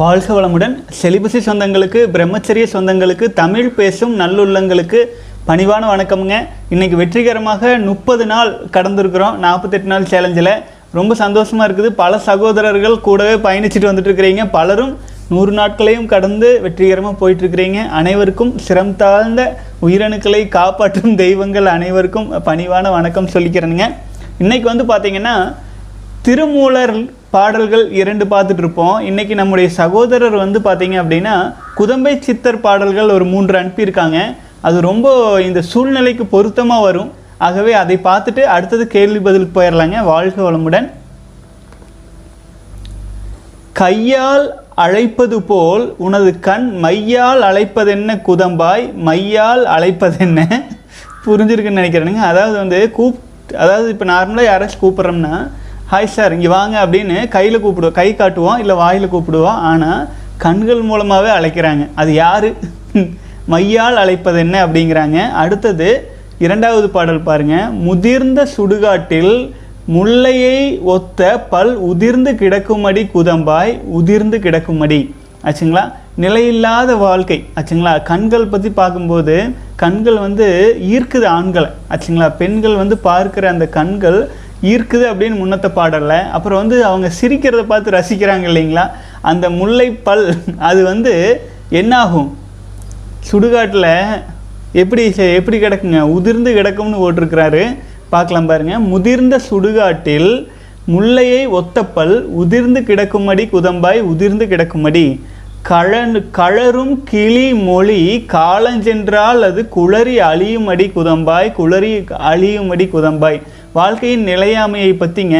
வாழ்க வளமுடன். செலிபசி சொந்தங்களுக்கு பிரம்மச்சரிய சொந்தங்களுக்கு தமிழ் பேசும் நல்லுள்ளங்களுக்கு பணிவான வணக்கம்ங்க. இன்றைக்கி வெற்றிகரமாக முப்பது நாள் கடந்திருக்கிறோம். நாற்பத்தெட்டு நாள் சேலஞ்சில் ரொம்ப சந்தோஷமாக இருக்குது. பல சகோதரர்கள் கூடவே பயணிச்சுட்டு வந்துட்டுருக்கிறீங்க. பலரும் நூறு நாட்களையும் கடந்து வெற்றிகரமாக போயிட்டுருக்கிறீங்க. அனைவருக்கும் சிரம் தாழ்ந்த உயிரணுக்களை காப்பாற்றும் தெய்வங்கள் அனைவருக்கும் பணிவான வணக்கம் சொல்லிக்கிறேனுங்க. இன்றைக்கி வந்து பார்த்திங்கன்னா திருமூலர் பாடல்கள் இரண்டு பார்த்துட்டு இருப்போம் இன்னைக்கு நம்முடைய சகோதரர் வந்து பார்த்தீங்க அப்படின்னா குதம்பை சித்தர் பாடல்கள் ஒரு மூன்று அனுப்பியிருக்காங்க அது ரொம்ப இந்த சூழ்நிலைக்கு பொருத்தமாக வரும். ஆகவே அதை பார்த்துட்டு அடுத்தது கேள்வி பதிலுக்கு போயிடலாங்க வாழ்க வளமுடன். கையால் அழைப்பது போல் உனது கண் மையால் அழைப்பதென்ன குதம்பாய்? மையால் அழைப்பதென்ன? புரிஞ்சிருக்குன்னு நினைக்கிறேனுங்க. அதாவது வந்து கூப் அதாவது இப்போ நார்மலாக யாராச்சும் கூப்பிட்றோம்னா ஹாய் சார் இங்கே வாங்க அப்படின்னு கையில் கூப்பிடுவோம் கை காட்டுவோம் இல்லை வாயில் கூப்பிடுவோம் ஆனால் கண்கள் மூலமாகவே அழைக்கிறாங்க. அது யார்? மையால் அழைப்பது என்ன? அப்படிங்கிறாங்க. அடுத்தது இரண்டாவது பாடல் பாருங்கள் முதிர்ந்த சுடுகாட்டில் முல்லையை ஒத்த பல் உதிர்ந்து கிடக்குமடி குதம்பாய் உதிர்ந்து கிடக்குமடி. ஆச்சுங்களா? நிலையில்லாத வாழ்க்கை. ஆச்சுங்களா? கண்கள் பற்றி பார்க்கும்போது கண்கள் வந்து ஈர்க்குது ஆண்களை. ஆச்சுங்களா? பெண்கள் வந்து பார்க்குற அந்த கண்கள் ஈர்க்குது அப்படின்னு முன்னத்த பாடலை அப்புறம் வந்து அவங்க சிரிக்கிறத பார்த்து ரசிக்கிறாங்க இல்லைங்களா? அந்த முல்லைப்பல் அது வந்து என்னாகும்? சுடுகாட்டில் எப்படி செ- எப்படி கிடக்குங்க? உதிர்ந்து கிடக்கும்னு போட்டிருக்கிறாரு. பார்க்கலாம் பாருங்க. முதிர்ந்த சுடுகாட்டில் முல்லையை ஒத்தப்பல் உதிர்ந்து கிடக்கும்படி குதம்பாய் உதிர்ந்து கிடக்கும்படி கழன் கழரும் கிளி மொழி காலஞ்சென்றால் அது குளறி அழியுமடி குதம்பாய் குளறி அழியுமடி குதம்பாய். வாழ்க்கையின் நிலையாமையை பற்றிங்க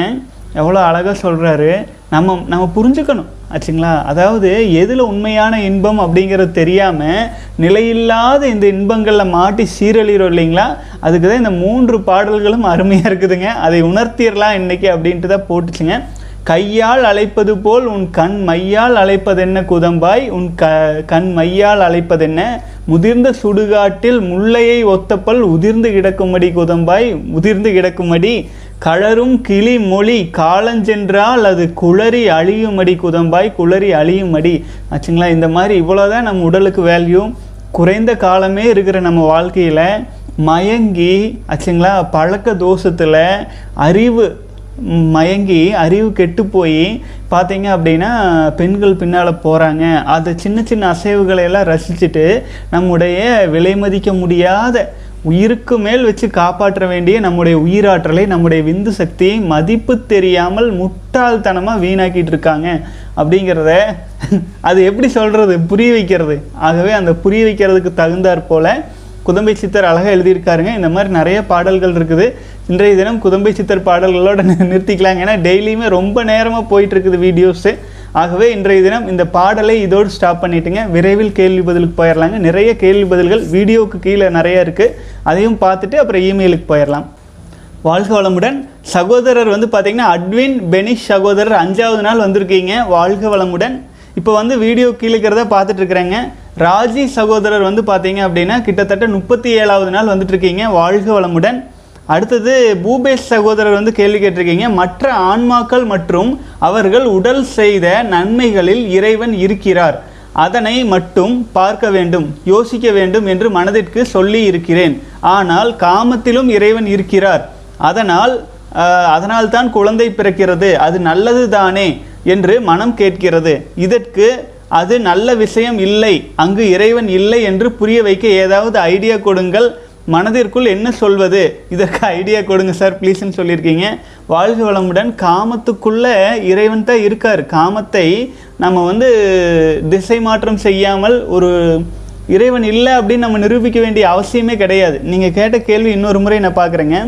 எவ்வளோ அழகாக சொல்கிறாரு நம்ம நம்ம புரிஞ்சுக்கணும். ஆச்சுங்களா? அதாவது எதில் உண்மையான இன்பம் அப்படிங்கிறது தெரியாமல் நிலையில்லாத இந்த இன்பங்களில் மாட்டி சீரழிகிறோம் இல்லைங்களா? அதுக்கு தான் இந்த மூன்று பாடல்களும் அருமையாக இருக்குதுங்க. அதை உணர்த்திடலாம் இன்றைக்கி அப்படின்ட்டு தான் போட்டுச்சுங்க. கையால் அழைப்பது போல் உன் கண் மையால் அழைப்பதென்ன குதம்பாய்? உன் க கண் மையால் அழைப்பதென்ன? முதிர்ந்த சுடுகாட்டில் முல்லையை ஒத்தப்பல் உதிர்ந்து கிடக்கும்படி குதம்பாய்? உதிர்ந்து கிடக்கும்படி கழரும் கிளி மொழி காலஞ்சென்றால் அது குளறி அழியுமடி குதம்பாய்? குளறி அழியுமடி. ஆச்சுங்களா? இந்த மாதிரி இவ்வளோதான் நம்ம உடலுக்கு வேல்யூ குறைந்த காலமே இருக்கிற நம்ம வாழ்க்கையில் மயங்கி ஆச்சுங்களா? பழக்க தோஷத்தில் அறிவு மயங்கி அறிவு கெட்டு போய் பார்த்தீங்க அப்படின்னா பெண்கள் பின்னால் போகிறாங்க அது சின்ன சின்ன அசைவுகளை எல்லாம் ரசிச்சுட்டு நம்முடைய விலை மதிக்க முடியாத உயிருக்கு மேல் வச்சு காப்பாற்ற வேண்டிய நம்முடைய உயிராற்றலை நம்முடைய விந்து சக்தியை மதிப்பு தெரியாமல் முட்டாள்தனமாக வீணாக்கிட்டு இருக்காங்க. அப்படிங்கிறத அது எப்படி சொல்கிறது புரிய வைக்கிறது. ஆகவே அந்த புரிய வைக்கிறதுக்கு தகுந்தாற் போல் குதம்பை சித்தர் அழகாக எழுதியிருக்காருங்க. இந்த மாதிரி நிறைய பாடல்கள் இருக்குது. இன்றைய தினம் குதம்பை சித்தர் பாடல்களோட நிறுத்திக்கலாங்க. ஏன்னா டெய்லியுமே ரொம்ப நேரமாக போயிட்டுருக்குது வீடியோஸு. ஆகவே இன்றைய தினம் இந்த பாடலை இதோடு ஸ்டாப் பண்ணிட்டுங்க. விரைவில் கேள்வி பதிலுக்கு போயிடலாங்க நிறைய கேள்வி பதில்கள் வீடியோவுக்கு கீழே நிறைய இருக்குது அதையும் பார்த்துட்டு அப்புறம் இமெயிலுக்கு போயிடலாம் வாழ்க வளமுடன். சகோதரர் வந்து பார்த்திங்கன்னா அட்வின் பெனிஷ் சகோதரர் அஞ்சாவது நாள் வந்திருக்கீங்க. வாழ்க வளமுடன். இப்போ வந்து வீடியோ கீழே இருக்கிறத பார்த்துட்ருக்குறேங்க ராஜி சகோதரர் வந்து பார்த்தீங்க அப்படின்னா கிட்டத்தட்ட முப்பத்தி ஏழாவது நாள் வந்துட்டு இருக்கீங்க வாழ்க வளமுடன். அடுத்தது பூபேஷ் சகோதரர் வந்து கேள்வி கேட்டிருக்கீங்க. மற்ற ஆன்மாக்கள் மற்றும் அவர்கள் உடல் செய்த நன்மைகளில் இறைவன் இருக்கிறார். அதனை மட்டும் பார்க்க வேண்டும் யோசிக்க வேண்டும் என்று மனதிற்கு சொல்லி இருக்கிறேன். ஆனால் காமத்திலும் இறைவன் இருக்கிறார். அதனால் அதனால்தான் குழந்தை பிறக்கிறது. அது நல்லது தானே என்று மனம் கேட்கிறது. இதற்கு அது நல்ல விஷயம் இல்லை. அங்கு இறைவன் இல்லை என்று புரிய வைக்க ஏதாவது ஐடியா கொடுங்கள். மனதிற்குள் என்ன சொல்வது? இதற்கு ஐடியா கொடுங்க சார் ப்ளீஸ்ன்னு சொல்லியிருக்கீங்க. வாழ்க வளமுடன். காமத்துக்குள்ளே இறைவன் தான் இருக்கார். காமத்தை நம்ம வந்து திசை மாற்றம் செய்யாமல் ஒரு இறைவன் இல்லை அப்படின்னு நம்ம நிரூபிக்க வேண்டிய அவசியமே கிடையாது. நீங்கள் கேட்ட கேள்வி இன்னொரு முறை நான் பார்க்குறேங்க.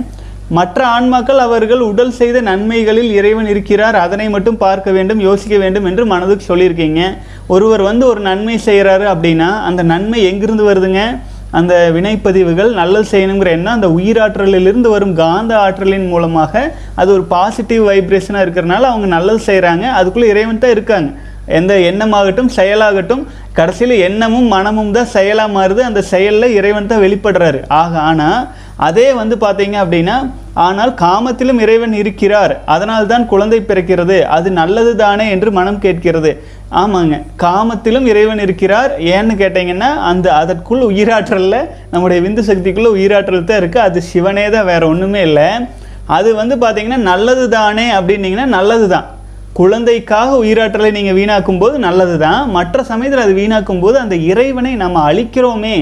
மற்ற ஆன்மாக்கள் அவர்கள் உடல் செய்த நன்மைகளில் இறைவன் இருக்கிறார். அதனை மட்டும் பார்க்க வேண்டும் யோசிக்க வேண்டும் என்று மனதுக்கு சொல்லியிருக்கீங்க. ஒருவர் வந்து ஒரு நன்மை செய்கிறாரு அப்படின்னா அந்த நன்மை எங்கிருந்து வருதுங்க? அந்த வினைப்பதிவுகள் நல்லது செய்யணுங்கிற எண்ணம் அந்த உயிராற்றலிலிருந்து வரும் காந்த ஆற்றலின் மூலமாக அது ஒரு பாசிட்டிவ் வைப்ரேஷனாக இருக்கிறனால அவங்க நல்லது செய்கிறாங்க அதுக்குள்ளே இறைவன் தான் இருக்காங்க. எந்த எண்ணமாகட்டும் செயலாகட்டும் கடைசியில் எண்ணமும் மனமும் தான் செயலாக மாறுது. அந்த செயலில் இறைவன் தான் வெளிப்படுறாரு. ஆக ஆனால் அதே வந்து பார்த்தீங்க அப்படின்னா ஆனால் காமத்திலும் இறைவன் இருக்கிறார். அதனால் தான் குழந்தை பிறக்கிறது. அது நல்லது தானே என்று மனம் கேட்கிறது. ஆமாங்க. காமத்திலும் இறைவன் இருக்கிறார். ஏன்னு கேட்டிங்கன்னா அந்த அதற்குள் உயிராற்றலில் நம்முடைய விந்து சக்திக்குள்ளே உயிராற்றல் தான் இருக்குது அது சிவனே தான் வேறு ஒன்றுமே இல்லை. அது வந்து பார்த்தீங்கன்னா நல்லது தானே அப்படின்னீங்கன்னா நல்லது தான் குழந்தைக்காக உயிராற்றலை நீங்கள் வீணாக்கும் போது நல்லது தான் மற்ற சமயத்தில் அது வீணாக்கும் போது அந்த இறைவனை நம்ம அழிக்கிறோமே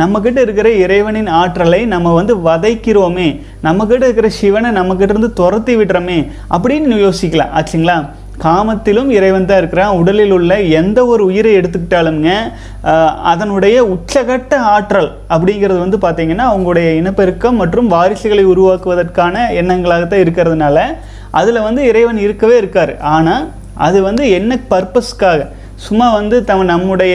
நம்மக்கிட்ட இருக்கிற இறைவனின் ஆற்றலை நம்ம வந்து வதைக்கிறோமே நம்மக்கிட்ட இருக்கிற சிவனை நம்மக்கிட்ட இருந்து துரத்தி விடுறோமே அப்படின்னு யோசிக்கலாம் ஆச்சுங்களா? காமத்திலும் இறைவன் தான் இருக்கிறான். உடலில் உள்ள எந்த ஒரு உயிரை எடுத்துக்கிட்டாலுங்க அதனுடைய உச்சகட்ட ஆற்றல் அப்படிங்கிறது வந்து பார்த்திங்கன்னா அவங்களுடைய இனப்பெருக்கம் மற்றும் வாரிசுகளை உருவாக்குவதற்கான எண்ணங்களாகத்தான் இருக்கிறதுனால அதில் வந்து இறைவன் இருக்கவே இருக்கார். ஆனால் அது வந்து என்ன பர்பஸ்க்காக? சும்மா வந்து தம் நம்முடைய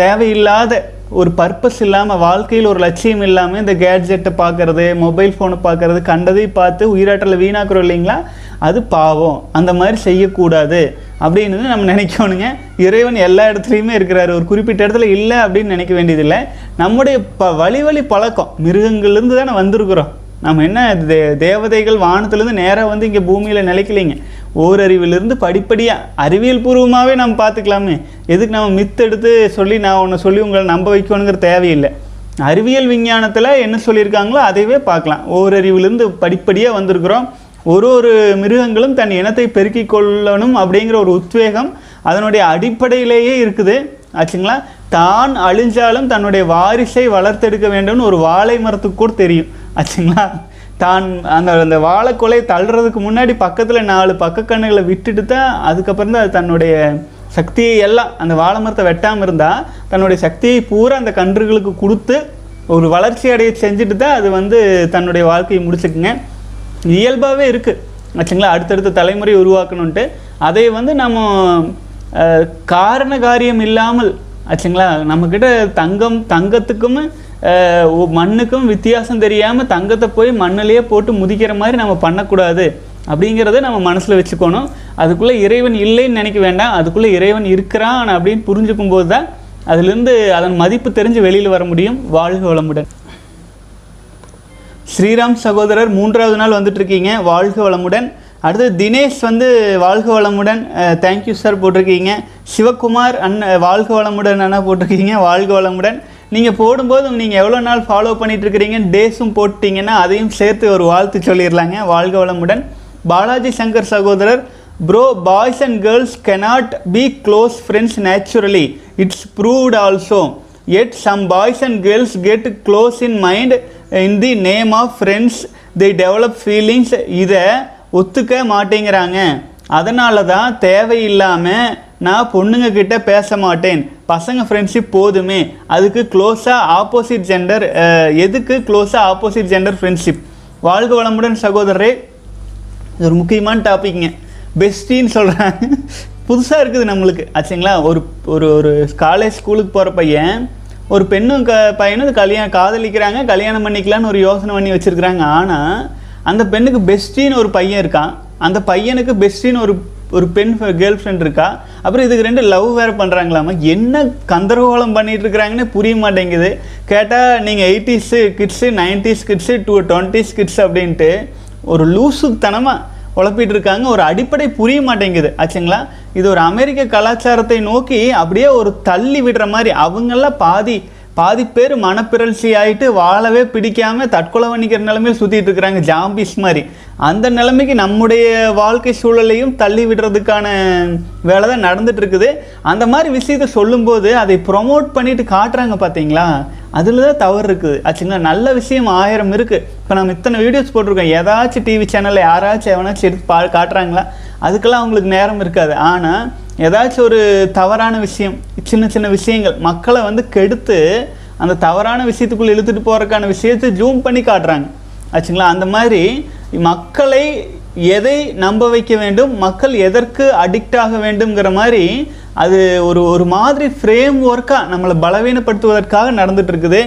தேவையில்லாத ஒரு பர்பஸ் இல்லாமல் வாழ்க்கையில் ஒரு லட்சியம் இல்லாமல் இந்த கேட்ஜெட்டை பார்க்கறது மொபைல் ஃபோனை பார்க்கறது கண்டதையும் பார்த்து உயிராற்றலை வீணாக்குறோம் இல்லைங்களா? அது பாவம். அந்த மாதிரி செய்யக்கூடாது அப்படின்னு நம்ம நினைக்கணுங்க. இறைவன் எல்லா இடத்துலையுமே இருக்கிறாரு. ஒரு குறிப்பிட்ட இடத்துல இல்லை அப்படின்னு நினைக்க வேண்டியதில்லை. நம்முடைய ப வழி வழி பழக்கம். மிருகங்கள்லேருந்து தானே வந்திருக்கிறோம். நம்ம என்ன தே தேவதைகள் வானத்துலேருந்து நேராக வந்து இங்கே பூமியில் நிலைக்கலைங்க. ஓரறிவிலிருந்து படிப்படியாக அறிவியல் பூர்வமாகவே நம்ம பார்த்துக்கலாமே. எதுக்கு நம்ம மித்தெடுத்து சொல்லி நான் உன்னை சொல்லி உங்களை நம்ப வைக்கணுங்கிற தேவையில்லை. அறிவியல் விஞ்ஞானத்தில் என்ன சொல்லியிருக்காங்களோ அதைவே பார்க்கலாம். ஓரறிவிலிருந்து படிப்படியாக வந்திருக்கிறோம். ஒரு ஒரு மிருகங்களும் தன் இனத்தை பெருக்கிக் கொள்ளணும் அப்படிங்கிற ஒரு உத்வேகம் அதனுடைய அடிப்படையிலேயே இருக்குது. ஆச்சுங்களா? தான் அழிஞ்சாலும் தன்னுடைய வாரிசை வளர்த்தெடுக்க வேண்டும்னு ஒரு வாழை மரத்துக்கு கூட தெரியும். ஆச்சுங்களா? தான் அந்த அந்த வாழைக்கொலை தள்ளுறதுக்கு முன்னாடி பக்கத்தில் நாலு பக்கக்கண்ணுகளை விட்டுட்டு தான் அதுக்கப்புறம் தான் அது தன்னுடைய சக்தியை எல்லாம் அந்த வாழை மரத்தை வெட்டாமல் இருந்தால் தன்னுடைய சக்தியை பூரா அந்த கன்றுகளுக்கு கொடுத்து ஒரு வளர்ச்சி அடைய செஞ்சுட்டு தான் அது வந்து தன்னுடைய வாழ்க்கையை முடிச்சுக்குங்க. இயல்பாகவே இருக்குது ஆச்சுங்களா? அடுத்தடுத்த தலைமுறை உருவாக்கணுன்ட்டு அதை வந்து நம்ம காரண காரியம் இல்லாமல் ஆச்சுங்களா? நம்மக்கிட்ட தங்கம் தங்கத்துக்கும் மண்ணுக்கும் வித்தியாசம் தெரியாமல் தங்கத்தை போய் மண்ணிலேயே போட்டு முதிக்கிற மாதிரி நம்ம பண்ணக்கூடாது அப்படிங்கிறத நம்ம மனசில் வச்சுக்கணும். அதுக்குள்ளே இறைவன் இல்லைன்னு நினைக்க வேண்டாம். அதுக்குள்ளே இறைவன் இருக்கிறான் அப்படின்னு புரிஞ்சுக்கும் போது தான் அதுலேருந்து அதன் மதிப்பு தெரிஞ்சு வெளியில் வர முடியும். வாழ்க வளமுடன். ஸ்ரீராம் சகோதரர் மூன்றாவது நாள் வந்துட்டுருக்கீங்க. வாழ்க வளமுடன். அடுத்து தினேஷ் வந்து வாழ்க வளமுடன். தேங்க்யூ சார் போட்டிருக்கீங்க. சிவகுமார் அண்ணன் வாழ்க வளமுடன் அண்ணா போட்டிருக்கீங்க. வாழ்க வளமுடன். நீங்கள் போடும்போது நீங்கள் எவ்வளோ நாள் ஃபாலோ பண்ணிட்டு இருக்கிறீங்க டேஸும் போட்டிங்கன்னா அதையும் சேர்த்து ஒரு வாழ்த்து சொல்லிடலாங்க. வாழ்க வளமுடன். பாலாஜி சங்கர் சகோதரர் bro boys and girls cannot be close friends naturally it's proved also at some boys and girls get close in mind in the name of friends the develop feelings இதை ஒத்துக்க மாட்டேங்கிறாங்க. அதனால தான் தேவையில்லாமல் நான் பொண்ணுங்க கிட்ட பேச மாட்டேன். பசங்க ஃப்ரெண்ட்ஷிப் போதுமே. அதுக்கு க்ளோஸாக ஆப்போசிட் ஜெண்டர் எதுக்கு க்ளோஸாக ஆப்போசிட் ஜெண்டர் ஃப்ரெண்ட்ஷிப் வாழ்க வளமுடன் சகோதரரே. இது ஒரு முக்கியமான டாபிக்ங்க பெஸ்டின்னு சொல்கிறாங்க புதுசாக இருக்குது நம்மளுக்கு. ஆச்சுங்களா? ஒரு ஒரு ஒரு காலேஜ் ஸ்கூலுக்கு போகிற பையன் ஒரு பெண்ணும் க பையனும் கல்யாணம் காதலிக்கிறாங்க கல்யாணம் பண்ணிக்கலான்னு ஒரு யோசனை பண்ணி வச்சுருக்குறாங்க. ஆனால் அந்த பெண்ணுக்கு பெஸ்டின்னு ஒரு பையன் இருக்கான். அந்த பையனுக்கு பெஸ்டின்னு ஒரு ஒரு பெண் கேர்ள் ஃப்ரெண்ட் இருக்கா? அப்புறம் இதுக்கு ரெண்டு லவ் வேறு பண்ணுறாங்களாமா என்ன கந்தரகோலம் பண்ணிட்டு இருக்கிறாங்கன்னு புரிய மாட்டேங்குது. கேட்டால் நீங்கள் eighties kids nineties kids to twenties kids அப்படின்ட்டு ஒரு லூசுத்தனமாக குழப்பிட்டு இருக்காங்க. ஒரு அடிப்படை புரிய மாட்டேங்குது. ஆச்சுங்களா? இது ஒரு அமெரிக்க கலாச்சாரத்தை நோக்கி அப்படியே ஒரு தள்ளி விடுற மாதிரி அவங்கெல்லாம் பாதி பாதி பேர் மனப்பிரழ்ச்சி ஆகிட்டு வாழவே பிடிக்காம தற்கொலை பண்ணிக்கிற நிலைமையில் சுற்றிட்டு இருக்கிறாங்க ஜாம்பிஸ் மாதிரி. அந்த நிலைமைக்கு நம்முடைய வாழ்க்கை சூழலையும் தள்ளி விடுறதுக்கான வேலை தான் நடந்துட்டு இருக்குது. அந்த மாதிரி விஷயத்தை சொல்லும்போது அதை ப்ரொமோட் பண்ணிட்டு காட்டுறாங்க பார்த்தீங்களா அதில் தான் தவறு இருக்குது. ஆச்சுங்களா நல்ல விஷயம் ஆயிரம் இருக்குது இப்போ நம்ம இத்தனை வீடியோஸ் போட்டிருக்கோம். ஏதாச்சும் டிவி சேனலில் யாராச்சும் எவனாச்சும் எடுத்து பா காட்டுறாங்களா? அதுக்கெல்லாம் அவங்களுக்கு நேரம் இருக்காது. ஆனால் ஏதாச்சும் ஒரு தவறான விஷயம் சின்ன சின்ன விஷயங்கள் மக்களை வந்து கெடுத்து அந்த தவறான விஷயத்துக்குள்ளே இழுத்துட்டு போகிறதுக்கான விஷயத்தை ஜூம் பண்ணி காட்டுறாங்க. ஆச்சுங்களா? அந்த மாதிரி மக்களை எதை நம்ப வைக்க வேண்டும் மக்கள் எதற்கு அடிக்ட் ஆக வேண்டும்ங்கிற மாதிரி அது ஒரு ஒரு மாதிரி ஃப்ரேம் ஒர்க்காக நம்மளை பலவீனப்படுத்துவதற்காக நடந்துகிட்ருக்குது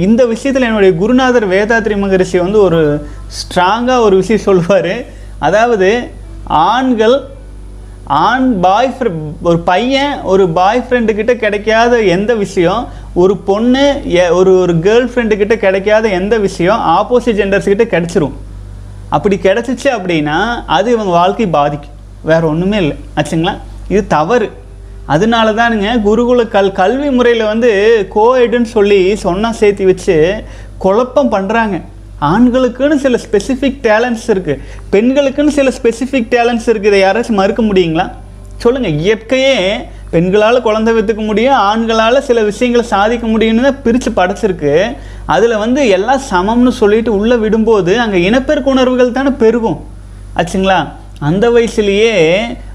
இந்த விஷயத்தில் என்னுடைய குருநாதர் வேதாத்ரி மகரிஷி வந்து ஒரு ஸ்ட்ராங்காக ஒரு விஷயம் சொல்லுவார். அதாவது ஆண்கள் ஆண் பாய் ஒரு பையன் ஒரு பாய் ஃப்ரெண்டுக்கிட்ட கிடைக்காத எந்த விஷயம் ஒரு பொண்ணு எ- ஒரு ஒரு கேர்ள் ஃப்ரெண்டுக்கிட்ட கிடைக்காத எந்த விஷயம் ஆப்போசிட் ஜெண்டர்ஸ்கிட்ட கிடச்சிரும். அப்படி கிடச்சிச்சு அப்படின்னா அது இவங்க வாழ்க்கை பாதிக்கும். வேறு ஒன்றுமே இல்லை. ஆச்சுங்களா? இது தவறு. அதனால தானுங்க குருகுல கல் கல்வி முறையில் வந்து கோஎடுன்னு சொல்லி சொன்னால் சேர்த்து வச்சு குழப்பம் பண்ணுறாங்க ஆண்களுக்குன்னு சில ஸ்பெசிஃபிக் டேலண்ட்ஸ் இருக்குது பெண்களுக்குன்னு சில ஸ்பெசிஃபிக் டேலண்ட்ஸ் இருக்குது இதை யாராச்சும் மறுக்க முடியுங்களா? சொல்லுங்கள் இயற்கையே பெண்களால் குழந்தை விற்றுக்க முடியும் ஆண்களால் சில விஷயங்களை சாதிக்க முடியும்னு தான் பிரித்து படைச்சிருக்கு. அதில் வந்து எல்லாம் சமம்னு சொல்லிட்டு உள்ளே விடும்போது அங்கே இனப்பெருக்க உணர்வுகள் தானே பெருகும். ஆச்சுங்களா? அந்த வயசுலேயே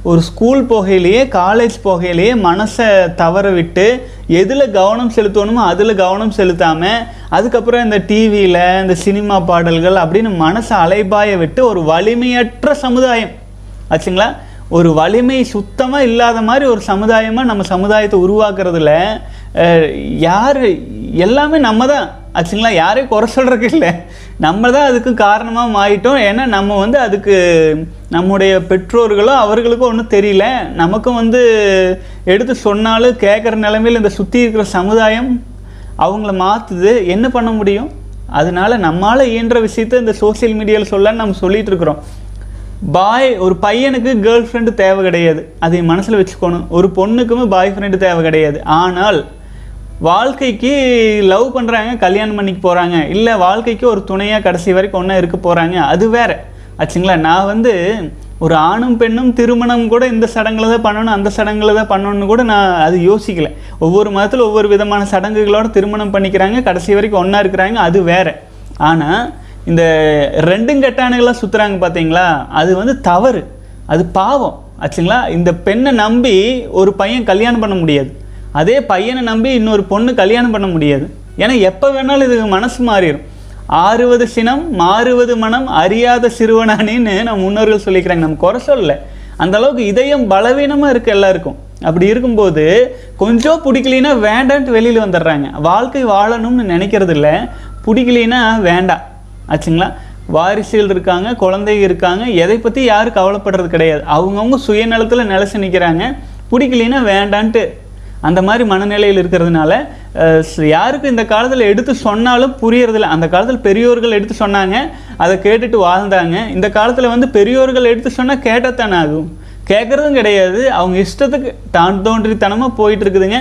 ஒரு ஸ்கூல் போகையிலேயே காலேஜ் போகையிலேயே மனசை தவற விட்டு எதில் கவனம் செலுத்தணுமோ அதில் கவனம் செலுத்தாமல் அதுக்கப்புறம் இந்த டிவியில் இந்த சினிமா பாடல்கள் அப்படின்னு மனசை அலைபாய விட்டு ஒரு வலிமையற்ற சமுதாயம். ஆச்சுங்களா? ஒரு வலிமை சுத்தமாக இல்லாத மாதிரி ஒரு சமுதாயமாக நம்ம சமுதாயத்தை உருவாக்குறதுல யார் எல்லாமே நம்ம தான் ஆச்சுங்களா? யாரையும் குறை சொல்கிறதுக்கு இல்லை நம்ம தான் அதுக்கு காரணமாக மாறிட்டோம். ஏன்னா நம்ம வந்து அதுக்கு நம்முடைய பெற்றோர்களோ அவர்களுக்கும் ஒன்றும் தெரியல. நமக்கும் வந்து எடுத்து சொன்னாலும் கேட்குற நிலமையில் இந்த சுற்றி இருக்கிற சமுதாயம் அவங்கள மாற்றுது என்ன பண்ண முடியும்? அதனால நம்மளால் இயன்ற விஷயத்த இந்த சோஷியல் மீடியாவில் சொல்லன்னு நம்ம சொல்லிகிட்டு இருக்கிறோம். பாய் ஒரு பையனுக்கு கேர்ள் ஃப்ரெண்டு தேவை கிடையாது. அதை மனசில் வச்சுக்கணும். ஒரு பொண்ணுக்குமே பாய் ஃப்ரெண்டு தேவை கிடையாது. ஆனால் வாழ்க்கைக்கு லவ் பண்ணுறாங்க கல்யாணம் பண்ணிக்க போகிறாங்க இல்லை வாழ்க்கைக்கு ஒரு துணையாக கடைசி வரைக்கும் ஒன்றா இருக்க போகிறாங்க அது வேறு. ஆச்சுங்களா? நான் வந்து ஒரு ஆணும் பெண்ணும் திருமணம் கூட இந்த சடங்குல தான் பண்ணணும் அந்த சடங்குல தான் பண்ணணும்னு கூட நான் அது யோசிக்கல. ஒவ்வொரு மதத்தில் ஒவ்வொரு விதமான சடங்குகளோட திருமணம் பண்ணிக்கிறாங்க கடைசி வரைக்கும் ஒன்றா இருக்கிறாங்க அது வேற. ஆனால் இந்த ரெண்டும் கெட்டானுகளாம் சுற்றுறாங்க பார்த்தீங்களா அது வந்து தவறு. அது பாவம். ஆச்சுங்களா? இந்த பெண்ணை நம்பி ஒரு பையன் கல்யாணம் பண்ண முடியாது. அதே பையனை நம்பி இன்னொரு பொண்ணு கல்யாணம் பண்ண முடியாது. ஏன்னா எப்போ வேணாலும் இது மனசு மாறிடும் ஆறுவது சினம் மாறுவது மனம் அறியாத சிறுவனானின்னு நம்ம முன்னோர்கள் சொல்லிக்கிறாங்க. நம்ம குறை சொல்லல. அந்த அளவுக்கு இதயம் பலவீனமாக இருக்குது எல்லாருக்கும். அப்படி இருக்கும்போது கொஞ்சம் பிடிக்கலைன்னா வேண்டான்ட்டு வெளியில் வந்துடுறாங்க. வாழ்க்கை வாழணும்னு நினைக்கிறது இல்லை பிடிக்கலைன்னா வேண்டாம். ஆச்சுங்களா? வாரிசுகள் இருக்காங்க குழந்தைங்க இருக்காங்க எதை பற்றி யாரும் கவலைப்படுறது கிடையாது. அவங்கவுங்க சுயநலத்தில் நிலச்சி நிற்கிறாங்க பிடிக்கலைன்னா வேண்டான்ட்டு. அந்த மாதிரி மனநிலையில் இருக்கிறதுனால யாருக்கும் இந்த காலத்தில் எடுத்து சொன்னாலும் புரியறதில்ல. அந்த காலத்தில் பெரியோர்கள் எடுத்து சொன்னாங்க அதை கேட்டுட்டு வாழ்ந்தாங்க. இந்த காலத்தில் வந்து பெரியோர்கள் எடுத்து சொன்னால் கேட்டத்தானே ஆகும். கேட்குறதும் கிடையாது. அவங்க இஷ்டத்துக்கு தான் தோன்றித்தனமாக போயிட்டு இருக்குதுங்க.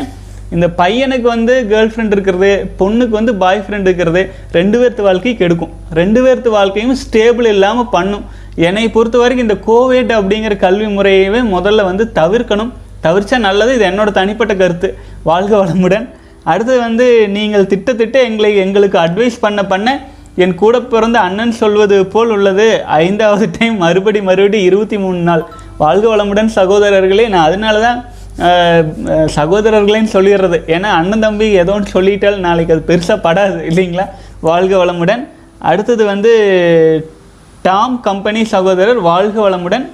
இந்த பையனுக்கு வந்து கேர்ள் ஃப்ரெண்ட் இருக்கிறது பொண்ணுக்கு வந்து பாய் ஃப்ரெண்ட் இருக்கிறது ரெண்டு பேர்த்து வாழ்க்கை கெடுக்கும். ரெண்டு பேர்த்து வாழ்க்கையும் ஸ்டேபிள் இல்லாமல் பண்ணும். என்னை பொறுத்த வரைக்கும் இந்த கோவிட் அப்படிங்கிற கல்வி முறையவே முதல்ல வந்து தவிர்க்கணும். தவிர்த்தா நல்லது இது என்னோட தனிப்பட்ட கருத்து. வாழ்க வளமுடன். அடுத்தது வந்து நீங்கள் திட்டத்திட்ட எங்களை எங்களுக்கு அட்வைஸ் பண்ண பண்ண என் கூட பிறந்த அண்ணன் சொல்வது போல் உள்ளது. ஐந்தாவது டைம் மறுபடி மறுபடி இருபத்தி மூணு நாள். வாழ்க வளமுடன் சகோதரர்களே நான் அதனால தான் சகோதரர்களையும் சொல்லிடுறது. ஏன்னா அண்ணன் தம்பி ஏதோ ஒன்று சொல்லிட்டால் நாளைக்கு அது பெருசாக படாது இல்லைங்களா? வாழ்க வளமுடன். அடுத்தது வந்து டாம் கம்பெனி சகோதரர் வாழ்க வளமுடன்.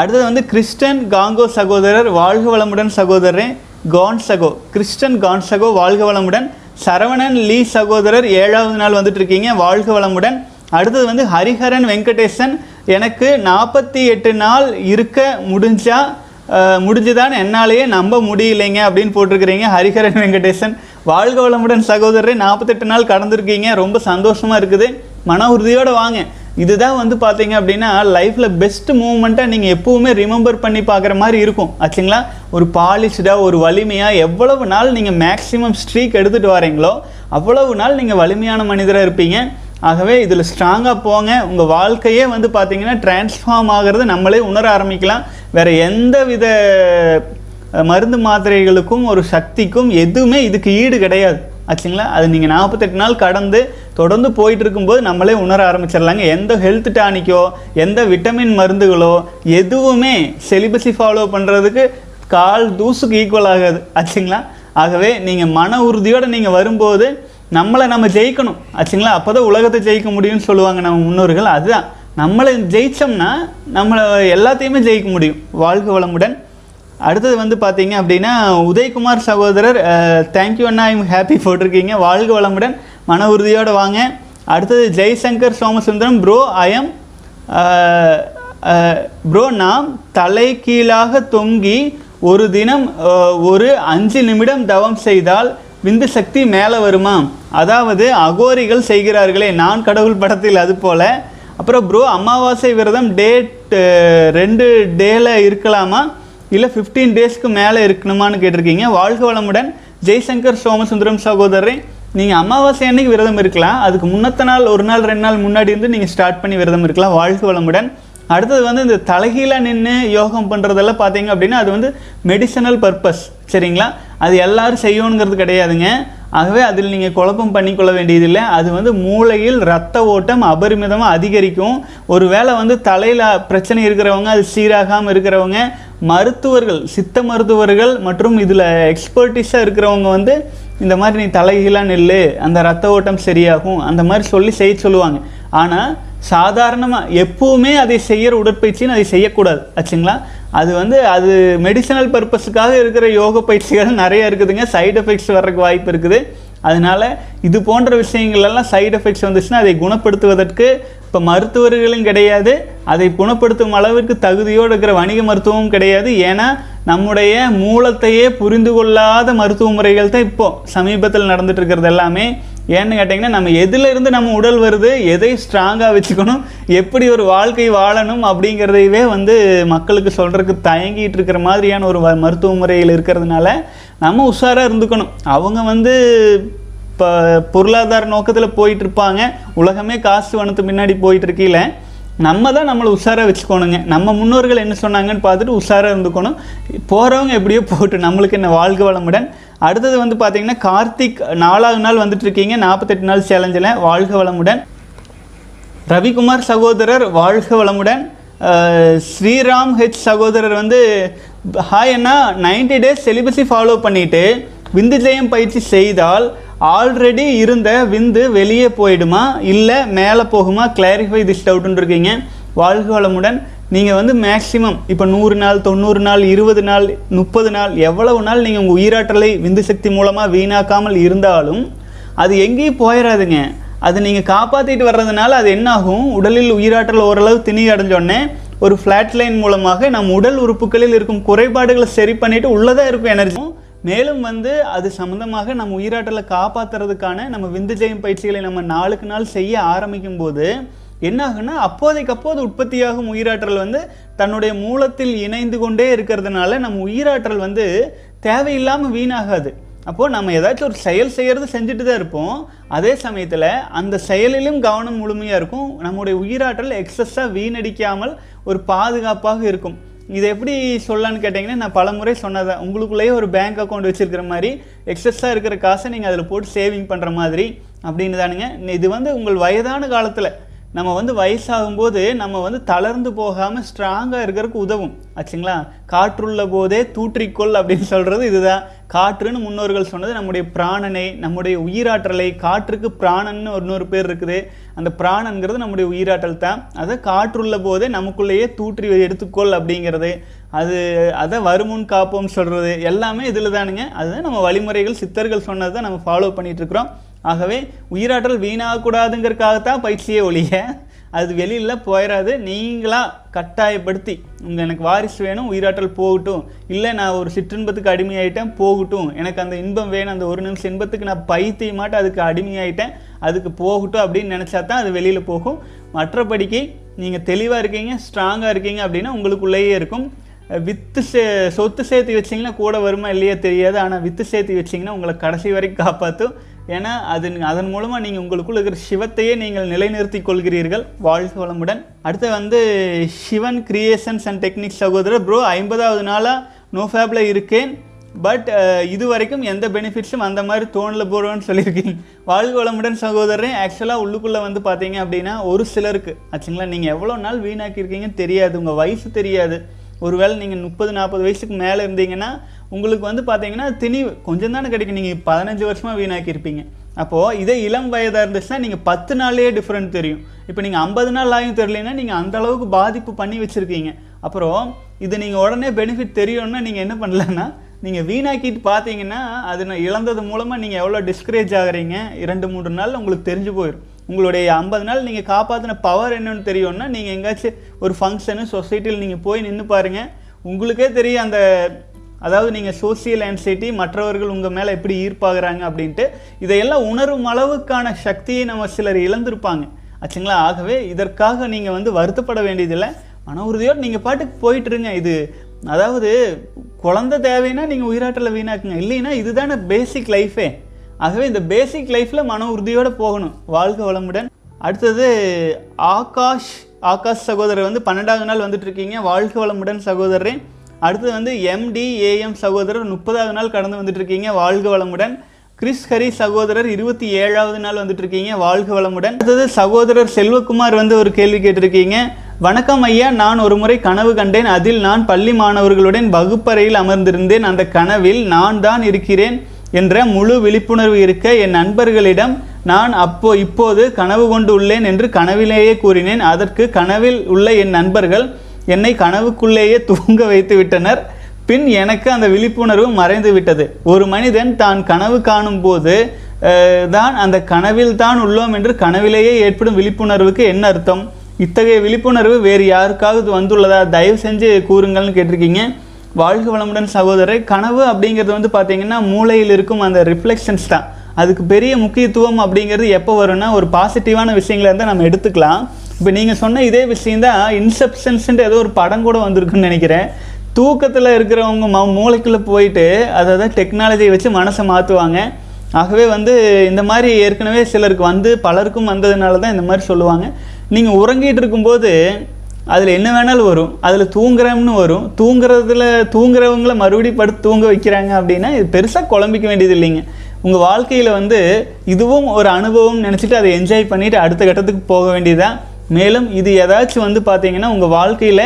அடுத்தது வந்து கிறிஸ்டன் காங்கோ சகோதரர் வாழ்க வளமுடன் சகோதரரே கான்சகோ கிறிஸ்டன் கான்சகோ வாழ்க வளமுடன். சரவணன் லீ சகோதரர் ஏழாவது நாள் வந்துட்டு இருக்கீங்க வாழ்க வளமுடன். அடுத்தது வந்து ஹரிஹரன் வெங்கடேசன் எனக்கு நாற்பத்தி எட்டு நாள் இருக்க முடிஞ்சால் அஹ், முடிஞ்சுதான் என்னாலேயே நம்ப முடியலைங்க அப்படின்னு போட்டிருக்கிறீங்க ஹரிஹரன் வெங்கடேசன். வாழ்க வளமுடன் சகோதரரை நாற்பத்தெட்டு நாள் கடந்திருக்கீங்க. ரொம்ப சந்தோஷமாக இருக்குது. மன உறுதியோடு வாங்க. இதுதான் வந்து பார்த்தீங்க அப்படின்னா லைஃப்பில் பெஸ்ட் மூமெண்ட்டாக நீங்கள் எப்போவுமே ரிமெம்பர் பண்ணி பார்க்குற மாதிரி இருக்கும். ஆச்சுங்களா? ஒரு பாலிஷ்டாக ஒரு வலிமையாக எவ்வளவு நாள் நீங்கள் மேக்ஸிமம் ஸ்ட்ரீக் எடுத்துகிட்டு வரீங்களோ அவ்வளவு நாள் நீங்கள் வலிமையான மனிதராக இருப்பீங்க. ஆகவே இதில் ஸ்ட்ராங்காக போங்க. உங்கள் வாழ்க்கையே வந்து பார்த்திங்கன்னா டிரான்ஸ்ஃபார்ம் ஆகிறது நம்மளே உணர ஆரம்பிக்கலாம். வேறு எந்த வித மருந்து மாத்திரைகளுக்கும் ஒரு சக்திக்கும் எதுவுமே இதுக்கு ஈடு கிடையாது. ஆச்சுங்களா? அது நீங்கள் நாற்பத்தெட்டு நாள் கடந்து தொடர்ந்து போயிட்டு இருக்கும்போது நம்மளே உணர ஆரம்பிச்சிடலாங்க. எந்த ஹெல்த் டானிக்கோ எந்த விட்டமின் மருந்துகளோ எதுவுமே செலிபஸி ஃபாலோ பண்ணுறதுக்கு கால் தூசுக்கு ஈக்குவல் ஆகாது. ஆச்சுங்களா? ஆகவே நீங்கள் மன உறுதியோடு நீங்கள் வரும்போது நம்மளை நம்ம ஜெயிக்கணும். ஆச்சுங்களா? அப்போ தான் உலகத்தை ஜெயிக்க முடியும்னு சொல்லுவாங்க நம்ம முன்னோர்கள். அதுதான். நம்மளை ஜெயிச்சோம்னா நம்மளை எல்லாத்தையுமே ஜெயிக்க முடியும். வாழ்க வளமுடன். அடுத்தது வந்து பார்த்தீங்க அப்படின்னா உதயகுமார் சகோதரர் தேங்க்யூ அண்ணா. ஐம் ஹாப்பி போட்டிருக்கீங்க. வாழ்க வளமுடன். மன உறுதியோடு வாங்க. அடுத்தது Jaishankar Somasundaram. Bro I'm bro நாம் தலை கீழாக தொங்கி ஒரு தினம் ஒரு அஞ்சு நிமிடம் தவம் செய்தால் விந்து சக்தி மேலே வருமா? அதாவது அகோரிகள் செய்கிறார்களே நான் கடவுள் படத்தில் அது போல். அப்புறம் ப்ரோ அமாவாசை விரதம் டேட் ரெண்டு டேல இருக்கலாமா? இல்லை ஃபிஃப்டீன் டேஸ்க்கு மேலே இருக்கணுமான்னு கேட்டிருக்கீங்க. வாழ்க வளமுடன். ஜெய்சங்கர் சோமசுந்தரம் சகோதரரை நீங்கள் அமாவாசை அன்னைக்கு விரதம் இருக்கலாம். அதுக்கு முன்னத்த நாள் ஒரு நாள் ரெண்டு நாள் முன்னாடி இருந்து நீங்கள் ஸ்டார்ட் பண்ணி விரதம் இருக்கலாம். வாழ்க வளமுடன். அடுத்தது வந்து இந்த தலைகீழாக நின்று யோகம் பண்ணுறதெல்லாம் பார்த்தீங்க அப்படின்னா அது வந்து மெடிசனல் பர்பஸ் சரிங்களா? அது எல்லாரும் செய்யணுங்கிறது கிடையாதுங்க. ஆகவே அதில் நீங்கள் குழப்பம் பண்ணிக்கொள்ள வேண்டியதில்லை. அது வந்து மூளையில் ரத்த ஓட்டம் அபரிமிதமாக அதிகரிக்கும். ஒருவேளை வந்து தலையில் பிரச்சனை இருக்கிறவங்க அது சீராகாமல் இருக்கிறவங்க மருத்துவர்கள் சித்த மருத்துவர்கள் மற்றும் இதில் எக்ஸ்பர்டிஸாக இருக்கிறவங்க வந்து இந்த மாதிரி நீ தலைகீழாக நில்லு அந்த ரத்த ஓட்டம் சரியாகும் அந்த மாதிரி சொல்லி செய்ய சொல்லுவாங்க. ஆனால் சாதாரணமாக எப்பவுமே அதை செய்கிற உடற்பயிற்சின்னு அதை செய்யக்கூடாது. ஆச்சுங்களா? அது வந்து அது மெடிசனல் பர்பஸுக்காக இருக்கிற யோக பயிற்சிகள் நிறைய இருக்குதுங்க. சைடு எஃபெக்ட்ஸ் வர்றதுக்கு வாய்ப்பு இருக்குது. அதனால் இது போன்ற விஷயங்கள்லாம் சைடு எஃபெக்ட்ஸ் வந்துச்சுன்னா அதை குணப்படுத்துவதற்கு இப்போ மருத்துவர்களும் கிடையாது. அதை குணப்படுத்தும் அளவிற்கு தகுதியோடு இருக்கிற வணிக மருத்துவமும் கிடையாது. ஏன்னா நம்முடைய மூலத்தையே புரிந்து கொள்ளாத மருத்துவ முறைகள் தான் இப்போது சமீபத்தில் நடந்துட்டு இருக்கிறது எல்லாமே. ஏன்னு கேட்டிங்கன்னா நம்ம எதிலிருந்து நம்ம உடல் வருது எதை ஸ்ட்ராங்காக வச்சுக்கணும் எப்படி ஒரு வாழ்க்கை வாழணும் அப்படிங்கிறதையவே வந்து மக்களுக்கு சொல்கிறதுக்கு தயங்கிட்டு இருக்கிற மாதிரியான ஒரு வ- மருத்துவ முறையில் இருக்கிறதுனால நம்ம உஷாராக இருந்துக்கணும். அவங்க வந்து இப்போ பொருளாதார நோக்கத்தில் போயிட்டு இருப்பாங்க உலகமே காசு வனத்து முன்னாடி போயிட்டு நம்ம தான் நம்மளை உஷாராக வச்சுக்கோணுங்க. நம்ம முன்னோர்கள் என்ன சொன்னாங்கன்னு பார்த்துட்டு உஷாராக இருந்துக்கணும். போகிறவங்க எப்படியோ போட்டு நம்மளுக்கு என்ன வாழ்க வளமுடன். அடுத்தது வந்து பார்த்திங்கன்னா கார்த்திக் நாலாவது நாள் வந்துட்டு இருக்கீங்க நாற்பத்தெட்டு நாள் சேலஞ்சில் வாழ்க வளமுடன். ரவிக்குமார் சகோதரர் வாழ்க வளமுடன். ஸ்ரீராம் ஹெச் சகோதரர் வந்து ஹாய் அண்ணா நைன்டி டேஸ் செலிபஸை ஃபாலோ பண்ணிவிட்டு விந்து ஜெயம் பயிற்சி செய்தால் ஆல்ரெடி இருந்த விந்து வெளியே போயிடுமா? இல்லை மேலே போகுமா? கிளாரிஃபை திஸ் டவுட்னு இருக்கீங்க வாழ்க வளமுடன். நீங்கள் வந்து மேக்ஸிமம் இப்போ நூறு நாள் தொண்ணூறு நாள் இருபது நாள் முப்பது நாள் எவ்வளவு நாள் நீங்கள் உங்கள் உயிராற்றலை விந்து சக்தி மூலமாக வீணாக்காமல் இருந்தாலும் அது எங்கேயும் போயிடாதுங்க அது நீங்கள் காப்பாற்றிட்டு வர்றதுனால அது என்னாகும்? உடலில் உயிராற்றல் ஓரளவு திணி அடைஞ்சோடனே ஒரு ஃப்ளாட் லைன் மூலமாக நம் உடல் உறுப்புகளில் இருக்கும் குறைபாடுகளை சரி பண்ணிவிட்டு உள்ளதாக இருக்கும் எனர்ஜி மேலும் வந்து அது சம்மந்தமாக நம்ம உயிராற்றலை காப்பாற்றுறதுக்கான நம்ம விந்து ஜெயம் பயிற்சிகளை நம்ம நாளுக்கு நாள் செய்ய ஆரம்பிக்கும் போது என்னாகுன்னா அப்போதைக்கு அப்போது உற்பத்தியாகும் உயிராற்றல் வந்து தன்னுடைய மூலத்தில் இணைந்து கொண்டே இருக்கிறதுனால நம்ம உயிராற்றல் வந்து தேவையில்லாமல் வீணாகாது. அப்போது நம்ம ஏதாச்சும் ஒரு செயல் செய்கிறது செஞ்சுட்டு தான் இருப்போம். அதே சமயத்தில் அந்த செயலிலும் கவனம் முழுமையாக இருக்கும். நம்முடைய உயிராற்றல் எக்ஸஸாக வீணடிக்காமல் ஒரு பாதுகாப்பாக இருக்கும். இதை எப்படி சொல்லலான்னு கேட்டிங்கன்னா நான் பலமுறை சொன்னதான் உங்களுக்குள்ளேயே ஒரு பேங்க் அக்கௌண்ட் வச்சுருக்கிற மாதிரி எக்ஸஸாக இருக்கிற காசை நீங்கள் அதில் போட்டு சேவிங் பண்ணுற மாதிரி அப்படின்னு தானுங்க. இது வந்து உங்கள் வயதான காலத்தில் நம்ம வந்து வயசாகும்போது நம்ம வந்து தளர்ந்து போகாமல் ஸ்ட்ராங்காக இருக்கிறதுக்கு உதவும். ஆச்சுங்களா? காற்றுள்ள போதே தூற்றிக்கொள் அப்படின்னு சொல்கிறது இதுதான். காற்றுன்னு முன்னோர்கள் சொன்னது நம்முடைய பிராணனை நம்முடைய உயிராற்றலை காற்றுக்கு பிராணன்னு ஒரு நூறு பேர் இருக்குது. அந்த பிராணங்கிறது நம்முடைய உயிராற்றல் தான். அதை காற்றுள்ள போதே நமக்குள்ளேயே தூற்றி எடுத்துக்கொள் அப்படிங்கிறது. அது அதை வருமுன் காப்போம் சொல்கிறது எல்லாமே இதில் தானுங்க. அதுதான் நம்ம வழிமுறைகள் சித்தர்கள் சொன்னது தான் நம்ம ஃபாலோ பண்ணிகிட்ருக்குறோம் ஆகவே உயிராற்றல் வீணாகக்கூடாதுங்கிறதுக்காகத்தான் பயிற்சியே ஒழிய. அது வெளியில் போயிடாது நீங்களாக கட்டாயப்படுத்தி உங்கள் எனக்கு வாரிசு வேணும் உயிராற்றல் போகட்டும். இல்லை நான் ஒரு சிற்றின்பத்துக்கு அடிமையாயிட்டேன் போகட்டும். எனக்கு அந்த இன்பம் வேணும் அந்த ஒரு நிமிஷம் இன்பத்துக்கு நான் பைத்தியமாட்டு அதுக்கு அடிமையாயிட்டேன் அதுக்கு போகட்டும் அப்படின்னு நினச்சா தான் அது வெளியில் போகும். மற்றபடிக்கு நீங்கள் தெளிவாக இருக்கீங்க ஸ்ட்ராங்காக இருக்கீங்க அப்படின்னா உங்களுக்குள்ளேயே இருக்கும். வித்து சே சொத்து சேர்த்து வச்சிங்கன்னா கூட வருமா இல்லையே தெரியாது. ஆனால் வித்து சேர்த்து வச்சிங்கன்னா உங்களை கடைசி வரைக்கும் காப்பாற்றும். ஏன்னா அது அதன் மூலமாக நீங்கள் உங்களுக்குள்ள இருக்கிற சிவத்தையே நீங்கள் நிலைநிறுத்திக் கொள்கிறீர்கள். வாழ்க வளமுடன். அடுத்து வந்து சிவன் கிரியேஷன்ஸ் அண்ட் டெக்னிக்ஸ் சகோதரர். ப்ரோ ஐம்பதாவது நாளாக நோ ஃபேப்பில் இருக்கேன். பட் இது வரைக்கும் எந்த பெனிஃபிட்ஸும் அந்த மாதிரி தோணில் போகிறோன்னு சொல்லியிருக்கீங்க வாழ்க வளமுடன் சகோதரன் ஆக்சுவலாக உள்ளுக்குள்ளே வந்து பார்த்தீங்க அப்படின்னா ஒரு சிலருக்கு ஆச்சுங்களா? நீங்கள் எவ்வளோ நாள் வீணாக்கியிருக்கீங்கன்னு தெரியாது. உங்கள் வயசு தெரியாது. ஒருவேளை நீங்கள் முப்பது நாற்பது வயசுக்கு மேலே இருந்தீங்கன்னா உங்களுக்கு வந்து பார்த்தீங்கன்னா திணிவு. கொஞ்சம் தானே கிடைக்கும். நீங்கள் பதினஞ்சு வருஷமாக வீணாக்கியிருப்பீங்க. அப்போது இதே இளம் வயதாக இருந்துச்சுன்னா நீங்கள் பத்து நாள்லேயே டிஃப்ரெண்ட் தெரியும். இப்போ நீங்கள் ஐம்பது நாள் ஆகியும் தெரியலனா நீங்கள் அந்த அளவுக்கு பாதிப்பு பண்ணி வச்சுருக்கீங்க. அப்புறம் இது நீங்கள் உடனே பெனிஃபிட் தெரியும்னா நீங்கள் என்ன பண்ணலன்னா நீங்கள் வீணாக்கிட்டு பார்த்தீங்கன்னா அது நான் இழந்தது மூலமாக நீங்கள் எவ்வளோ டிஸ்கரேஜ் ஆகுறீங்க இரண்டு மூன்று நாள் உங்களுக்கு தெரிஞ்சு போயிடும் உங்களுடைய ஐம்பது நாள் நீங்கள் காப்பாற்றின பவர் என்னன்னு தெரியும்னா நீங்கள் எங்கேயாச்சும் ஒரு ஃபங்க்ஷனு சொசைட்டியில் நீங்கள் போய் நின்று பாருங்கள் உங்களுக்கே தெரியும் அந்த அதாவது நீங்கள் சோசியல் ஆன்சைட்டி மற்றவர்கள் உங்கள் மேலே எப்படி ஈர்ப்பாகிறாங்க அப்படின்ட்டு. இதையெல்லாம் உணரும் அளவுக்கான சக்தியை நம்ம சிலர் இழந்திருப்பாங்க. ஆச்சுங்களா? ஆகவே இதற்காக நீங்கள் வந்து வருத்தப்பட வேண்டியதில்லை. மன உறுதியோடு நீங்கள் பாட்டுக்கு போயிட்டுருங்க இது அதாவது குழந்தை தேவைன்னா நீங்கள் உயிராற்றலை வீணாக்குங்க. இல்லைன்னா இதுதானே பேசிக் லைஃபே ஆகவே இந்த பேசிக் லைஃப்பில் மன உறுதியோடு போகணும். வாழ்க வளமுடன். அடுத்தது ஆகாஷ் ஆகாஷ் சகோதரர் வந்து பன்னெண்டாவது நாள் வந்துட்டு இருக்கீங்க வாழ்க வளமுடன் சகோதரரே. அடுத்தது வந்து எம்டிஏஎம் சகோதரர் முப்பதாவது நாள் கடந்து வந்துட்டு இருக்கீங்க வாழ்க வளமுடன். கிறிஸ் ஹரி சகோதரர் இருபத்தி ஏழாவது நாள் வந்துட்டு இருக்கீங்க வாழ்க வளமுடன். அடுத்தது சகோதரர் செல்வகுமார் வந்து ஒரு கேள்வி கேட்டிருக்கீங்க. வணக்கம் ஐயா நான் ஒரு முறை கனவு கண்டேன். அதில் நான் பள்ளி மாணவர்களுடன் வகுப்பறையில் அமர்ந்திருந்தேன். அந்த கனவில் நான் தான் இருக்கிறேன். என்ற முழு விழிப்புணர்வு இருக்க என் நண்பர்களிடம் நான் அப்போ இப்போது கனவு கொண்டு உள்ளேன் என்று கனவிலேயே கூறினேன். அதற்கு கனவில் உள்ள என் நண்பர்கள் என்னை கனவுக்குள்ளேயே தூங்க வைத்து விட்டனர். பின் எனக்கு அந்த விழிப்புணர்வு மறைந்து விட்டது. ஒரு மனிதன் தான் கனவு காணும் போது தான் அந்த கனவில் தான் உள்ளோம் என்று கனவிலேயே ஏற்படும் விழிப்புணர்வுக்கு என்ன அர்த்தம்? இத்தகைய விழிப்புணர்வு வேறு யாருக்காவது வந்துள்ளதா? தயவு செஞ்சு கூறுங்கள்னு கேட்டிருக்கீங்க. வாழ்க வளமுடன் சகோதரர் கனவு அப்படிங்கிறது வந்து பார்த்தீங்கன்னா மூளையில் இருக்கும் அந்த ரிஃப்ளெக்ஷன்ஸ் தான். அதுக்கு பெரிய முக்கியத்துவம் அப்படிங்கிறது எப்போ வரும்னா ஒரு பாசிட்டிவான விஷயங்களை இருந்தால் நம்ம எடுத்துக்கலாம். இப்போ நீங்கள் சொன்ன இதே விஷயம் தான் இன்செப்ஷன்ஸ்ன்ற ஏதோ ஒரு படம் கூட வந்திருக்குன்னு நினைக்கிறேன். தூக்கத்தில் இருக்கிறவங்க ம மூளைக்குள்ளே போயிட்டு அதாவது டெக்னாலஜியை வச்சு மனசை மாற்றுவாங்க ஆகவே வந்து இந்த மாதிரி ஏற்கனவே சிலருக்கு வந்து பலருக்கும் வந்ததுனால தான் இந்த மாதிரி சொல்லுவாங்க. நீங்கள் உறங்கிட்டு இருக்கும்போது அதில் என்ன வேணாலும் வரும். அதில் தூங்குறோம்னு வரும். தூங்குறதுல தூங்குறவங்கள மறுபடியும் படுத்து தூங்க வைக்கிறாங்க அப்படின்னா இது பெருசாக குழம்பிக்க வேண்டியது இல்லைங்க. உங்கள் வாழ்க்கையில் வந்து இதுவும் ஒரு அனுபவம் நினச்சிட்டு அதை என்ஜாய் பண்ணிவிட்டு அடுத்த கட்டத்துக்கு போக வேண்டியதுதான். மேலும் இது ஏதாச்சும் வந்து பார்த்தீங்கன்னா உங்கள் வாழ்க்கையில்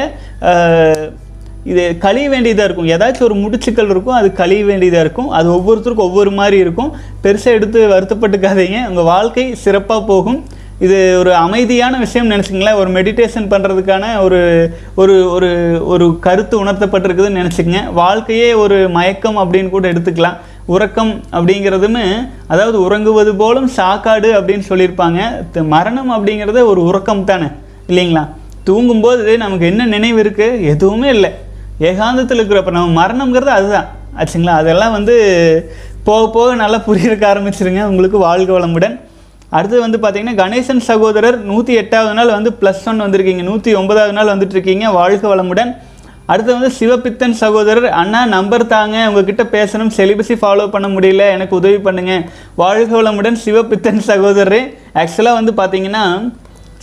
இது கழிய வேண்டியதாக இருக்கும். ஏதாச்சும் ஒரு முடிச்சுக்கள் இருக்கும் அது கழிய வேண்டியதாக இருக்கும். அது ஒவ்வொருத்தருக்கும் ஒவ்வொரு மாதிரி இருக்கும். பெருசாக எடுத்து வருத்தப்பட்டுக்காதீங்க. உங்கள் வாழ்க்கை சிறப்பாக போகும். இது ஒரு அமைதியான விஷயம் நினச்சிங்களேன் ஒரு மெடிடேஷன் பண்ணுறதுக்கான ஒரு ஒரு ஒரு ஒரு கருத்து உணர்த்தப்பட்டிருக்குதுன்னு நினச்சிக்கங்க. வாழ்க்கையே ஒரு மயக்கம் அப்படின்னு கூட எடுத்துக்கலாம். உறக்கம் அப்படிங்கிறதுமே அதாவது உறங்குவது போலும் சாக்காடு அப்படின்னு சொல்லியிருப்பாங்க. மரணம் அப்படிங்கிறது ஒரு உறக்கம் தானே இல்லைங்களா? தூங்கும்போது நமக்கு என்ன நினைவு இருக்குது எதுவுமே இல்லை. ஏகாந்தத்தில் இருக்கிறப்ப நம்ம மரணம்ங்கிறது அதுதான். ஆச்சுங்களா? அதெல்லாம் வந்து போக போக நல்லா புரியறக்க ஆரம்பிச்சிருங்க. உங்களுக்கு வாழ்க வளமுடன். அடுத்து வந்து பார்த்தீங்கன்னா கணேசன் சகோதரர் நூற்றி எட்டாவது நாள் வந்து ப்ளஸ் ஒன் வந்திருக்கீங்க. நூற்றி ஒன்பதாவது நாள் வந்துட்டுருக்கீங்க. வாழ்க வளமுடன். அடுத்து வந்து சிவபித்தன் சகோதரர் அண்ணா நம்பர் தாங்க. உங்ககிட்ட பேசணும். செலிபஸி ஃபாலோ பண்ண முடியல. எனக்கு உதவி பண்ணுங்கள் வாழ்க வளமுடன் சிவபித்தன் சகோதரர். ஆக்சுவலாக வந்து பார்த்தீங்கன்னா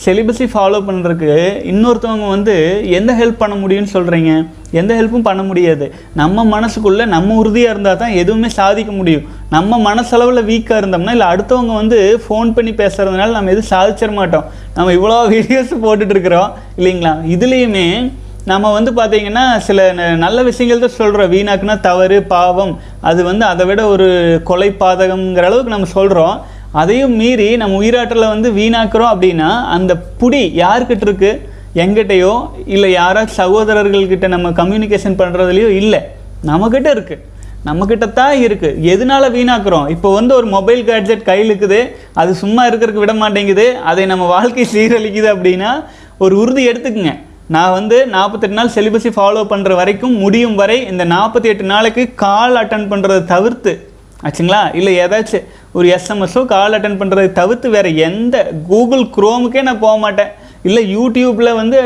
செலிபஸை ஃபாலோ பண்ணுறதுக்கு இன்னொருத்தவங்க வந்து எந்த ஹெல்ப் பண்ண முடியும்னு சொல்கிறீங்க எந்த ஹெல்ப்பும் பண்ண முடியாது. நம்ம மனசுக்குள்ளே நம்ம உறுதியாக இருந்தால் தான் எதுவுமே சாதிக்க முடியும். நம்ம மனசளவில் வீக்காக இருந்தோம்னா இல்லை அடுத்தவங்க வந்து ஃபோன் பண்ணி பேசுகிறதுனால நம்ம எதுவும் சாதிச்சிட மாட்டோம். நம்ம இவ்வளோ வீடியோஸ் போட்டுட்ருக்குறோம் இல்லைங்களா? இதுலேயுமே நம்ம வந்து பார்த்தீங்கன்னா சில ந- நல்ல விஷயங்கள் தான் சொல்கிறோம் வீணாக்குனா தவறு பாவம். அது வந்து அதை விட ஒரு கொலை பாதகங்கிற அளவுக்கு நம்ம சொல்கிறோம் அதையும் மீறி நம்ம உயிராற்றலை வந்து வீணாக்குறோம் அப்படின்னா அந்த புடி யார்கிட்ட இருக்கு? எங்கிட்டயோ இல்லை யாராச்சும் சகோதரர்கள்கிட்ட நம்ம கம்யூனிகேஷன் பண்ணுறதுலையோ இல்லை. நம்மக்கிட்ட இருக்கு. நம்மக்கிட்ட தான் இருக்குது எதனால வீணாக்குறோம்? இப்போ வந்து ஒரு மொபைல் கேட்ஜெட் கையில் இருக்குது அது சும்மா இருக்கிறதுக்கு விட மாட்டேங்குது. அதை நம்ம வாழ்க்கை சீரழிக்குது அப்படின்னா ஒரு உறுதி எடுத்துக்குங்க. நான் வந்து நாற்பத்தெட்டு நாள் செலிபஸை ஃபாலோ பண்ணுற வரைக்கும் முடியும் வரை இந்த நாற்பத்தி எட்டு நாளைக்கு கால் அட்டன் பண்ணுறதை தவிர்த்து ஆச்சுங்களா? இல்லை ஏதாச்சும் ஒரு எஸ்எம்எஸோ கால் அட்டன் பண்ணுறதை தவிர்த்து வேறு எந்த கூகுள் குரோமுக்கே நான் போக மாட்டேன். இல்லை யூடியூப்பில் வந்து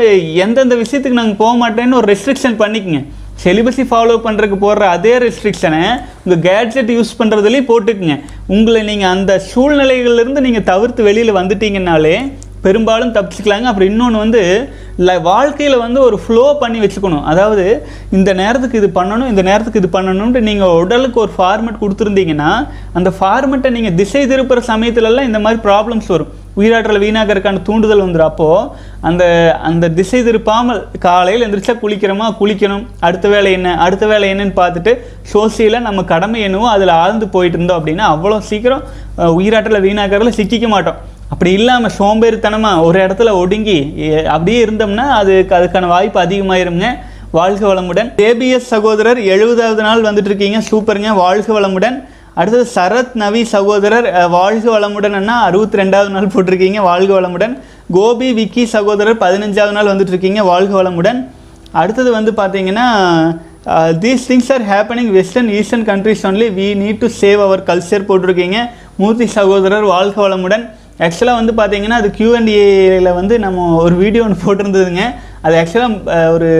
எந்தெந்த விஷயத்துக்கு நாங்கள் போக மாட்டேன்னு ஒரு ரெஸ்ட்ரிக்ஷன் பண்ணிக்கங்க. செலிபஸை ஃபாலோ பண்ணுறதுக்கு போடுற அதே ரெஸ்ட்ரிக்ஷனை உங்கள் கேட்ஜெட் யூஸ் பண்ணுறதுலேயும் போட்டுக்குங்க. உங்களை நீங்கள் அந்த சூழ்நிலைகள்லேருந்து நீங்கள் தவிர்த்து வெளியில் வந்துட்டீங்கன்னாலே பெரும்பாலும் தப்பிச்சுக்கலாங்க. அப்புறம் இன்னொன்று வந்து வாழ்க்கையில் வந்து ஒரு ஃப்ளோ பண்ணி வச்சுக்கணும். அதாவது இந்த நேரத்துக்கு இது பண்ணணும் இந்த நேரத்துக்கு இது பண்ணணும்ட்டு நீங்கள் உடலுக்கு ஒரு ஃபார்மெட் கொடுத்துருந்தீங்கன்னா அந்த ஃபார்மெட்டை நீங்கள் திசை திருப்புற சமயத்துலலாம் இந்த மாதிரி ப்ராப்ளம்ஸ் வரும். உயிராற்றல் வீணாக்கிறதுக்கான தூண்டுதல் வந்துடும் அப்போது அந்த அந்த திசை திருப்பாமல் காலையில் எந்திரிச்சா குளிக்கிறோமா? குளிக்கணும். அடுத்த வேலை என்ன? அடுத்த வேலை என்னன்னு பார்த்துட்டு சோசியலாக நம்ம கடமை என்னவோ அதில் ஆழ்ந்து போயிட்டு இருந்தோம் அப்படின்னா அவ்வளோ சீக்கிரம் உயிராற்றலை வீணாக்கிறதுல சிக்கிக்க மாட்டோம். அப்படி இல்லாமல் சோம்பேறித்தனமாக ஒரு இடத்துல ஒடுங்கி அப்படியே இருந்தோம்னா அதுக்கு அதுக்கான வாய்ப்பு அதிகமாயிருங்க. வாழ்க வளமுடன். ஏபிஎஸ் சகோதரர் எழுபதாவது நாள் வந்துட்டு இருக்கீங்க சூப்பருங்க. வாழ்க வளமுடன். அடுத்தது சரத் நவி சகோதரர் வாழ்க வளமுடன் அண்ணா. அறுபத்தி ரெண்டாவது நாள் போட்டிருக்கீங்க. வாழ்க வளமுடன். கோபி விக்கி சகோதரர் பதினஞ்சாவது நாள் வந்துட்டு இருக்கீங்க வாழ்க வளமுடன். அடுத்தது வந்து பார்த்தீங்கன்னா these things are happening western eastern countries only we need to save our culture போட்டிருக்கீங்க. மூர்த்தி சகோதரர் வாழ்க வளமுடன். ஆக்சுவலாக வந்து பார்த்தீங்கன்னா அது கியூஎன்டிஏயில் வந்து நம்ம ஒரு வீடியோ ஒன்று போட்டிருந்ததுங்க. அது ஆக்சுவலாக ஒரு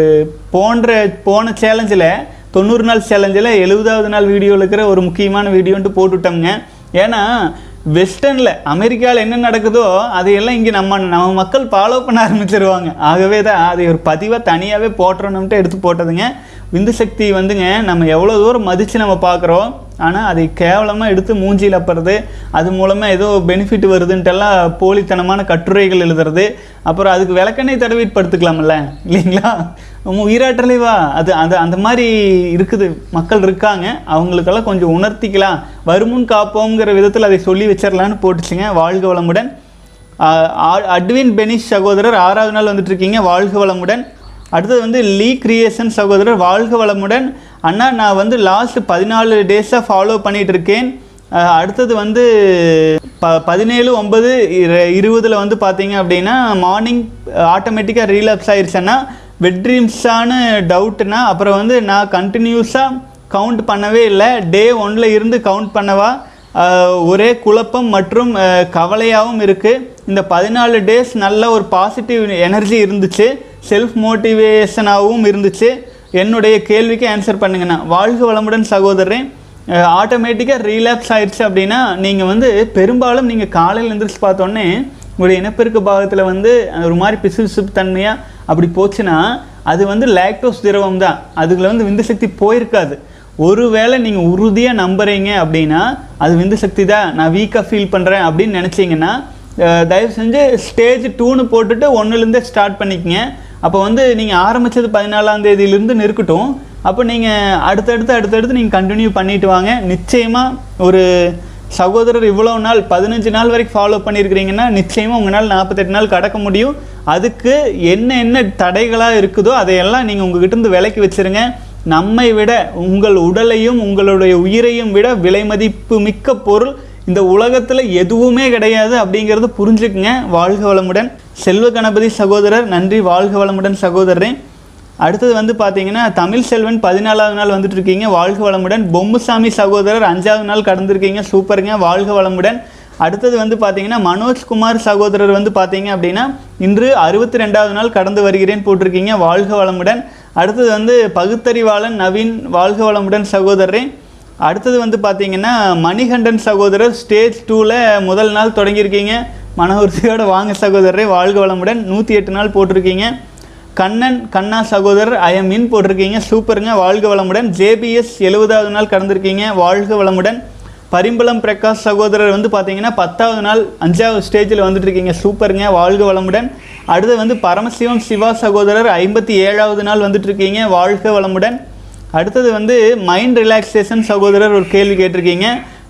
போன்ற போன சேலஞ்சில் தொண்ணூறு நாள் சேலஞ்சில் எழுபதாவது நாள் வீடியோவில் இருக்கிற ஒரு முக்கியமான வீடியோன்ட்டு போட்டுவிட்டோம்ங்க ஏன்னா வெஸ்டர்னில் அமெரிக்காவில் என்ன நடக்குதோ அதையெல்லாம் இங்கே நம்ம நம்ம மக்கள் ஃபாலோ பண்ண ஆரம்பிச்சிருவாங்க. ஆகவே தான் அதை ஒரு பதிவாக தனியாகவே போட்டுறணும்ட்டு எடுத்து போட்டதுங்க. விந்து சக்தி வந்துங்க நம்ம எவ்வளோ தூரம் மதித்து நம்ம பார்க்குறோம் ஆனால் அதை கேவலமாக எடுத்து மூஞ்சியில் அப்புறது அது மூலமாக ஏதோ பெனிஃபிட் வருதுன்ட்டெல்லாம் போலித்தனமான கட்டுரைகள் எழுதுறது. அப்புறம் அதுக்கு விளக்கெண்ணெய் தடவிட்படுத்துக்கலாம்ல இல்லைங்களா? உம் உயிராற்றலை வா. அது அந்த அந்த மாதிரி இருக்குது. மக்கள் இருக்காங்க அவங்களுக்கெல்லாம் கொஞ்சம் உணர்த்திக்கலாம். வருமுன் காப்போங்கிற விதத்தில் அதை சொல்லி வச்சிடலான்னு போட்டுச்சுங்க வாழ்க வளமுடன். அட்வின் பெனிஷ் சகோதரர் ஆறாவது நாள் வந்துட்டு இருக்கீங்க வாழ்க வளமுடன். அடுத்தது வந்து லீ கிரியேஷன் சகோதரர் வாழ்க வளமுடன். அண்ணா நான் வந்து லாஸ்ட் பதினாலு டேஸாக ஃபாலோ பண்ணிகிட்டு இருக்கேன் அடுத்தது வந்து ப பதினேழு ஒன்பது இருபதில் வந்து பார்த்தீங்க அப்படின்னா மார்னிங் ஆட்டோமேட்டிக்காக ரீலாப்ஸ் ஆயிடுச்சுன்னா வெட்ரீம்ஸானு டவுட்டுனா அப்புறம் வந்து நான் கண்டினியூஸாக கவுண்ட் பண்ணவே இல்லை. டே ஒன்ல இருந்து கவுண்ட் பண்ணவா? ஒரே குழப்பம் மற்றும் கவலையாகவும் இருக்குது இந்த பதினாலு டேஸ் நல்ல ஒரு பாசிட்டிவ் எனர்ஜி இருந்துச்சு. செல்ஃப் மோட்டிவேஷனாகவும் இருந்துச்சு. என்னுடைய கேள்விக்கு ஆன்சர் பண்ணுங்கண்ணா. வாழ்க வளமுடன் சகோதரன் ஆட்டோமேட்டிக்காக ரீலாப்ஸ் ஆயிடுச்சு அப்படின்னா நீங்கள் வந்து பெரும்பாலும் நீங்கள் காலையில் எழுந்திரிச்சு பார்த்தோன்னே உங்களுடைய இனப்பெருக்க பாகத்தில் வந்து ஒரு மாதிரி பிசுபிசுப்பு தன்மையாக அப்படி போச்சுன்னா அது வந்து லாக்டோஸ் திரவம் தான் அதுக்குள்ள வந்து விந்து சக்தி போயிருக்காது. ஒருவேளை நீங்கள் உறுதியாக நம்புறீங்க அப்படின்னா அது விந்து சக்தி தான் நான் வீக்காக ஃபீல் பண்ணுறேன் அப்படின்னு நினச்சிங்கன்னா தயவு செஞ்சு ஸ்டேஜ் டூன்னு போட்டுட்டு ஒன்றுலேருந்தே ஸ்டார்ட் பண்ணிக்கங்க. அப்போ வந்து நீங்கள் ஆரம்பித்தது பதினாலாம் தேதியிலேருந்து நிற்கட்டும். அப்போ நீங்கள் அடுத்தடுத்து அடுத்தடுத்து நீங்கள் கண்டினியூ பண்ணிட்டு வாங்க. நிச்சயமாக ஒரு சகோதரர் இவ்வளோ நாள் பதினஞ்சு நாள் வரைக்கும் ஃபாலோ பண்ணியிருக்கிறீங்கன்னா நிச்சயமாக உங்களால் நாற்பத்தெட்டு நாள் கடக்க முடியும். அதுக்கு என்ன என்ன தடைகளாக இருக்குதோ அதையெல்லாம் நீங்கள் உங்ககிட்ட இருந்து விலக்கி வச்சிருங்க. நம்மை விட உங்கள் உடலையும் உங்களுடைய உயிரையும் விட விலை மதிப்பு மிக்க பொருள் இந்த உலகத்தில் எதுவுமே கிடையாது அப்படிங்கிறது புரிஞ்சுக்குங்க. வாழ்க வளமுடன். செல்வ கணபதி சகோதரர் நன்றி. வாழ்க வளமுடன் சகோதரரே. அடுத்தது வந்து பார்த்தீங்கன்னா தமிழ் செல்வன் பதினாலாவது நாள் வந்துட்டு இருக்கீங்க வாழ்க வளமுடன். பொம்முசாமி சகோதரர் அஞ்சாவது நாள் கடந்திருக்கீங்க. சூப்பருங்க. வாழ்க வளமுடன். அடுத்தது வந்து பார்த்தீங்கன்னா மனோஜ்குமார் சகோதரர் வந்து பார்த்தீங்க அப்படின்னா இன்று அறுபத்தி ரெண்டாவது நாள் கடந்து வருகிறேன் போட்டிருக்கீங்க. வாழ்க வளமுடன். அடுத்தது வந்து பகுத்தறிவாளன் நவீன் வாழ்க வளமுடன் சகோதரரே. அடுத்தது வந்து பார்த்தீங்கன்னா மணிகண்டன் சகோதரர் ஸ்டேஜ் டூவில் முதல் நாள் தொடங்கியிருக்கீங்க. மன உறுதியோட வாங்க சகோதரரே வாழ்க வளமுடன். நூற்றி எட்டு நாள் போட்டிருக்கீங்க. கண்ணன் கண்ணா சகோதரர் ஐஎம் இன் போட்டிருக்கீங்க. சூப்பருங்க வாழ்க வளமுடன். ஜேபிஎஸ் எழுபதாவது நாள் கடந்திருக்கீங்க வாழ்க வளமுடன். பரிம்பளம் பிரகாஷ் சகோதரர் வந்து பார்த்தீங்கன்னா பத்தாவது நாள் அஞ்சாவது ஸ்டேஜில் வந்துட்டுருக்கீங்க. சூப்பருங்க வாழ்க வளமுடன். அடுத்து வந்து பரமசிவம் சிவா சகோதரர் ஐம்பத்தி ஏழாவது நாள் வந்துட்டு இருக்கீங்க வாழ்க வளமுடன். அடுத்தது வந்து மைண்ட் ரிலாக்ஸேஷன் சகோதரர் ஒரு கேள்வி கேட்டிருக்கீங்க.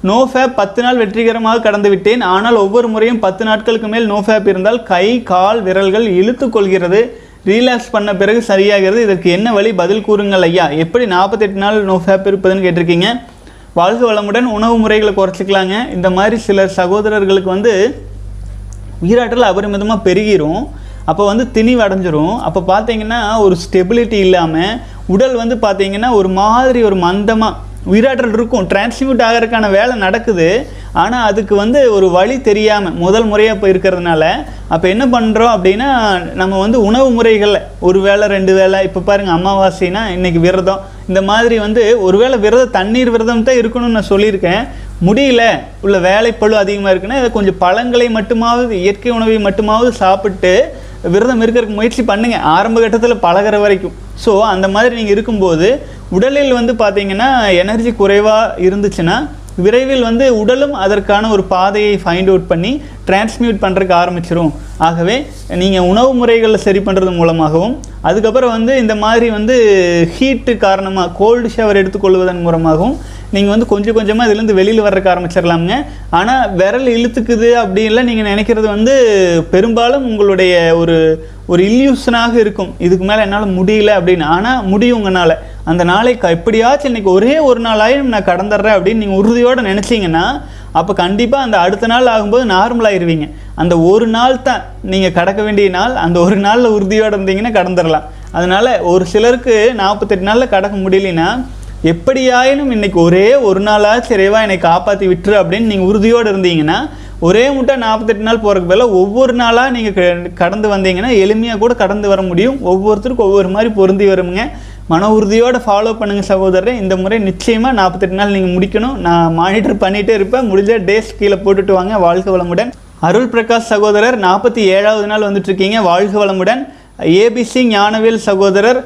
நோ ஃபேப் பத்து நாள் வெற்றிகரமாக கடந்து விட்டேன். ஆனால் ஒவ்வொரு முறையும் பத்து நாட்களுக்கு மேல் நோ ஃபேப் இருந்தால் கை கால் விரல்கள் இழுத்து கொள்கிறது. ரீலாக்ஸ் பண்ண பிறகு சரியாகிறது. இதற்கு என்ன வழி? பதில் கூறுங்கள் ஐயா. எப்படி நாற்பத்தெட்டு நாள் நோ ஃபேப் இருப்பதுன்னு கேட்டிருக்கீங்க. வாழ்க வளமுடன். உணவு முறைகளை குறைச்சிக்கலாங்க. இந்த மாதிரி சில சகோதரர்களுக்கு வந்து உயிராற்றல் அபரிமிதமாக பெருகிரும். அப்போ வந்து திணிவு அடைஞ்சிரும். அப்போ பார்த்தீங்கன்னா ஒரு ஸ்டெபிலிட்டி இல்லாமல் உடல் வந்து பார்த்தீங்கன்னா ஒரு மாதிரி ஒரு மந்தமாக உயிராற்றல் இருக்கும். டிரான்ஸ்மியூட் ஆகிறதுக்கான வேலை நடக்குது. ஆனால் அதுக்கு வந்து ஒரு வழி தெரியாமல் முதல் முறையாக இப்போ இருக்கிறதுனால அப்போ என்ன பண்ணுறோம் அப்படின்னா நம்ம வந்து உணவு முறைகளில் ஒரு வேளை ரெண்டு வேளை இப்போ பாருங்கள் அமாவாசைனா இன்றைக்கி விரதம். இந்த மாதிரி வந்து ஒரு வேளை விரதம் தண்ணீர் விரதம் தான் இருக்கணும்னு நான் சொல்லியிருக்கேன். முடியல உள்ள வேலைப்பழு அதிகமாக இருக்குன்னா இதை கொஞ்சம் பழங்களை மட்டுமாவது இயற்கை உணவை மட்டுமாவது சாப்பிட்டு விரதம் இருக்கிறதுக்கு முயற்சி பண்ணுங்கள் ஆரம்ப கட்டத்தில் பழகுற வரைக்கும். ஸோ அந்த மாதிரி நீங்கள் இருக்கும்போது உடலில் வந்து பார்த்தீங்கன்னா எனர்ஜி குறைவாக இருந்துச்சுன்னா விரைவில் வந்து உடலும் அதற்கான ஒரு பாதையை ஃபைண்ட் அவுட் பண்ணி டிரான்ஸ்மியூட் பண்ணுறதுக்கு ஆரம்பிச்சிரும். ஆகவே நீங்கள் உணவு முறைகளில் சரி பண்ணுறது மூலமாகவும் அதுக்கப்புறம் வந்து இந்த மாதிரி வந்து ஹீட்டு காரணமாக கோல்டு ஷவர் எடுத்துக்கொள்வதன் மூலமாகவும் நீங்கள் வந்து கொஞ்சம் கொஞ்சமாக இதுலேருந்து வெளியில் வர்றதுக்கு ஆரம்பிச்சிடலாமுங்க. ஆனால் விரல் இழுத்துக்குது அப்படின்லாம் நீங்கள் நினைக்கிறது வந்து பெரும்பாலும் உங்களுடைய ஒரு ஒரு இல்யூஷனாக இருக்கும். இதுக்கு மேலே என்னால் முடியல அப்படின்னு. ஆனால் முடியும் உங்களால். அந்த நாளை க- எப்படியாச்சும் இன்றைக்கி ஒரே ஒரு நாளாயும் நான் கடந்துடுறேன் அப்படின்னு நீங்கள் உறுதியோடு நினச்சிங்கன்னா அப்போ கண்டிப்பாக அந்த அடுத்த நாள் ஆகும்போது நார்மல் அந்த ஒரு நாள் தான் நீங்கள் கடக்க வேண்டிய நாள். அந்த ஒரு நாளில் உறுதியோடு இருந்தீங்கன்னா கடந்துடலாம். அதனால் ஒரு சிலருக்கு நாற்பத்தெட்டு நாளில் கடக்க முடியலன்னா எப்படியாயினும் இன்னைக்கு ஒரே ஒரு நாளாக இறைவா என்னை காப்பாற்றி விட்டுரு அப்படின்னு நீங்கள் உறுதியோடு இருந்தீங்கன்னா ஒரே முட்டை நாற்பத்தெட்டு நாள் போகிறதுக்கு பதிலாக ஒவ்வொரு நாளாக நீங்கள் கடந்து வந்தீங்கன்னா எளிமையாக கூட கடந்து வர முடியும். ஒவ்வொருத்தருக்கும் ஒவ்வொரு மாதிரி பொருந்தி வருமுங்க. மன உறுதியோடு ஃபாலோ பண்ணுங்கள் சகோதரர். இந்த முறை நிச்சயமாக நாற்பத்தெட்டு நாள் நீங்கள் முடிக்கணும். நான் மானிட்டர் பண்ணிகிட்டே இருப்பேன். முடிஞ்ச டேஸ் கீழே போட்டுட்டு வாங்க. வாழ்க வளமுடன். அருள் பிரகாஷ் சகோதரர் நாற்பத்தி ஏழாவது நாள் வந்துட்டுருக்கீங்க வாழ்க வளமுடன். ஏபிசி ஞானவேல் சகோதரர்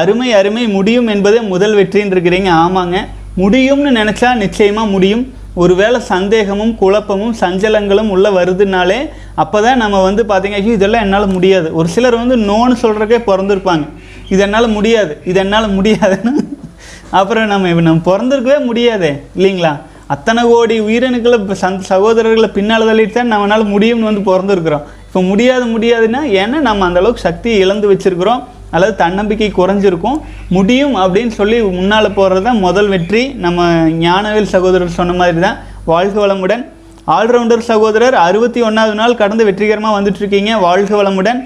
அருமை அருமை முடியும் என்பதே முதல் வெற்றின்னு இருக்கிறீங்க. ஆமாங்க. முடியும்னு நினச்சா நிச்சயமாக முடியும். ஒருவேளை சந்தேகமும் குழப்பமும் சஞ்சலங்களும் உள்ளே வருதுனாலே அப்போ தான் நம்ம வந்து பார்த்தீங்க ஐயோ இதெல்லாம் என்னால் முடியாது. ஒரு சிலர் வந்து நோன்னு சொல்கிறக்கே பிறந்திருப்பாங்க. இது என்னால் முடியாது இது என்னால் முடியாதுன்னு. அப்புறம் நம்ம நம்ம பிறந்திருக்கவே முடியாதே இல்லைங்களா? அத்தனை கோடி உயிரணுக்களை சந் சந்த சகோதரர்களை பின்னால் தள்ளிட்டு தான் நம்மளால் முடியும்னு வந்து பிறந்திருக்கிறோம். இப்போ முடியாது முடியாதுன்னா ஏன்னா நம்ம அந்தளவுக்கு சக்தியை இழந்து வச்சிருக்கிறோம். அல்லது தன்னம்பிக்கை குறைஞ்சிருக்கும். முடியும் அப்படின்னு சொல்லி முன்னால் போகிறது தான் முதல் வெற்றி. நம்ம ஞானவேல் சகோதரர் சொன்ன மாதிரி தான் வாழ்க வளமுடன். ஆல்ரவுண்டர் சகோதரர் அறுபத்தி ஒன்றாவது நாள் கடந்து வெற்றிகரமாக வந்துட்டுருக்கீங்க. வாழ்க வளமுடன்.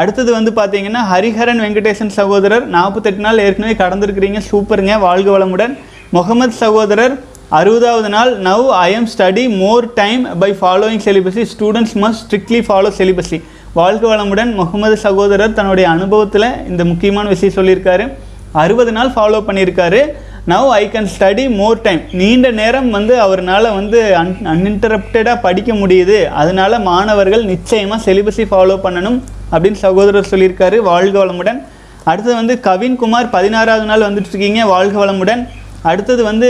அடுத்தது வந்து பார்த்தீங்கன்னா ஹரிஹரன் வெங்கடேசன் சகோதரர் நாற்பத்தெட்டு நாள் ஏற்கனவே கடந்திருக்கிறீங்க. சூப்பருங்க. வாழ்க வளமுடன். முகமது சகோதரர் அறுபதாவது நாள். Now I am study more time by following celibacy students must strictly follow celibacy வாழ்க வளமுடன் முகமது சகோதரர் தன்னுடைய அனுபவத்தில் இந்த முக்கியமான விஷயம் சொல்லியிருக்காரு. அறுபது நாள் ஃபாலோ பண்ணியிருக்காரு. Now I can study more time நீண்ட நேரம் வந்து அவரால் வந்து அன் அன்இன்டரப்டடாக படிக்க முடியுது. அதனால் மாணவர்கள் நிச்சயமாக செலிபஸை ஃபாலோ பண்ணணும் அப்படின்னு சகோதரர் சொல்லியிருக்காரு. வாழ்க வளமுடன். அடுத்தது வந்து கவின்குமார் பதினாறாவது நாள் வந்துட்டு இருக்கீங்க. வாழ்க வளமுடன். அடுத்தது வந்து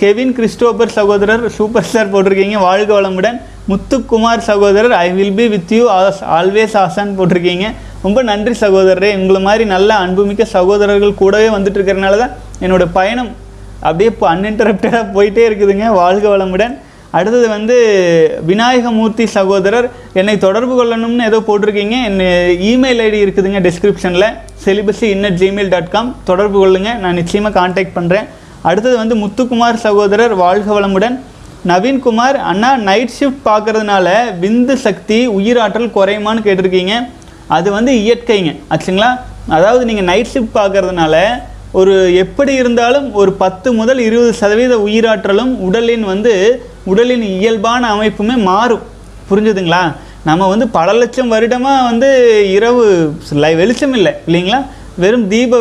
கெவின் கிறிஸ்டோபர் சகோதரர் சூப்பர் ஸ்டார் போட்டிருக்கீங்க. வாழ்க வளமுடன். முத்துக்குமார் சகோதரர் I will be with you as always ஆசான் போட்டிருக்கீங்க. ரொம்ப நன்றி சகோதரரே. உங்களை மாதிரி நல்ல அன்புமிக்க சகோதரர்கள் கூடவே வந்துட்டு இருக்கிறனால தான் என்னோட பயணம் அப்படியே இப்போ அன்இன்டரப்டடாக போயிட்டே இருக்குதுங்க. வாழ்க வளமுடன். அடுத்தது வந்து விநாயகமூர்த்தி சகோதரர் என்னை தொடர்பு கொள்ளணும்னு ஏதோ போட்டிருக்கீங்க. என் இமெயில் ஐடி இருக்குதுங்க டிஸ்கிரிப்ஷனில் celibacy inert Gmail dot com தொடர்பு கொள்ளுங்கள் நான் நிச்சயமாக காண்டாக்ட் பண்ணுறேன் அடுத்தது வந்து முத்துக்குமார் சகோதரர் வாழ்க வளமுடன். நவீன்குமார் அண்ணா நைட் ஷிஃப்ட் பார்க்குறதுனால விந்து சக்தி உயிராற்றல் குறையுமான்னு கேட்டிருக்கீங்க. அது வந்து இயற்கைங்க. ஆச்சுங்களா? அதாவது நீங்கள் நைட் ஷிஃப்ட் பார்க்குறதுனால ஒரு எப்படி இருந்தாலும் ஒரு பத்து முதல் இருபது சதவீத உயிராற்றலும் உடலின் வந்து உடலின் இயல்பான அமைப்புமே மாறும். புரிஞ்சுதுங்களா? நம்ம வந்து பல லட்சம் வருடமாக வந்து இரவு லை- வெளிச்சம் இல்லை. இல்லைங்களா? வெறும் தீப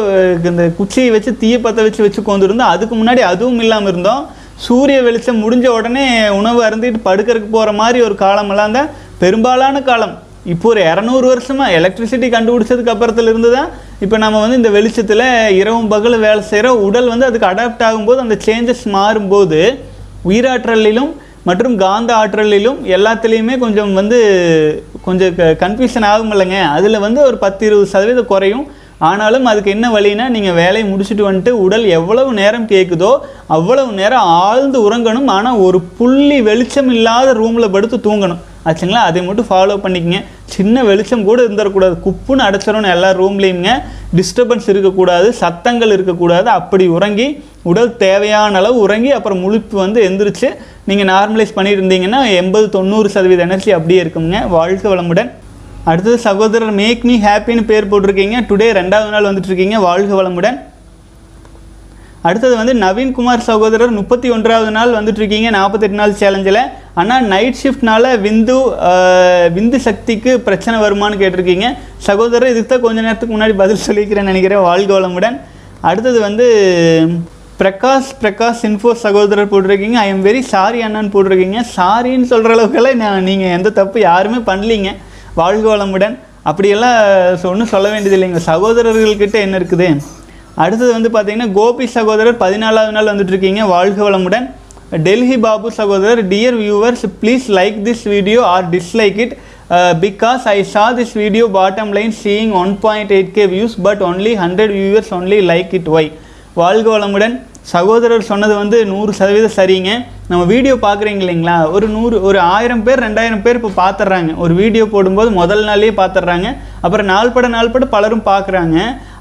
இந்த குச்சியை வச்சு தீயை பற்ற வச்சு வச்சு கொண்டிருந்தோம் அதுக்கு முன்னாடி அதுவும் இல்லாமல் இருந்தோம். சூரிய வெளிச்சம் முடிஞ்ச உடனே உணவு அருந்திட்டு படுக்கிறதுக்கு போகிற மாதிரி ஒரு காலமெல்லாம் தான் பெரும்பாலான காலம். இப்போ ஒரு இரநூறு வருஷமாக எலக்ட்ரிசிட்டி கண்டுபிடிச்சதுக்கு அப்புறத்துல இருந்து தான் இப்போ நம்ம வந்து இந்த வெளிச்சத்தில் இரவும் பகல் வேலை செய்கிற உடல் வந்து அதுக்கு அடாப்ட் ஆகும்போது அந்த சேஞ்சஸ் மாறும்போது உயிராற்றலிலும் மற்றும் காந்த ஆற்றலிலும் எல்லாத்துலேயுமே கொஞ்சம் வந்து கொஞ்சம் கன்ஃபியூஷன் ஆகும் இல்லைங்க அதில் வந்து ஒரு பத்து இருபது சதவீதம் குறையும். ஆனாலும் அதுக்கு என்ன வழினா நீங்கள் வேலையை முடிச்சுட்டு வந்துட்டு உடல் எவ்வளவு நேரம் கேட்குதோ அவ்வளவு நேரம் ஆழ்ந்து உறங்கணும். ஆனால் ஒரு புள்ளி வெளிச்சம் இல்லாத ரூமில் படுத்து தூங்கணும். ஆச்சுங்களா? அதை மட்டும் ஃபாலோ பண்ணிக்கங்க. சின்ன வெளிச்சம் கூட இருந்துடக்கூடாது. குப்புன்னு அடைச்சிடணும் எல்லா ரூம்லேயுங்க டிஸ்டர்பன்ஸ் இருக்கக்கூடாது சத்தங்கள் இருக்கக்கூடாது. அப்படி உறங்கி உடல் தேவையான அளவு உறங்கி அப்புறம் முழிப்பு வந்து எந்திரிச்சு நீங்கள் நார்மலைஸ் பண்ணியிருந்தீங்கன்னா எண்பது தொண்ணூறு சதவீத எனர்ஜி அப்படியே இருக்குங்க. வாழ்க்கை வளமுடன். அடுத்தது சகோதரர் மேக் மீ ஹாப்பின்னு பேர் போட்டிருக்கீங்க. டுடே ரெண்டாவது நாள் வந்துட்டுருக்கீங்க. வாழ்க வளமுடன். அடுத்தது வந்து நவீன்குமார் சகோதரர் முப்பத்தி ஒன்றாவது நாள் வந்துட்டுருக்கீங்க. நாற்பத்தெட்டு நாள் சேலஞ்சில் ஆனால் நைட் ஷிஃப்ட்னால விந்து விந்து சக்திக்கு பிரச்சனை வருமான்னு கேட்டிருக்கீங்க. சகோதரர் இதுக்கு தான் கொஞ்ச நேரத்துக்கு முன்னாடி பதில் சொல்லிக்கிறேன்னு நினைக்கிறேன். வாழ்க வளமுடன். அடுத்தது வந்து பிரகாஷ் பிரகாஷ் இன்ஃபோ சகோதரர் போட்டிருக்கீங்க. ஐ எம் வெரி சாரி அண்ணான்னு போட்டிருக்கீங்க. சாரின்னு சொல்கிற அளவுக்கெல்லாம் நான் நீங்கள் எந்த தப்பு யாருமே பண்ணலீங்க. வாழ்க வளமுடன். அப்படியெல்லாம் ஒன்றும் சொல்ல வேண்டியது இல்லைங்க சகோதரர்கள்கிட்ட என்ன இருக்குது? அடுத்தது வந்து பார்த்தீங்கன்னா கோபி சகோதரர் பதினாலாவது நாள் வந்துட்டு இருக்கீங்க வாழ்க வளமுடன். டெல்லி பாபு சகோதரர் dear viewers please like this video or dislike it because I saw this video bottom line seeing one point eight K views but only hundred viewers only like it why வாழ்க வளமுடன். சகோதரர் சொன்னது வந்து நூறு சதவீதம் சரிங்க. நம்ம வீடியோ பார்க்குறீங்க இல்லைங்களா? ஒரு நூறு ஒரு ஆயிரம் பேர் ரெண்டாயிரம் பேர் இப்போ பார்த்துட்றாங்க. ஒரு வீடியோ போடும்போது முதல் நாளே பார்த்துட்றாங்க. அப்புறம் நாள்பட நாள்பட பலரும் பார்க்குறாங்க.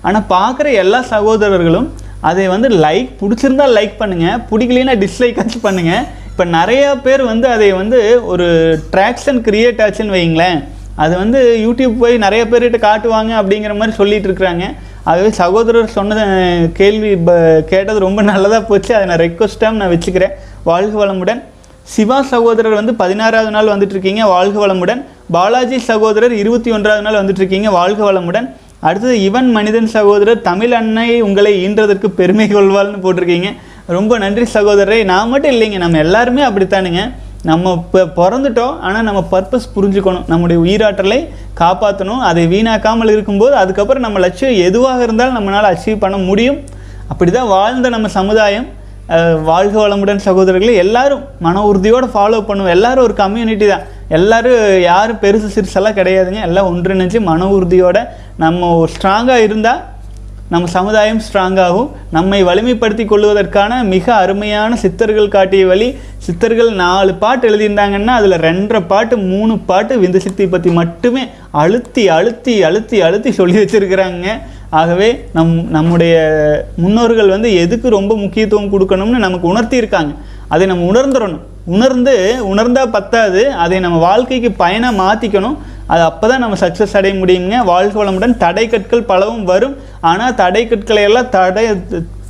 ஆனால் பார்க்குற எல்லா சகோதரர்களும் அதை வந்து லைக் பிடிச்சிருந்தா லைக் பண்ணுங்கள் பிடிக்கலைன்னா டிஸ்லைக்காச்சும் பண்ணுங்கள் இப்போ நிறையா பேர் வந்து அதை வந்து ஒரு ட்ராக்ஷன் கிரியேட் ஆச்சுன்னு வைங்களேன் அது வந்து யூடியூப் போய் நிறைய பேர்கிட்ட காட்டுவாங்க அப்படிங்கிற மாதிரி சொல்லிகிட்டு இருக்கிறாங்க. ஆகவே சகோதரர் சொன்னது கேள்வி ப- கேட்டது ரொம்ப நல்லதாக போச்சு. அதை நான் ரெக்வஸ்ட்டாக நான் வச்சுக்கிறேன். வாழ்க வளமுடன். சிவா சகோதரர் வந்து பதினாறாவது நாள் வந்துட்டு இருக்கீங்க வாழ்க வளமுடன். பாலாஜி சகோதரர் இருபத்தி ஒன்றாவது நாள் வந்துட்டு இருக்கீங்க வாழ்க வளமுடன். அடுத்தது இவன் மனிதன் சகோதரர் தமிழ் அன்னை உங்களை ஈன்றதற்கு பெருமை கொள்வாள்னு போட்டிருக்கீங்க. ரொம்ப நன்றி சகோதரரை. நான் மட்டும் இல்லைங்க. நம்ம எல்லாருமே அப்படித்தானுங்க. நம்ம இப்போ பிறந்துட்டோம். ஆனால் நம்ம பர்பஸ் புரிஞ்சுக்கணும். நம்முடைய உயிராற்றலை காப்பாற்றணும் அதை வீணாக்காமல் இருக்கும்போது அதுக்கப்புறம் நம்ம லட்சியம் எதுவாக இருந்தாலும் நம்மளால் அச்சீவ் பண்ண முடியும். அப்படி தான் வாழ்ந்த நம்ம சமுதாயம் வாழ்க வளமுடன் சகோதரர்களே எல்லாரும் மன உறுதியோடு ஃபாலோ பண்ணுவோம். எல்லாரும் ஒரு கம்யூனிட்டி தான். எல்லோரும் யாரும் பெருசு சிறுசெல்லாம் கிடையாதுங்க. எல்லாம் ஒன்றிணைஞ்சு மன உறுதியோடு நம்ம ஸ்ட்ராங்காக இருந்தால் நம்ம சமுதாயம் ஸ்ட்ராங்காகும் நம்மை வலிமைப்படுத்தி கொள்வதற்கான மிக அருமையான சித்தர்கள் காட்டிய வழி சித்தர்கள் நாலு பாட்டு எழுதியிருந்தாங்கன்னா அதில் ரெண்டரை பாட்டு மூணு பாட்டு விந்து சித்தி பற்றி மட்டுமே அழுத்தி அழுத்தி அழுத்தி அழுத்தி சொல்லி வச்சுருக்கிறாங்க. ஆகவே நம் நம்முடைய முன்னோர்கள் வந்து எதுக்கு ரொம்ப முக்கியத்துவம் கொடுக்கணும்னு நமக்கு உணர்த்தியிருக்காங்க. அதை நம்ம உணர்ந்துடணும் உணர்ந்து உணர்ந்தால் பத்தாது. அதை நம்ம வாழ்க்கைக்கு பயனாக மாற்றிக்கணும் அது அப்போ தான் நம்ம சக்ஸஸ் அடைய முடியுங்க. வாழ்க வளமுடன் தடை கற்கள் பலவும் வரும். ஆனால் தடை கற்களை எல்லாம் தடை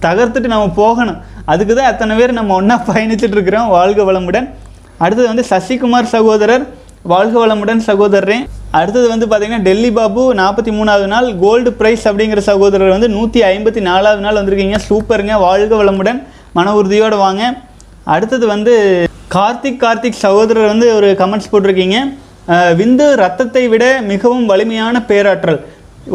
தகர்த்துட்டு நம்ம போகணும். அதுக்கு தான் அத்தனை பேர் நம்ம ஒன்றா பயணிச்சுட்டு இருக்கிறோம். வாழ்க வளமுடன். அடுத்தது வந்து சசிகுமார் சகோதரர். வாழ்க வளமுடன் சகோதரரே. அடுத்தது வந்து பார்த்தீங்கன்னா டெல்லி பாபு நாற்பத்தி மூணாவது நாள் கோல்டு ப்ரைஸ் அப்படிங்கிற சகோதரர் வந்து நூற்றி ஐம்பத்தி நாலாவது நாள் வந்திருக்கீங்க. சூப்பருங்க. வாழ்க வளமுடன். மன உறுதியோடு வாங்க. அடுத்தது வந்து கார்த்திக் கார்த்திக் சகோதரர் வந்து ஒரு கமெண்ட்ஸ் போட்டிருக்கீங்க. விந்து ரத்தத்தை விட மிகவும் வலிமையான பேராற்றல்.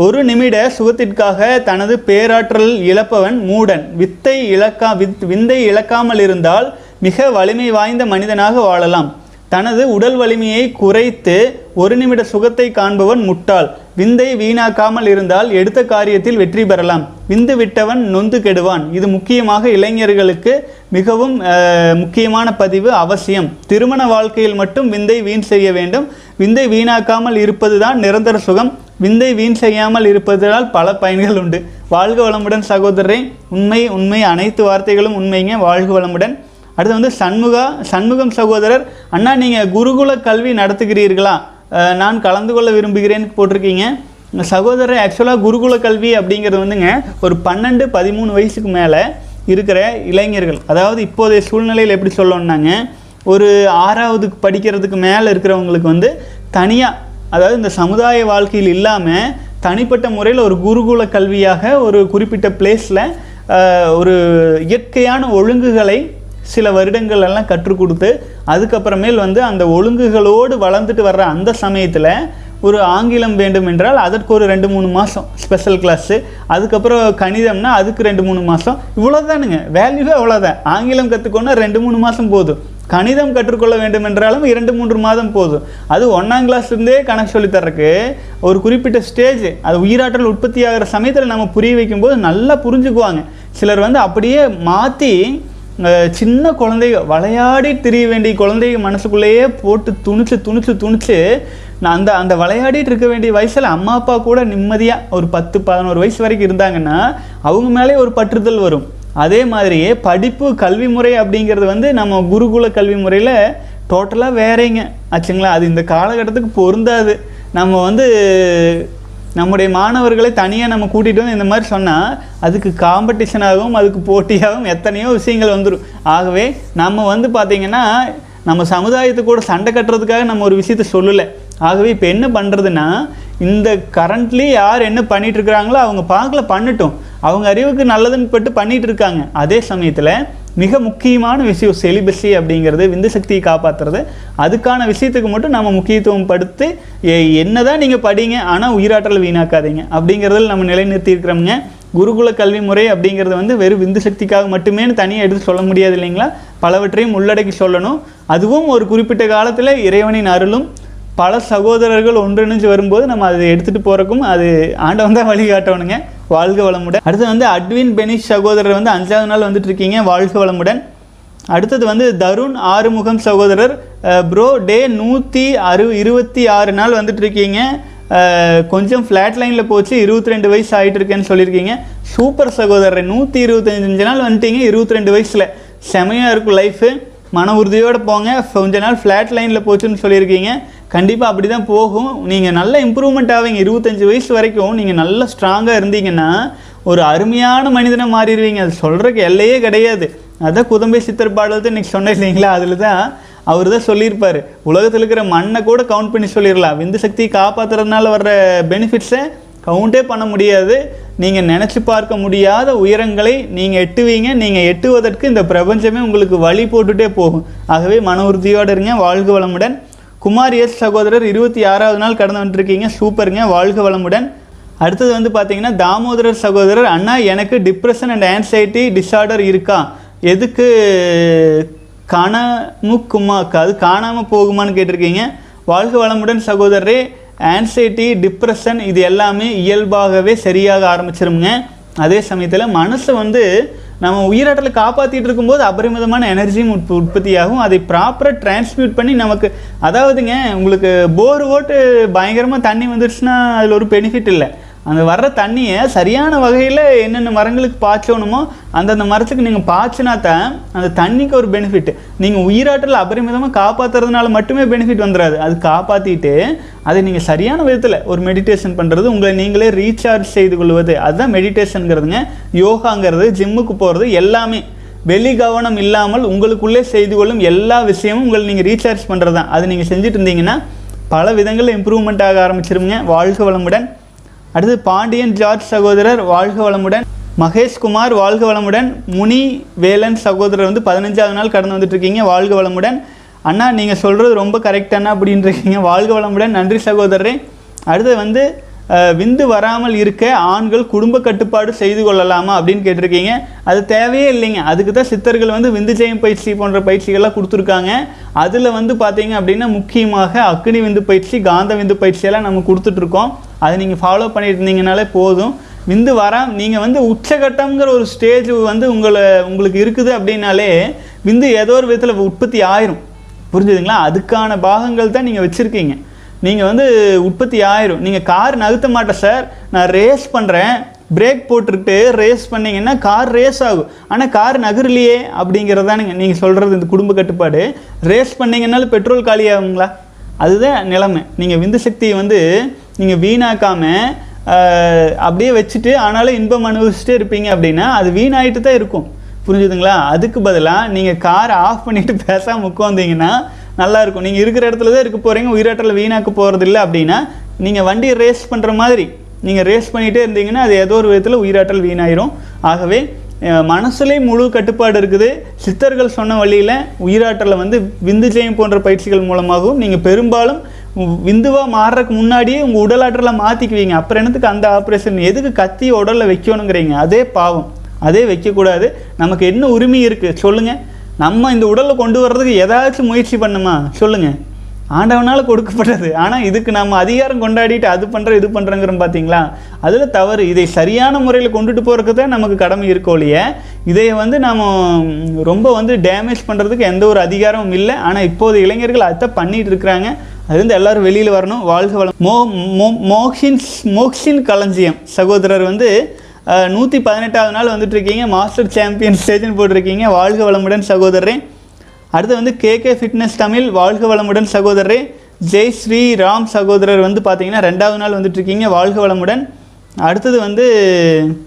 ஒரு நிமிட சுகத்திற்காக தனது பேராற்றல் இழப்பவன் மூடன். வித்தை இழக்கா வித் விந்தை இழக்காமல் இருந்தால் மிக வலிமை வாய்ந்த மனிதனாக வாழலாம். தனது உடல் வலிமையை குறைத்து ஒரு நிமிட சுகத்தை காண்பவன் முட்டாள். விந்தை வீணாக்காமல் இருந்தால் எடுத்த காரியத்தில் வெற்றி பெறலாம். விந்து விட்டவன் நொந்து கெடுவான். இது முக்கியமாக இளைஞர்களுக்கு மிகவும் முக்கியமான பதிவு அவசியம். திருமண வாழ்க்கையில் மட்டும் விந்தை வீண் செய்ய வேண்டும். விந்தை வீணாக்காமல் இருப்பதுதான் நிரந்தர சுகம். விந்தை வீண் செய்யாமல் இருப்பதால் பல பயன்கள் உண்டு. வாழ்க வளமுடன் சகோதரரை உண்மை உண்மை அனைத்து வார்த்தைகளும் உண்மைங்க. வாழ்க வளமுடன். அடுத்து வந்து சண்முகா சண்முகம் சகோதரர் அண்ணா நீங்கள் குருகுல கல்வி நடத்துகிறீர்களா? நான் கலந்து கொள்ள விரும்புகிறேன்னு போட்டிருக்கீங்க. சகோதரர் ஆக்சுவலாக குருகுல கல்வி அப்படிங்கிறது வந்துங்க ஒரு பன்னெண்டு பதிமூணு வயசுக்கு மேலே இருக்கிற இளைஞர்கள். அதாவது இப்போதைய சூழ்நிலையில் எப்படி சொல்லணும்னாங்க ஒரு ஆறாவதுக்கு படிக்கிறதுக்கு மேலே இருக்கிறவங்களுக்கு வந்து தனியாக அதாவது இந்த சமுதாய வாழ்க்கையில் இல்லாமல் தனிப்பட்ட முறையில் ஒரு குருகுல கல்வியாக ஒரு குறிப்பிட்ட பிளேஸில் ஒரு இயற்கையான ஒழுங்குகளை சில வருடங்கள் எல்லாம் கற்றுக் கொடுத்து அதுக்கப்புறமேல் வந்து அந்த ஒழுங்குகளோடு வளர்ந்துட்டு வர்ற அந்த சமயத்தில் ஒரு ஆங்கிலம் வேண்டும் என்றால் அதற்கு ஒரு ரெண்டு மூணு மாதம் ஸ்பெஷல் கிளாஸு அதுக்கப்புறம் கணிதம்னா அதுக்கு ரெண்டு மூணு மாதம் இவ்வளோதானுங்க வேல்யூவே அவ்வளோதான் ஆங்கிலம் கற்றுக்கோன்னா ரெண்டு மூணு மாதம் போதும். கணிதம் கற்றுக்கொள்ள வேண்டும் என்றாலும் இரண்டு மூன்று மாதம் போதும். அது ஒன்றாம் கிளாஸ்லேருந்தே கணக்கு சொல்லித்தரக்கு. ஒரு குறிப்பிட்ட ஸ்டேஜ் அது உயிராற்றல் உற்பத்தி ஆகிற சமயத்தில் நம்ம புரிய வைக்கும்போது நல்லா புரிஞ்சுக்குவாங்க. சிலர் வந்து அப்படியே மாற்றி சின்ன குழந்தைங்க விளையாடி திரிய வேண்டிய குழந்தைங்க மனசுக்குள்ளேயே போட்டு துணிச்சு துணிச்சு துணிச்சு நான் அந்த அந்த விளையாடிட்டு இருக்க வேண்டிய வயசில் அம்மா அப்பா கூட நிம்மதியாக ஒரு பத்து பதினோரு வயசு வரைக்கும் இருந்தாங்கன்னா அவங்க மேலே ஒரு பற்றுதல் வரும். அதே மாதிரியே படிப்பு கல்வி முறை அப்படிங்கிறது வந்து நம்ம குருகுல கல்வி முறையில் டோட்டலாக வேறேங்க. ஆச்சுங்களா? அது இந்த காலகட்டத்துக்கு பொருந்தாது. நம்ம வந்து நம்முடைய மாணவர்களை தனியாக நம்ம கூட்டிகிட்டு வந்து இந்த மாதிரி சொன்னால் அதுக்கு காம்படிஷனாகவும் அதுக்கு போட்டியாகவும் எத்தனையோ விஷயங்கள் வந்துடும் ஆகவே நம்ம வந்து பார்த்திங்கன்னா நம்ம சமுதாயத்துக்கு கூட சண்டை கட்டுறதுக்காக நம்ம ஒரு விஷயத்த சொல்லலை. ஆகவே இப்போ என்ன பண்ணுறதுன்னா இந்த கரண்ட்லி யார் என்ன பண்ணிகிட்ருக்குறாங்களோ அவங்க பார்க்கல பண்ணட்டும். அவங்க அறிவுக்கு நல்லதுன்னு பட்டு பண்ணிட்டு இருக்காங்க. அதே சமயத்தில் மிக முக்கியமான விஷயம் செலிபஸி அப்படிங்கிறது விந்து சக்தியை காப்பாற்றுறது அதுக்கான விஷயத்துக்கு மட்டும் நம்ம முக்கியத்துவம் படுத்து என்ன தான் நீங்கள் படிங்க ஆனால் உயிராற்றல் வீணாக்காதீங்க அப்படிங்கிறதில் நம்ம நிலைநிறுத்தி இருக்கிறோம்ங்க. குருகுல கல்வி முறை அப்படிங்கிறது வந்து வெறும் விந்து சக்திக்காக மட்டுமேனு தனியாக எடுத்து சொல்ல முடியாது இல்லைங்களா? பலவற்றையும் உள்ளடக்கி சொல்லணும். அதுவும் ஒரு குறிப்பிட்ட காலத்தில் இறைவனின் அருளும் பல சகோதரர்கள் ஒன்றிணைஞ்சு வரும்போது நம்ம அதை எடுத்துகிட்டு போகிறக்கும் அது ஆண்டவன் தான் வழிகாட்டணுங்க வாழ்க வளமுடன். அடுத்து வந்து அட்வின் பெனிஷ் சகோதரர் வந்து அஞ்சாவது நாள் வந்துட்டு இருக்கீங்க வாழ்க வளமுடன். அடுத்தது வந்து தருண் ஆறுமுகம் சகோதரர் ப்ரோ டே நூற்றி அறு இருபத்தி ஆறு நாள் வந்துட்டு இருக்கீங்க கொஞ்சம் ஃப்ளாட் லைனில் போச்சு இருபத்தி ரெண்டு வயசு ஆகிட்டு இருக்கேன்னு சொல்லியிருக்கீங்க. சூப்பர் சகோதரர் நூற்றி இருபத்தஞ்சு நாள் வந்துட்டீங்க இருபத்தி ரெண்டு வயசில். செமையாக இருக்கும் லைஃபு மன உறுதியோடு போங்க. கொஞ்ச நாள் ஃப்ளாட் லைனில் போச்சுன்னு சொல்லியிருக்கீங்க. கண்டிப்பாக அப்படி தான் போகும். நீங்கள் நல்ல இம்ப்ரூவ்மெண்ட் ஆவீங்க. இருபத்தஞ்சி வயசு வரைக்கும் நீங்கள் நல்ல ஸ்ட்ராங்காக இருந்தீங்கன்னா ஒரு அருமையான மனிதனை மாறிடுவீங்க. அது சொல்கிறக்கு எல்லையே கிடையாது. அதான் குதம்பை சித்தர் பாடல் இன்னைக்கு சொன்னேன் இல்லைங்களா? அதில் தான் அவர் தான் சொல்லியிருப்பார். உலகத்தில் இருக்கிற மண்ணை கூட கவுண்ட் பண்ணி சொல்லிடலாம். விந்து சக்தியை காப்பாற்றுறதுனால வர்ற பெனிஃபிட்ஸை கவுண்டே பண்ண முடியாது. நீங்கள் நினச்சி பார்க்க முடியாத உயரங்களை நீங்கள் எட்டுவீங்க. நீங்கள் எட்டுவதற்கு இந்த பிரபஞ்சமே உங்களுக்கு வழி போட்டுகிட்டே போகும். ஆகவே மன உறுதியோடு இருங்க. வாழ்க வளமுடன். குமார் எஸ் சகோதரர் இருபத்தி ஆறாவது நாள் கடந்து வந்துருக்கீங்க. சூப்பருங்க. வாழ்க வளமுடன். அடுத்தது வந்து பார்த்தீங்கன்னா தாமோதரர் சகோதரர் அண்ணா எனக்கு டிப்ரெஷன் அண்ட் ஆன்சைட்டி டிஸார்டர் இருக்கா? எதுக்கு காணாமுக்குமாக்கு அது காணாமல் போகுமான்னு கேட்டிருக்கீங்க. வாழ்க வளமுடன் சகோதரரே. ஆன்சைட்டி டிப்ரெஷன் இது எல்லாமே இயல்பாகவே சரியாக ஆரம்பிச்சிருங்க அதே சமயத்தில் மனசு வந்து நம்ம உயிராட்டலை காப்பாற்றிட்டு இருக்கும்போது அபரிமிதமான எனர்ஜியும் உற்ப உற்பத்தியாகும். அதை ப்ராப்பராக டிரான்ஸ்மியூட் பண்ணி நமக்கு அதாவதுங்க உங்களுக்கு போர் ஓட்டு பயங்கரமாக தண்ணி வந்துருச்சுன்னா அதில் ஒரு பெனிஃபிட் இல்லை. அந்த வர்ற தண்ணியை சரியான வகையில் என்னென்ன மரங்களுக்கு பாய்ச்சணுமோ அந்தந்த மரத்துக்கு நீங்கள் பாய்ச்சினா தான் அந்த தண்ணிக்கு ஒரு பெனிஃபிட் நீங்கள் உயிராற்றல் அபரிமிதமாக காப்பாற்றுறதுனால மட்டுமே பெனிஃபிட் வந்துடாது அது காப்பாற்றிட்டு அதை நீங்கள் சரியான விதத்தில் ஒரு மெடிடேஷன் பண்ணுறது உங்களை நீங்களே ரீசார்ஜ் செய்து கொள்வது அதுதான் மெடிடேஷனுங்கிறதுங்க யோகாங்கிறது ஜிம்முக்கு போகிறது எல்லாமே. வெளி கவனம் இல்லாமல் உங்களுக்குள்ளே செய்து கொள்ளும் எல்லா விஷயமும் உங்களை நீங்கள் ரீசார்ஜ் பண்ணுறது தான் அது நீங்கள் செஞ்சுட்டு இருந்தீங்கன்னா பல விதங்களில் இம்ப்ரூவ்மெண்ட் ஆக ஆரம்பிச்சிருங்க வாழ்க வளமுடன். அடுத்து பாண்டியன் ஜார்ஜ் சகோதரர் வாழ்க வளமுடன். மகேஷ்குமார் வாழ்க வளமுடன். முனி வேலன் சகோதரர் வந்து பதினஞ்சாவது நாள் கடந்து வந்துட்ருக்கீங்க வாழ்க வளமுடன். அண்ணா நீங்கள் சொல்கிறது ரொம்ப கரெக்டானா அப்படின்னு இருக்கீங்க வாழ்க வளமுடன். நன்றி சகோதரரே. அடுத்து வந்து விந்து வராமல் இருக்க ஆண்கள் குடும்ப கட்டுப்பாடு செய்து கொள்ளலாமா அப்படின்னு கேட்டிருக்கீங்க. அது தேவையே இல்லைங்க. அதுக்கு தான் சித்தர்கள் வந்து விந்து ஜெயம் பயிற்சி போன்ற பயிற்சிகள்லாம் கொடுத்துருக்காங்க. அதில் வந்து பார்த்தீங்க அப்படின்னா முக்கியமாக அக்னி விந்து பயிற்சி காந்த விந்து பயிற்சியெல்லாம் நம்ம கொடுத்துட்ருக்கோம் அதை நீங்கள் ஃபாலோ பண்ணிட்டு இருந்தீங்கனாலே போதும். விந்து வர நீங்கள் வந்து உச்சகட்டம்ங்கிற ஒரு ஸ்டேஜ் வந்து உங்களை உங்களுக்கு இருக்குது அப்படின்னாலே விந்து ஏதோ ஒரு விதத்தில் உற்பத்தி ஆயிரும். புரிஞ்சுதுங்களா? அதுக்கான பாகங்கள் தான் நீங்கள் வச்சுருக்கீங்க. நீங்கள் வந்து உற்பத்தி ஆயிரும். நீங்கள் கார் நகர்த்த மாட்டேன் சார் நான் ரேஸ் பண்ணுறேன் பிரேக் போட்டுட்டு ரேஸ் பண்ணிங்கன்னா கார் ரேஸ் ஆகும். ஆனால் கார் நகரலையே அப்படிங்கிறதானுங்க. நீங்கள் சொல்கிறது இந்த குடும்ப கட்டுப்பாடு. ரேஸ் பண்ணிங்கன்னாலும் பெட்ரோல் காலியாகுங்களா? அதுதான் நிலைமை. நீங்கள் விந்து சக்தியை வந்து நீங்கள் வீணாக்காமல் அப்படியே வச்சுட்டு ஆனாலும் இன்பம் அனுபவிச்சுட்டே இருப்பீங்க அப்படின்னா அது வீணாயிட்டு தான் இருக்கும். புரிஞ்சுதுங்களா? அதுக்கு பதிலாக நீங்கள் காரை ஆஃப் பண்ணிட்டு பேசாமல் உட்காந்தீங்கன்னா நல்லாயிருக்கும் நீங்கள் இருக்கிற இடத்துல தான் இருக்க போகிறீங்க உயிராற்றலை வீணாக்க போகிறது இல்லை அப்படின்னா நீங்கள் வண்டியை ரேஸ் பண்ணுற மாதிரி நீங்கள் ரேஸ் பண்ணிகிட்டே இருந்தீங்கன்னா அது ஏதோ ஒரு விதத்தில் உயிராற்றல் வீணாயிரும். ஆகவே அஹ், மனசுலே முழு கட்டுப்பாடு இருக்குது. சித்தர்கள் சொன்ன வழியில் உயிராற்றலை வந்து விந்து ஜெயம் போன்ற பயிற்சிகள் மூலமாகவும் நீங்கள் பெரும்பாலும் விந்துவாக மாறுறதுக்கு முன்னாடியே உங்கள் உடலாற்றலை மாற்றிக்குவீங்க அப்புறம் என்னத்துக்கு அந்த ஆப்ரேஷன் எதுக்கு கத்தி உடலில் வைக்கணுங்கிறீங்க. அதே பாவம். அதே வைக்கக்கூடாது. நமக்கு என்ன உரிமை இருக்குது சொல்லுங்கள் நம்ம இந்த உடலை கொண்டு வர்றதுக்கு ஏதாச்சும் முயற்சி பண்ணுமா? சொல்லுங்கள் ஆண்டவனால் கொடுக்கப்பட்டது. ஆனால் இதுக்கு நம்ம அதிகாரம் கொண்டாடிட்டு அது பண்ணுற இது பண்ணுறங்கிறோம் பார்த்தீங்களா அதில் தவறு. இதை சரியான முறையில் கொண்டுட்டு போகிறதுக்கு தான் நமக்கு கடமை இருக்கோ இல்லையே இதை வந்து நாம் ரொம்ப வந்து டேமேஜ் பண்ணுறதுக்கு எந்த ஒரு அதிகாரமும் இல்லை. ஆனால் இப்போது இளைஞர்கள் அதை பண்ணிகிட்டு இருக்கிறாங்க. அது வந்து எல்லாரும் வெளியில் வரணும் வாழ்க வளம். மோ மோ- மோக்ஷின் மோக்ஷின் களஞ்சியம். சகோதரர் வந்து நூற்றி பதினெட்டாவது நாள் வந்துட்டுருக்கீங்க. மாஸ்டர் சாம்பியன் ஸ்டேஜ்னு போட்டிருக்கீங்க. வாழ்க வளமுடன் சகோதரரே. அடுத்து வந்து கேகே ஃபிட்னஸ் தமிழ் வாழ்க வளமுடன் சகோதரரே. ஜெய் ஸ்ரீ ராம் சகோதரர் வந்து பார்த்தீங்கன்னா ரெண்டாவது நாள் வந்துட்டுருக்கீங்க. வாழ்க வளமுடன். அடுத்தது வந்து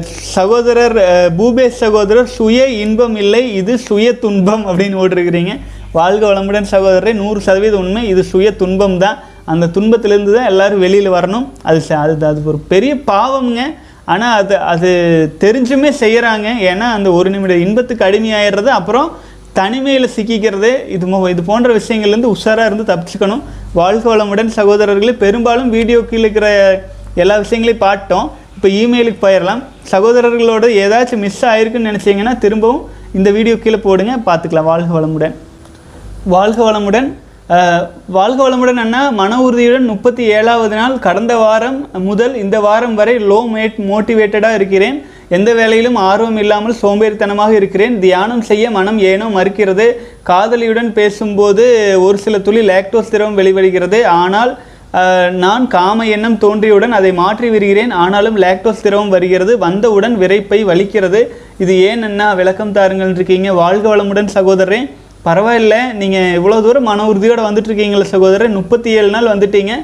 சகோதரர் பூபேஷ் சகோதரர் சுய இன்பம் இல்லை இது சுய துன்பம் அப்படின்னு ஓட்டிருக்கிறீங்க வாழ்க வளமுடன் சகோதரரை நூறு சதவீதம் உண்மை. இது சுய துன்பம் தான் அந்த துன்பத்திலேருந்து தான் எல்லோரும் வெளியில் வரணும். அது அது அது ஒரு பெரிய பாவம்ங்க. ஆனால் அது அது தெரிஞ்சுமே செய்கிறாங்க ஏன்னா அந்த ஒரு நிமிட இன்பத்துக்கு அடிமையாயிடுறது அப்புறம் தனிமையில் சிக்கிக்கிறது இது மோ இது போன்ற விஷயங்கள்லேருந்து உஷாராக இருந்து தப்பிச்சுக்கணும். வாழ்க வளமுடன் சகோதரர்களே. பெரும்பாலும் வீடியோ கீழே இருக்கிற எல்லா விஷயங்களையும் பார்த்தோம். இப்போ இமெயிலுக்கு போயிடலாம். சகோதரர்களோட ஏதாச்சும் மிஸ் ஆகிருக்குன்னு நினச்சிங்கன்னா திரும்பவும் இந்த வீடியோ கீழே போடுங்க. பார்த்துக்கலாம். வாழ்க வளமுடன். வாழ்க வளமுடன். வாழ்க வளமுடன் அண்ணா மன உறுதியுடன் முப்பத்தி ஏழாவது நாள் கடந்த வாரம் முதல் இந்த வாரம் வரை லோ மேட் மோட்டிவேட்டடாக இருக்கிறேன். எந்த வேலையிலும் ஆர்வம் இல்லாமல் சோம்பேறித்தனமாக இருக்கிறேன். தியானம் செய்ய மனம் ஏனோ மறுக்கிறது. காதலியுடன் பேசும்போது ஒரு சில துளி லாக்டோஸ் திரவம் வெளிவருகிறது. ஆனால் நான் காம எண்ணம் தோன்றியவுடன் அதை மாற்றி வருகிறேன் ஆனாலும் லாக்டோஸ் திரவம் வருகிறது. வந்தவுடன் விரைப்பை வலிக்கிறது. இது ஏன் அண்ணா? விளக்கம் தாருங்கள் இருக்கீங்க. வாழ்க வளமுடன் சகோதரன் பரவாயில்ல. நீங்கள் இவ்வளோ தூரம் மன உறுதியோடு வந்துட்டுருக்கீங்களே சகோதரர். முப்பத்தி ஏழு நாள் வந்துட்டீங்க.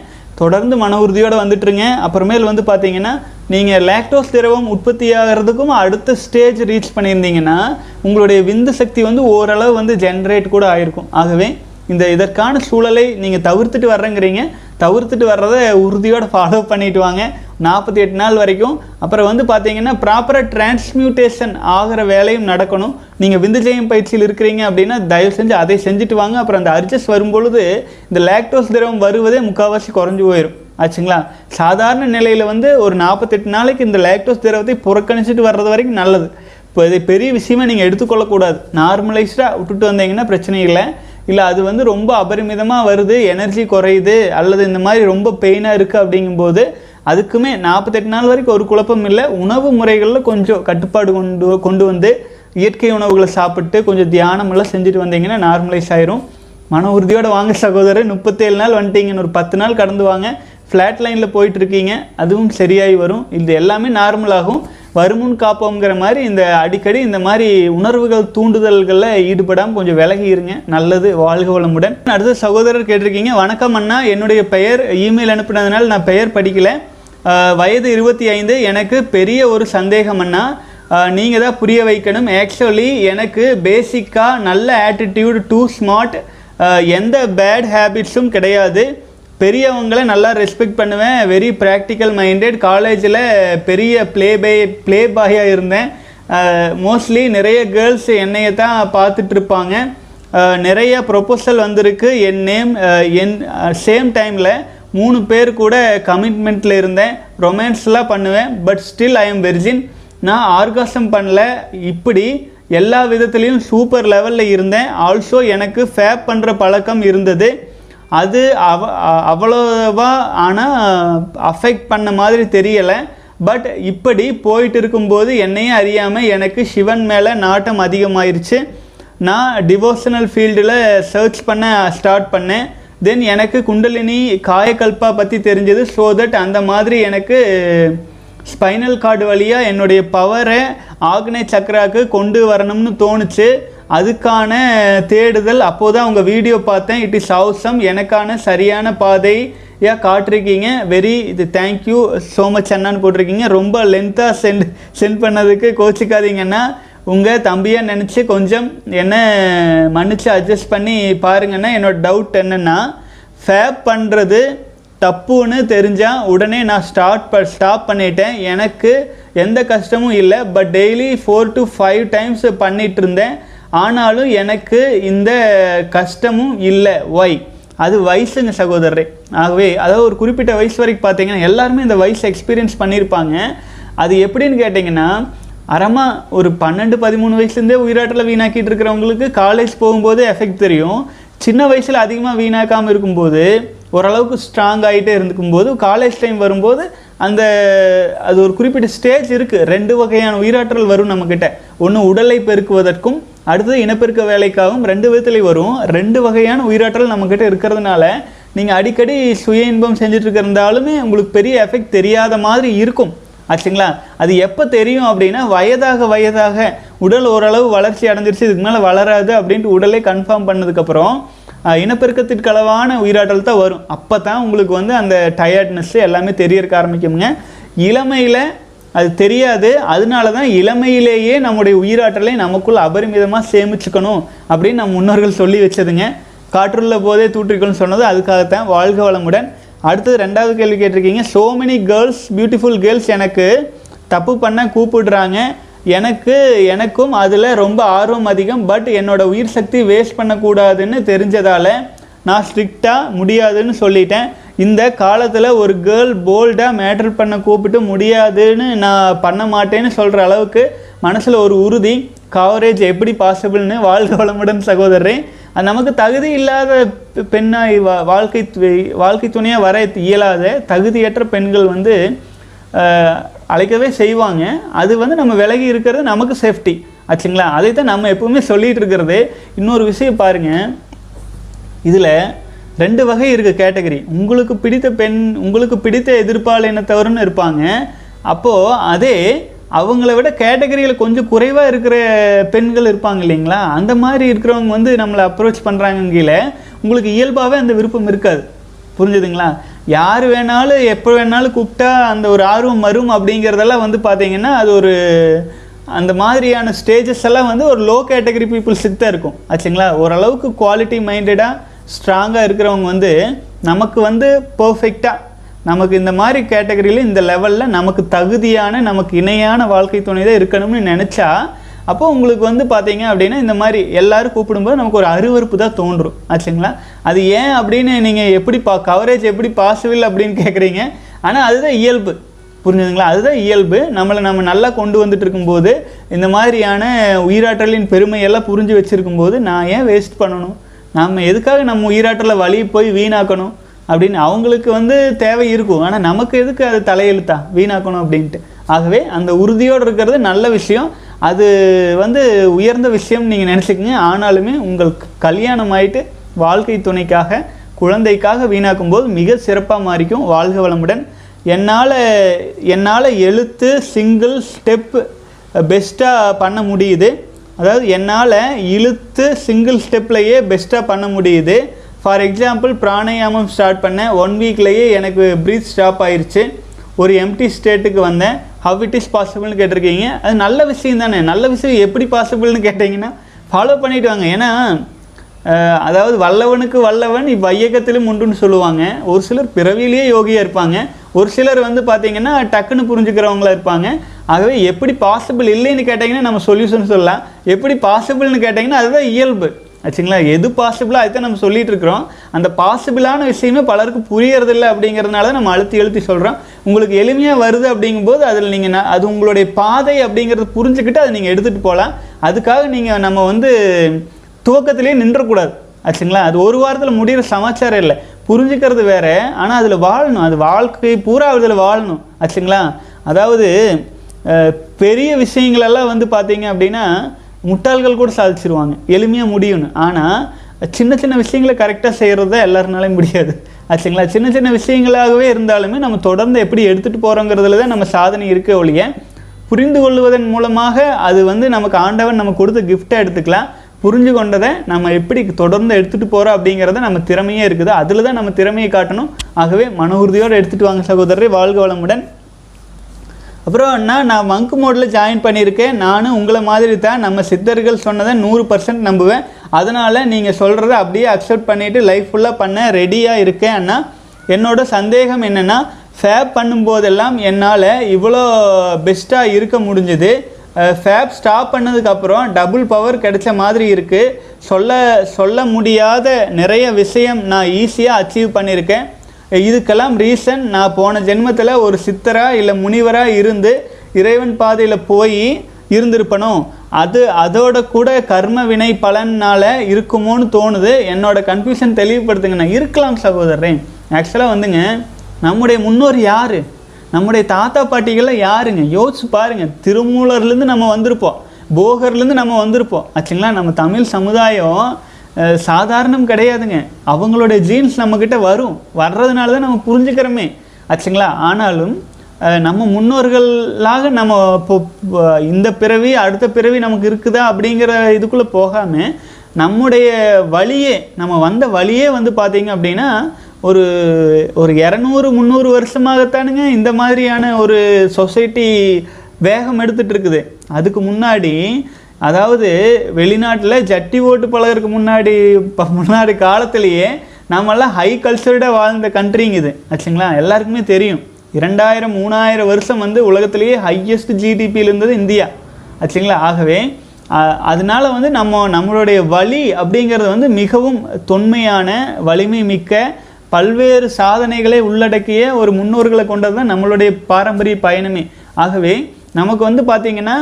தொடர்ந்து மன உறுதியோடு வந்துட்டுருங்க. அப்புறமேல் வந்து பார்த்தீங்கன்னா நீங்கள் லேக்டோஸ் திரவம் உற்பத்தி ஆகிறதுக்கும் அடுத்த ஸ்டேஜ் ரீச் பண்ணியிருந்தீங்கன்னா உங்களுடைய விந்து சக்தி வந்து ஓரளவு வந்து ஜென்ரேட் கூட ஆயிருக்கும். ஆகவே இந்த இதற்கான சூழலை நீங்கள் தவிர்த்துட்டு வர்றேங்கிறீங்க. தவிர்த்துட்டு வர்றதை உறுதியோடு ஃபாலோ பண்ணிட்டு வாங்க. நாற்பத்தி எட்டு நாள் வரைக்கும். அப்புறம் வந்து பார்த்தீங்கன்னா ப்ராப்பராக டிரான்ஸ்மியூட்டேஷன் ஆகிற வேலையும் நடக்கணும். நீங்கள் விந்துஜயம் பயிற்சியில் இருக்கிறீங்க அப்படின்னா தயவு செஞ்சு அதை செஞ்சுட்டு வாங்க. அப்புறம் அந்த அர்ஜஸ் வரும்பொழுது இந்த லாக்டோஸ் திரவம் வருவதே முக்கால்வாசி குறைஞ்சு போயிடும் ஆச்சுங்களா? சாதாரண நிலையில் வந்து ஒரு நாற்பத்தெட்டு நாளைக்கு இந்த லாக்டோஸ் திரவத்தை புறக்கணிச்சிட்டு வர்றது வரைக்கும் நல்லது. இப்போ இதை பெரிய விஷயமா நீங்கள் எடுத்துக்கொள்ளக்கூடாது. நார்மலைஸ்டாக விட்டுட்டு வந்தீங்கன்னா பிரச்சனை இல்லை. இல்லை அது வந்து ரொம்ப அபரிமிதமாக வருது எனர்ஜி குறையுது அல்லது இந்த மாதிரி ரொம்ப பெயினாக இருக்குது அப்படிங்கும்போது அதுக்குமே நாற்பத்தெட்டு நாள் வரைக்கும் ஒரு குழப்பம் இல்லை. உணவு முறைகளில் கொஞ்சம் கட்டுப்பாடு கொண்டு கொண்டு வந்து இயற்கை உணவுகளை சாப்பிட்டு கொஞ்சம் தியானமெல்லாம் செஞ்சுட்டு வந்தீங்கன்னா நார்மலைஸ் ஆயிரும். மன உறுதியோட வாங்க சகோதரர் முப்பத்தேழு நாள் வந்துட்டீங்கன்னு ஒரு பத்து நாள் கடந்து வாங்க. ஃப்ளாட் லைனில் போயிட்டுருக்கீங்க அதுவும் சரியாகி வரும். இது எல்லாமே நார்மலாகும் வருமுன் காப்போங்கிற மாதிரி இந்த அடிக்கடி இந்த மாதிரி உணர்வுகள் தூண்டுதல்களில் ஈடுபடாமல் கொஞ்சம் விலகி இருங்க. நல்லது வாழ்க வளமுடன். அடுத்த சகோதரர் கேட்டிருக்கீங்க வணக்கம் அண்ணா என்னுடைய பெயர் இமெயில் அனுப்பினதுனால நான் பெயர் படிக்கலை. வயது இருபத்தி ஐந்து எனக்கு பெரிய ஒரு சந்தேகம் அண்ணா. நீங்கள் தான் புரிய வைக்கணும். ஆக்சுவலி எனக்கு பேசிக்காக நல்ல ஆட்டிடியூட் டூ ஸ்மார்ட் எந்த பேட் ஹேபிட்ஸும் கிடையாது. பெரியவங்களை நல்லா ரெஸ்பெக்ட் பண்ணுவேன். வெரி ப்ராக்டிக்கல் மைண்டட் காலேஜில் பெரிய ப்ளே பை ப்ளே பாயாக இருந்தேன். மோஸ்ட்லி நிறைய கேர்ள்ஸ் என்னையை தான் பார்த்துட்ருப்பாங்க நிறைய ப்ரொப்போசல் வந்திருக்கு. என் நேம் என் சேம் டைமில் மூணு பேர் கூட கமிட்மெண்ட்டில் இருந்தேன். ரொமான்ஸ்லாம் பண்ணுவேன். But still I am virgin நான் ஆர்காசம் பண்ணல. இப்படி எல்லா விதத்துலேயும் சூப்பர் லெவலில் இருந்தேன். ஆல்சோ எனக்கு ஃபேப் பண்ணுற பழக்கம் இருந்தது. அது அவ அவ்வளோவா ஆனால் அஃபெக்ட் பண்ண மாதிரி தெரியலை. பட் இப்படி போயிட்டு இருக்கும்போது என்னையும் அறியாமல் எனக்கு சிவன் மேலே நாட்டம் அதிகமாயிருச்சு. நான் டிவோஷனல் ஃபீல்டில் சர்ச் பண்ண ஸ்டார்ட் பண்ணேன். தென் எனக்கு குண்டலினி காயக்கல்பா பற்றி தெரிஞ்சது ஸோ தட் அந்த மாதிரி எனக்கு ஸ்பைனல் கார்டு வழியாக என்னுடைய பவரை ஆக்னே சக்கராக்கு கொண்டு வரணும்னு தோணுச்சு. அதுக்கான தேடுதல் அப்போது தான் உங்கள் வீடியோ பார்த்தேன். இட் இஸ் அவசம் எனக்கான சரியான பாதையாக காட்டிருக்கீங்க. வெரி இது தேங்க்யூ ஸோ மச் அண்ணான்னு போட்டிருக்கீங்க. ரொம்ப லென்த்தாக சென்ட் சென்ட் பண்ணதுக்கு கோச்சிக்காதீங்கன்னா உங்கள் தம்பியாக நினச்சி கொஞ்சம் என்ன மன்னிச்சு அட்ஜஸ்ட் பண்ணி பாருங்கன்னா என்னோட டவுட் என்னென்னா ஃபேப் பண்ணுறது தப்புன்னு தெரிஞ்சால் உடனே நான் ஸ்டார்ட் ப ஸ்டாப் பண்ணிட்டேன். எனக்கு எந்த கஷ்டமும் இல்லை. But daily four to five times பண்ணிகிட்டு இருந்தேன். ஆனாலும் எனக்கு இந்த கஷ்டமும் இல்லை. ஒய் அது வயசுங்க சகோதரரே. ஆகவே அதாவது ஒரு குறிப்பிட்ட வயசு வரைக்கும் பார்த்தீங்கன்னா எல்லாருமே இந்த வயசு எக்ஸ்பீரியன்ஸ் பண்ணியிருப்பாங்க. அது எப்படின்னு கேட்டிங்கன்னா அறமாக ஒரு பன்னெண்டு பதிமூணு வயசுலேருந்தே உயிராட்டில் வீணாக்கிட்டு இருக்கிறவங்களுக்கு காலேஜ் போகும்போது எஃபெக்ட் தெரியும். சின்ன வயசில் அதிகமாக வீணாக்காமல் இருக்கும்போது ஓரளவுக்கு ஸ்ட்ராங் ஆகிட்டே இருந்துக்கும்போது காலேஜ் டைம் வரும்போது அந்த அது ஒரு குறிப்பிட்ட ஸ்டேஜ் இருக்குது ரெண்டு வகையான உயிராற்றல் வரும் நம்மக்கிட்ட. ஒன்று உடலை பெருக்குவதற்கும் அடுத்தது இனப்பெருக்க வேலைக்காகவும் ரெண்டு விதத்துலேயும் வரும். ரெண்டு வகையான உயிராற்றல் நம்மக்கிட்ட இருக்கிறதுனால நீங்கள் அடிக்கடி சுய இன்பம் செஞ்சுட்டு இருந்தாலுமே உங்களுக்கு பெரிய எஃபெக்ட் தெரியாத மாதிரி இருக்கும். ஆச்சுங்களா? அது எப்போ தெரியும் அப்படின்னா வயதாக வயதாக உடல் ஓரளவு வளர்ச்சி அடைஞ்சிருச்சு இதுக்கு மேலே வளராது அப்படின்ட்டு உடலே கன்ஃபார்ம் பண்ணதுக்கப்புறம் இனப்பெருக்கத்திற்களவான உயிராற்றல் தான் வரும். அப்போ தான் உங்களுக்கு வந்து அந்த டயர்ட்னஸ் எல்லாமே தெரியறக்க ஆரம்பிக்குங்க இளமையில் அது தெரியாது. அதனால தான் இளமையிலேயே நம்முடைய உயிராற்றலை நமக்குள் அபரிமிதமாக சேமிச்சுக்கணும் அப்படின்னு நம்ம முன்னோர்கள் சொல்லி வச்சதுங்க. காற்றுள்ள போதே தூற்றிக்கொள்னு சொன்னது அதுக்காகத்தான் வாழ்க வளமுடன். அடுத்தது ரெண்டாவது கேள்வி கேட்டிருக்கீங்க. So many girls beautiful girls எனக்கு தப்பு பண்ண கூப்பிடுறாங்க. எனக்கு எனக்கும் அதில் ரொம்ப ஆர்வம் அதிகம். பட் என்னோட உயிர் சக்தி வேஸ்ட் பண்ணக்கூடாதுன்னு தெரிஞ்சதால் நான் ஸ்ட்ரிக்டாக முடியாதுன்னு சொல்லிட்டேன். இந்த காலத்தில் ஒரு கேர்ள் போல்டாக மேட்டர் பண்ண கூப்பிட்டு முடியாதுன்னு நான் பண்ண மாட்டேன்னு சொல்கிற அளவுக்கு மனசில் ஒரு உறுதி கவரேஜ் எப்படி பாசிபிள்னு வாழ்க வளமுடன் சகோதரரே. அது நமக்கு தகுதி இல்லாத பெண்ணாய் வா- வாழ்க்கை து- வாழ்க்கை துணையாக வர இயலாத தகுதியற்ற பெண்கள் வந்து அழைக்கவே செய்வாங்க. அது வந்து நம்ம விலகி இருக்கிறது நமக்கு சேஃப்டி ஆச்சுங்களா? அதை தான் நம்ம எப்பவுமே சொல்லிகிட்டு இருக்கிறது. இன்னொரு விஷயம் பாருங்கள் இதில் ரெண்டு வகை இருக்குது கேட்டகரி. உங்களுக்கு பிடித்த பெண் உங்களுக்கு பிடித்த எதிர்ப்பாளினத்தவர்னு இருப்பாங்க. அப்போது அதே அவங்கள விட கேட்டகரியில் கொஞ்சம் குறைவாக இருக்கிற பெண்கள் இருப்பாங்க இல்லைங்களா? அந்த மாதிரி இருக்கிறவங்க வந்து நம்மளை அப்ரோச் பண்ணுறாங்க கீழே உங்களுக்கு இயல்பாகவே அந்த விருப்பம் இருக்காது. புரிஞ்சுதுங்களா? யார் வேணாலும் எப்போ வேணாலும் கூப்பிட்டா அந்த ஒரு ஆர்வம் வரும் அப்படிங்கிறதெல்லாம் வந்து பார்த்தீங்கன்னா அது ஒரு அந்த மாதிரியான ஸ்டேஜஸ் எல்லாம் வந்து ஒரு லோ கேட்டகரி பீப்புள்ஸுக்கு தான் இருக்கும். ஆச்சுங்களா? ஓரளவுக்கு குவாலிட்டி மைண்டடாக ஸ்ட்ராங்காக இருக்கிறவங்க வந்து நமக்கு வந்து பர்ஃபெக்டாக நமக்கு இந்த மாதிரி கேட்டகரியில் இந்த லெவலில் நமக்கு தகுதியான நமக்கு இணையான வாழ்க்கை துணை தான் இருக்கணும்னு நினச்சா அப்போ உங்களுக்கு வந்து பார்த்தீங்க அப்படின்னா இந்த மாதிரி எல்லோரும் கூப்பிடும்போது நமக்கு ஒரு அருவருப்பு தான் தோன்றும். ஆச்சுங்களா? அது ஏன் அப்படின்னு நீங்கள் எப்படி பா கவரேஜ் எப்படி பாசிபிள் அப்படின்னு கேட்குறீங்க ஆனால் அதுதான் இயல்பு. புரிஞ்சுதுங்களா? அதுதான் இயல்பு. நம்மளை நம்ம நல்லா கொண்டு வந்துட்டு இருக்கும்போது இந்த மாதிரியான உயிராற்றலின் பெருமையெல்லாம் புரிஞ்சு வச்சுருக்கும்போது நான் ஏன் வேஸ்ட் பண்ணணும்? நம்ம எதுக்காக நம்ம உயிராற்றலை வழி போய் வீணாக்கணும்? அப்படின்னு அவங்களுக்கு வந்து தேவை இருக்கும். ஆனால் நமக்கு எதுக்கு அது தலையெழுத்தா? வீணாக்கணும் அப்படின்ட்டு. ஆகவே அந்த உறுதியோடு இருக்கிறது நல்ல விஷயம். அது வந்து உயர்ந்த விஷயம் நீங்கள் நினச்சிக்கங்க. ஆனாலுமே உங்கள் கல்யாணம் ஆயிட்டு வாழ்க்கை துணைக்காக குழந்தைக்காக வீணாக்கும் போது மிக சிறப்பாக மாறிக்கும். வாழ்க வளமுடன். என்னால் என்னால் எழுத்து சிங்கிள் ஸ்டெப் பெஸ்ட்டாக பண்ண முடியுது. அதாவது என்னால் இழுத்து சிங்கிள் ஸ்டெப்லையே பெஸ்ட்டாக பண்ண முடியுது. ஃபார் எக்ஸாம்பிள் பிராணாயாமம் ஸ்டார்ட் பண்ணேன். ஒன் வீக்லேயே எனக்கு ப்ரீத் ஸ்டாப் ஆயிடுச்சு ஒரு எம்டி ஸ்டேட்டுக்கு வந்தேன். ஹவ் இட் இஸ் பாசிபிள்னு கேட்டிருக்கீங்க? அது நல்ல விஷயம் தானே. நல்ல விஷயம் எப்படி பாசிபிள்னு கேட்டிங்கன்னா ஃபாலோ பண்ணிட்டு வாங்க. ஏன்னா அதாவது வல்லவனுக்கு வல்லவன் இவ்வையகத்திலும் உண்டுன்னு சொல்லுவாங்க. ஒரு சிலர் பிறவியிலேயே யோகியாக இருப்பாங்க. ஒரு சிலர் வந்து பார்த்தீங்கன்னா டக்குன்னு புரிஞ்சுக்கிறவங்களா இருப்பாங்க. ஆகவே எப்படி பாசிபிள் இல்லைன்னு கேட்டிங்கன்னா நம்ம சொல்யூஷன் சொல்லலாம். எப்படி பாசிபிள்னு கேட்டிங்கன்னா அதுதான் இயல்பு. ஆச்சுங்களா? எது பாசிபிளோ அதுதான் நம்ம சொல்லிட்டு இருக்கிறோம். அந்த பாசிபிளான விஷயமே பலருக்கு புரியறதில்ல அப்படிங்கிறதுனால தான் நம்ம அழுத்தி எழுத்தி சொல்கிறோம் உங்களுக்கு எளிமையாக வருது அப்படிங்கும்போது அதில் நீங்கள் அது உங்களுடைய பாதை அப்படிங்கிறத புரிஞ்சுக்கிட்டு அதை நீங்கள் எடுத்துகிட்டு போகலாம். அதுக்காக நீங்கள் நம்ம வந்து துவக்கத்திலே நின்றக்கூடாது. ஆச்சுங்களா? அது ஒரு வாரத்தில் முடிகிற சமாச்சாரம் இல்லை. புரிஞ்சுக்கிறது வேற ஆனால் அதில் வாழணும். அது வாழ்க்கை பூரா அதில் வாழணும். ஆச்சுங்களா? அதாவது பெரிய விஷயங்களெல்லாம் வந்து பார்த்தீங்க அப்படின்னா முட்டாள்கள் கூட சாதிச்சிருவாங்க. எளிமையாக முடியும்னு ஆனால் சின்ன சின்ன விஷயங்களை கரெக்டாக செய்கிறது தான் எல்லாருனாலையும் முடியாது. ஆச்சுங்களா? சின்ன சின்ன விஷயங்களாகவே இருந்தாலுமே நம்ம தொடர்ந்து எப்படி எடுத்துகிட்டு போகிறோங்கிறதுல தான் நம்ம சாதனை இருக்க ஒழிய புரிந்து கொள்வதன் மூலமாக அது வந்து நமக்கு ஆண்டவன் நம்ம கொடுத்த கிஃப்ட்டை எடுத்துக்கலாம். புரிஞ்சு கொண்டதை நம்ம எப்படி தொடர்ந்து எடுத்துகிட்டு போகிறோம் அப்படிங்கிறத நம்ம திறமையே இருக்குது. அதில் தான் நம்ம திறமையை காட்டணும். ஆகவே மன உறுதியோடு எடுத்துகிட்டு வாங்க சகோதரரை. வாழ்க வளமுடன். அப்புறம் அண்ணா நான் மங்கு மோடில் ஜாயின் பண்ணியிருக்கேன். நானும் உங்களை மாதிரி தான் நம்ம சித்தர்கள் சொன்னதை நூறு பர்சன்ட் நம்புவேன். அதனால் நீங்கள் சொல்கிறத அப்படியே அக்செப்ட் பண்ணிவிட்டு லைஃப் ஃபுல்லாக பண்ண ரெடியாக இருக்கேன் அண்ணா. என்னோட சந்தேகம் என்னென்னா ஃபேப் பண்ணும்போதெல்லாம் என்னால் இவ்வளோ பெஸ்ட்டாக இருக்க முடிஞ்சது. ஃபேப் ஸ்டாப் பண்ணதுக்கப்புறம் டபுள் பவர் கிடைச்ச மாதிரி இருக்குது சொல்ல சொல்ல முடியாத நிறைய விஷயம் நான் ஈஸியாக அச்சீவ் பண்ணியிருக்கேன் இதுக்கெல்லாம் ரீசன் நான் போன ஜென்மத்தில் ஒரு சித்தராக இல்லை முனிவராக இருந்து இறைவன் பாதையில் போய் இருந்திருப்பனும் அது அதோட கூட கர்ம வினை பலனால இருக்குமோன்னு தோணுது. என்னோட கன்ஃபியூஷன் தெளிவுபடுத்துங்கண்ணா இருக்கலாம் சகோதரரே. ஆக்சுவலாக வந்துங்க நம்முடைய முன்னோர் யார்? நம்முடைய தாத்தா பாட்டிகள்லாம் யாருங்க? யோசிச்சு பாருங்கள் திருமூலர்லேருந்து நம்ம வந்திருப்போம். போகர்லேருந்து நம்ம வந்திருப்போம். ஆச்சுங்களா? நம்ம தமிழ் சமுதாயம் சாதாரணம் கிடையாதுங்க. அவங்களுடைய ஜீன்ஸ் நம்மக்கிட்ட வரும். வர்றதுனால தான் நம்ம புரிஞ்சுக்கிறோமே. ஆச்சுங்களா? ஆனாலும் நம்ம முன்னோர்களாக நம்ம இப்போ இப்போ இந்த பிறவி அடுத்த பிறவி நமக்கு இருக்குதா அப்படிங்கிற இதுக்குள்ளே போகாமல் நம்முடைய வழியே நம்ம வந்த வழியே வந்து பார்த்தீங்க அப்படின்னா ஒரு ஒரு இரநூறு முந்நூறு வருஷமாகத்தானுங்க இந்த மாதிரியான ஒரு சொசைட்டி வேகம் எடுத்துட்டு இருக்குது அதுக்கு முன்னாடி அதாவது வெளிநாட்டில் ஜட்டி ஓட்டு பழகிறதுக்கு முன்னாடி இப்போ முன்னாடி காலத்திலேயே நாமெல்லாம் ஹை கல்ச்சர்டாக வாழ்ந்த கண்ட்ரிங்க இது. ஆச்சுங்களா? எல்லாருக்குமே தெரியும். இரண்டாயிரம் மூணாயிரம் வருஷம் வந்து உலகத்திலேயே ஹையஸ்ட் ஜிடிபியில் இருந்தது இந்தியா. ஆச்சுங்களா? ஆகவே அதனால் அதனால வந்து நம்ம நம்மளுடைய வழி அப்படிங்கிறது வந்து மிகவும் தொன்மையான வலிமை மிக்க பல்வேறு சாதனைகளை உள்ளடக்கிய ஒரு முன்னோர்களை கொண்டது தான் நம்மளுடைய பாரம்பரிய பயணமே. ஆகவே நமக்கு வந்து பார்த்திங்கன்னா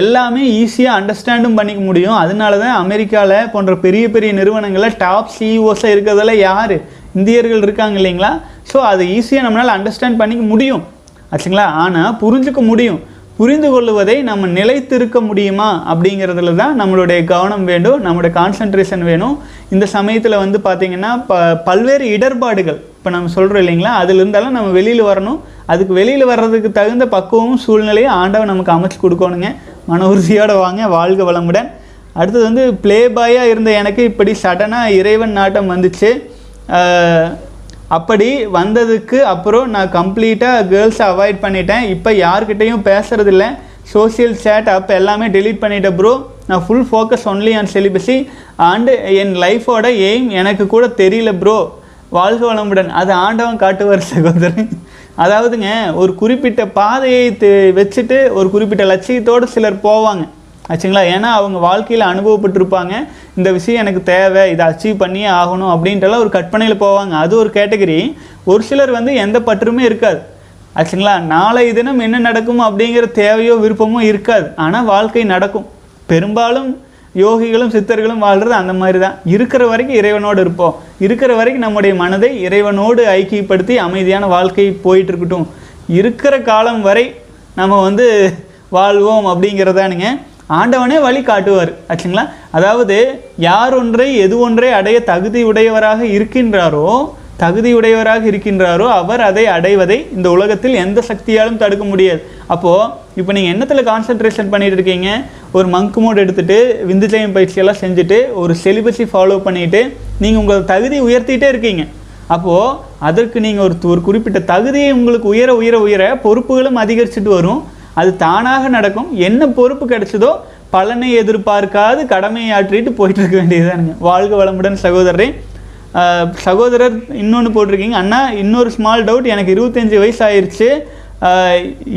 எல்லாமே ஈஸியாக அண்டர்ஸ்டாண்டும் பண்ணிக்க முடியும். அதனால தான் அமெரிக்காவில் போன்ற பெரிய பெரிய நிறுவனங்களில் டாப் சிஇஓஸாக இருக்கிறதுல யார்? இந்தியர்கள் இருக்காங்க இல்லைங்களா? ஸோ அதை ஈஸியாக நம்மளால் அண்டர்ஸ்டாண்ட் பண்ணிக்க முடியும். ஆச்சுங்களா? ஆனால் புரிஞ்சுக்க முடியும். புரிந்து கொள்வதை நம்ம நிலைத்திருக்க முடியுமா அப்படிங்கிறதுல தான் நம்மளுடைய கவனம் வேண்டும் நம்மளுடைய கான்சன்ட்ரேஷன் வேணும். இந்த சமயத்தில் வந்து பார்த்திங்கன்னா ப பல்வேறு இடர்பாடுகள். இப்போ நம்ம சொல்கிறோம் இல்லைங்களா? அதில் இருந்தாலும் நம்ம வெளியில் வரணும். அதுக்கு வெளியில் வர்றதுக்கு தகுந்த பக்குவமும் சூழ்நிலையும் ஆண்டவன் நமக்கு அமைச்சு கொடுக்கணுங்க. மன உறுதியோடு வாங்க வாழ்க வளமுடன். அடுத்தது வந்து ப்ளே பாயாக இருந்த எனக்கு இப்படி சடனாக இறைவன் நாட்டம் வந்துச்சு. அப்படி வந்ததுக்கு அப்புறம் நான் கம்ப்ளீட்டாக கேர்ள்ஸை அவாய்ட் பண்ணிட்டேன். இப்போ யார்கிட்டையும் பேசுகிறதில்ல சோஷியல் சேட் அப் எல்லாமே டெலீட் பண்ணிட்டேன் ப்ரோ நான் full focus only on celibacy and என் லைஃபோட எய்ம் எனக்கு கூட தெரியல ப்ரோ வாழ்க வளமுடன். அது ஆண்டவன் காட்டுவார் சகோதரன். அதாவதுங்க ஒரு குறிப்பிட்ட பாதையை வச்சுட்டு ஒரு குறிப்பிட்ட லட்சியத்தோடு சிலர் போவாங்க. ஆச்சுங்களா? ஏன்னா அவங்க வாழ்க்கையில் அனுபவப்பட்டிருப்பாங்க. இந்த விஷயம் எனக்கு தேவை இதை அச்சீவ் பண்ணியே ஆகணும் அப்படின்ட்டுலாம் ஒரு கற்பனையில் போவாங்க. அது ஒரு கேட்டகரி ஒரு சிலர் வந்து எந்த பற்றுமே இருக்காது. ஆச்சுங்களா? நாளை தினம் என்ன நடக்கும் அப்படிங்கிற தேவையோ விருப்பமோ இருக்காது. ஆனால் வாழ்க்கை நடக்கும். பெரும்பாலும் யோகிகளும் சித்தர்களும் வாழ்கிறது அந்த மாதிரி தான் இருக்கிற வரைக்கும் இறைவனோடு இருப்போம். இருக்கிற வரைக்கும் நம்முடைய மனதை இறைவனோடு ஐக்கியப்படுத்தி அமைதியான வாழ்க்கை போயிட்டு இருக்கட்டும் இருக்கிற காலம் வரை நம்ம வந்து வாழ்வோம் அப்படிங்கிறதானுங்க. ஆண்டவனே வழி காட்டுவார். ஆச்சுங்களா? அதாவது யார் ஒன்றை எது ஒன்றை அடைய தகுதி உடையவராக இருக்கின்றாரோ தகுதி உடையவராக இருக்கின்றாரோ அவர் அதை அடைவதை இந்த உலகத்தில் எந்த சக்தியாலும் தடுக்க முடியாது. அப்போது இப்போ நீங்கள் என்னத்தில் கான்சென்ட்ரேஷன் பண்ணிகிட்டு இருக்கீங்க? ஒரு மங்க் மோட் எடுத்துகிட்டு விந்துஜயம் பயிற்சியெல்லாம் செஞ்சுட்டு ஒரு செலிபஸை ஃபாலோ பண்ணிட்டு நீங்கள் உங்கள் தகுதி உயர்த்திட்டே இருக்கீங்க. அப்போது அதற்கு நீங்கள் ஒரு ஒரு குறிப்பிட்ட தகுதியை உங்களுக்கு உயர உயர உயர பொறுப்புகளும் அதிகரிச்சுட்டு வரும். அது தானாக நடக்கும். என்ன பொறுப்பு கிடைச்சதோ பலனை எதிர்பார்க்காது கடமையை ஆற்றிட்டு போயிட்டு இருக்க வேண்டியதுதானுங்க. வாழ்க வளமுடன் சகோதரரே. சகோதரர் இன்னொன்று போட்டிருக்கீங்க. அண்ணா இன்னொரு ஸ்மால் டவுட் எனக்கு இருபத்தஞ்சி வயசு ஆயிடுச்சு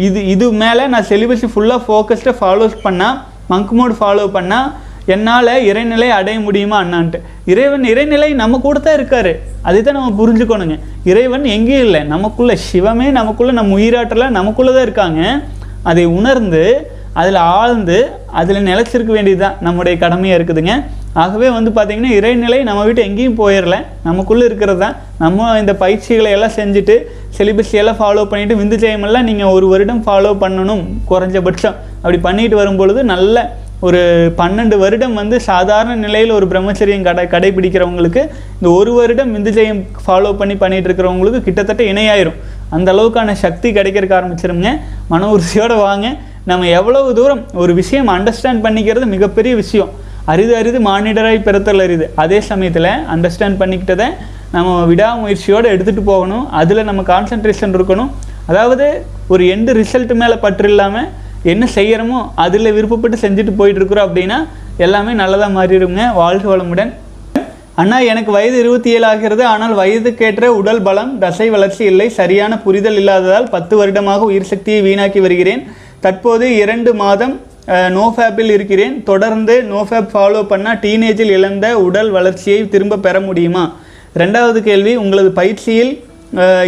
இது இது மேலே நான் செலிபஸை ஃபுல்லாக ஃபோக்கஸ்டாக ஃபாலோஸ் பண்ணால் மங்க் மோட் ஃபாலோ பண்ணால் என்னால் இறைநிலை அடைய முடியுமா அண்ணான்ட்டு. இறைவன் இறைநிலை நம்ம கூட தான் இருக்காரு. அதை தான் நம்ம புரிஞ்சுக்கணுங்க. இறைவன் எங்கேயும் இல்லை. நமக்குள்ளே சிவமே நமக்குள்ளே நம்ம உயிராற்றல நமக்குள்ளே தான் இருக்காங்க. அதை உணர்ந்து அதில் ஆழ்ந்து அதில் நிலைச்சிருக்க வேண்டியது தான் நம்முடைய கடமையாக இருக்குதுங்க. ஆகவே வந்து பார்த்திங்கன்னா இறைநிலை நம்ம வீட்டு எங்கேயும் போயிடல நமக்குள்ளே இருக்கிறது தான் நம்ம இந்த பயிற்சிகளை எல்லாம் செஞ்சுட்டு சிலிபஸ் எல்லாம் ஃபாலோ பண்ணிவிட்டு விந்து ஜெயமெல்லாம் நீங்கள் ஒரு வருடம் ஃபாலோ பண்ணணும் குறைஞ்சபட்சம். அப்படி பண்ணிட்டு வரும்பொழுது நல்ல ஒரு பன்னெண்டு வருடம் வந்து சாதாரண நிலையில் ஒரு பிரம்மச்சரியம் கடை கடைபிடிக்கிறவங்களுக்கு இந்த ஒரு வருடம் விந்து ஜெயம் ஃபாலோ பண்ணி பண்ணிகிட்டு இருக்கிறவங்களுக்கு கிட்டத்தட்ட இணையாயிரும். அந்த அளவுக்கான சக்தி கிடைக்கிறதுக்கு ஆரம்பிச்சிருங்க மன உறுதியோடு வாங்க. நம்ம எவ்வளவு தூரம் ஒரு விஷயம் அண்டர்ஸ்டாண்ட் பண்ணிக்கிறது மிகப்பெரிய விஷயம். அரிது அரிது மானிடராய் பிறத்தல் அரிது. அதே சமயத்தில் அண்டர்ஸ்டாண்ட் பண்ணிக்கிட்டதை நம்ம விடாமுயற்சியோடு எடுத்துகிட்டு போகணும். அதில் நம்ம கான்சன்ட்ரேஷன் இருக்கணும். அதாவது ஒரு எண்டு ரிசல்ட் மேலே பற்று இல்லாமல் என்ன செய்கிறோமோ அதில் விருப்பப்பட்டு செஞ்சுட்டு போயிட்டுருக்குறோம் அப்படின்னா எல்லாமே நல்லதாக மாறிடுங்க வாழ்க வளமுடன். அண்ணா எனக்கு வயது இருபத்தி ஏழு ஆகிறது. ஆனால் வயதுக்கேற்ற உடல் பலம் தசை வளர்ச்சி இல்லை. சரியான புரிதல் இல்லாததால் பத்து வருடமாக உயிர் சக்தியை வீணாக்கி வருகிறேன். தற்போது இரண்டு மாதம் நோஃபேப்பில் இருக்கிறேன். தொடர்ந்து நோஃபேப் ஃபாலோ பண்ணால் டீனேஜில் இழந்த உடல் வளர்ச்சியை திரும்ப பெற முடியுமா? ரெண்டாவது கேள்வி உங்களது பயிற்சியில்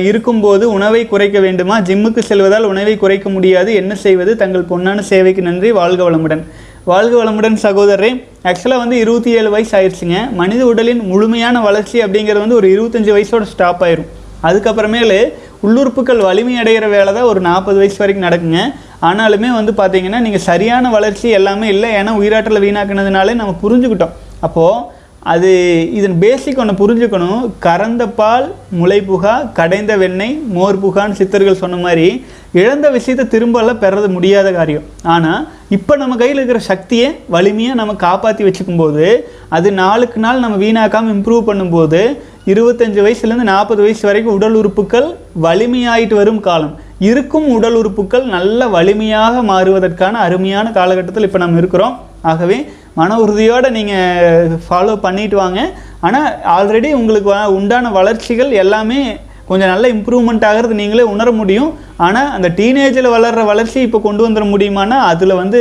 இருக்கும்போது உணவை குறைக்க வேண்டுமா? ஜிம்முக்கு செல்வதால் உணவை குறைக்க முடியாது. என்ன செய்வது? தங்கள் பொன்னான சேவைக்கு நன்றி. வாழ்க வளமுடன். வாழ்க வளமுடன் சகோதரரே. ஆக்சுவலாக வந்து இருபத்தி ஏழு வயசு ஆயிடுச்சுங்க. மனித உடலின் முழுமையான வளர்ச்சி அப்படிங்கிறது வந்து ஒரு இருபத்தஞ்சி வயசோட ஸ்டாப் ஆயிரும். அதுக்கப்புறமேலு உள்ளுறுப்புகள் வலிமை அடைகிற வேலை தான் ஒரு நாற்பது வயசு வரைக்கும் நடக்குங்க. ஆனாலுமே வந்து பார்த்தீங்கன்னா நீங்கள் சரியான வளர்ச்சி எல்லாமே இல்லை. ஏன்னா உயிராற்றலை வீணாக்குனதுனாலே நம்ம புரிஞ்சுக்கிட்டோம். அப்போது அது இதன் பேசிக் ஒன்று புரிஞ்சுக்கணும். கறந்த பால் முளைப்புகா கடைந்த வெண்ணெய் மோர் புகான்னு சித்தர்கள் சொன்ன மாதிரி இழந்த விஷயத்தை திரும்பலாம் பெறது முடியாத காரியம். ஆனால் இப்போ நம்ம கையில் இருக்கிற சக்தியை வலிமையாக நம்ம காப்பாற்றி வச்சுக்கும்போது அது நாளுக்கு நாள் நம்ம வீணாக்காமல் இம்ப்ரூவ் பண்ணும்போது இருபத்தஞ்சி வயசுலேருந்து நாற்பது வயசு வரைக்கும் உடல் உறுப்புகள் வலிமையாயிட்டு வரும் காலம். இருக்கும் உடல் உறுப்புகள் நல்ல வலிமையாக மாறுவதற்கான அருமையான காலகட்டத்தில் இப்போ நம்ம இருக்கிறோம். ஆகவே மன உறுதியோடு நீங்கள் ஃபாலோ பண்ணிட்டு வாங்க. ஆனால் ஆல்ரெடி உங்களுக்கு வ- உண்டான வளர்ச்சிகள் எல்லாமே கொஞ்சம் நல்ல இம்ப்ரூவ்மெண்ட் ஆகிறது நீங்களே உணர முடியும். ஆனால் அந்த டீனேஜில் வளர்கிற வளர்ச்சி இப்போ கொண்டு வந்துட முடியுமானா அதில் வந்து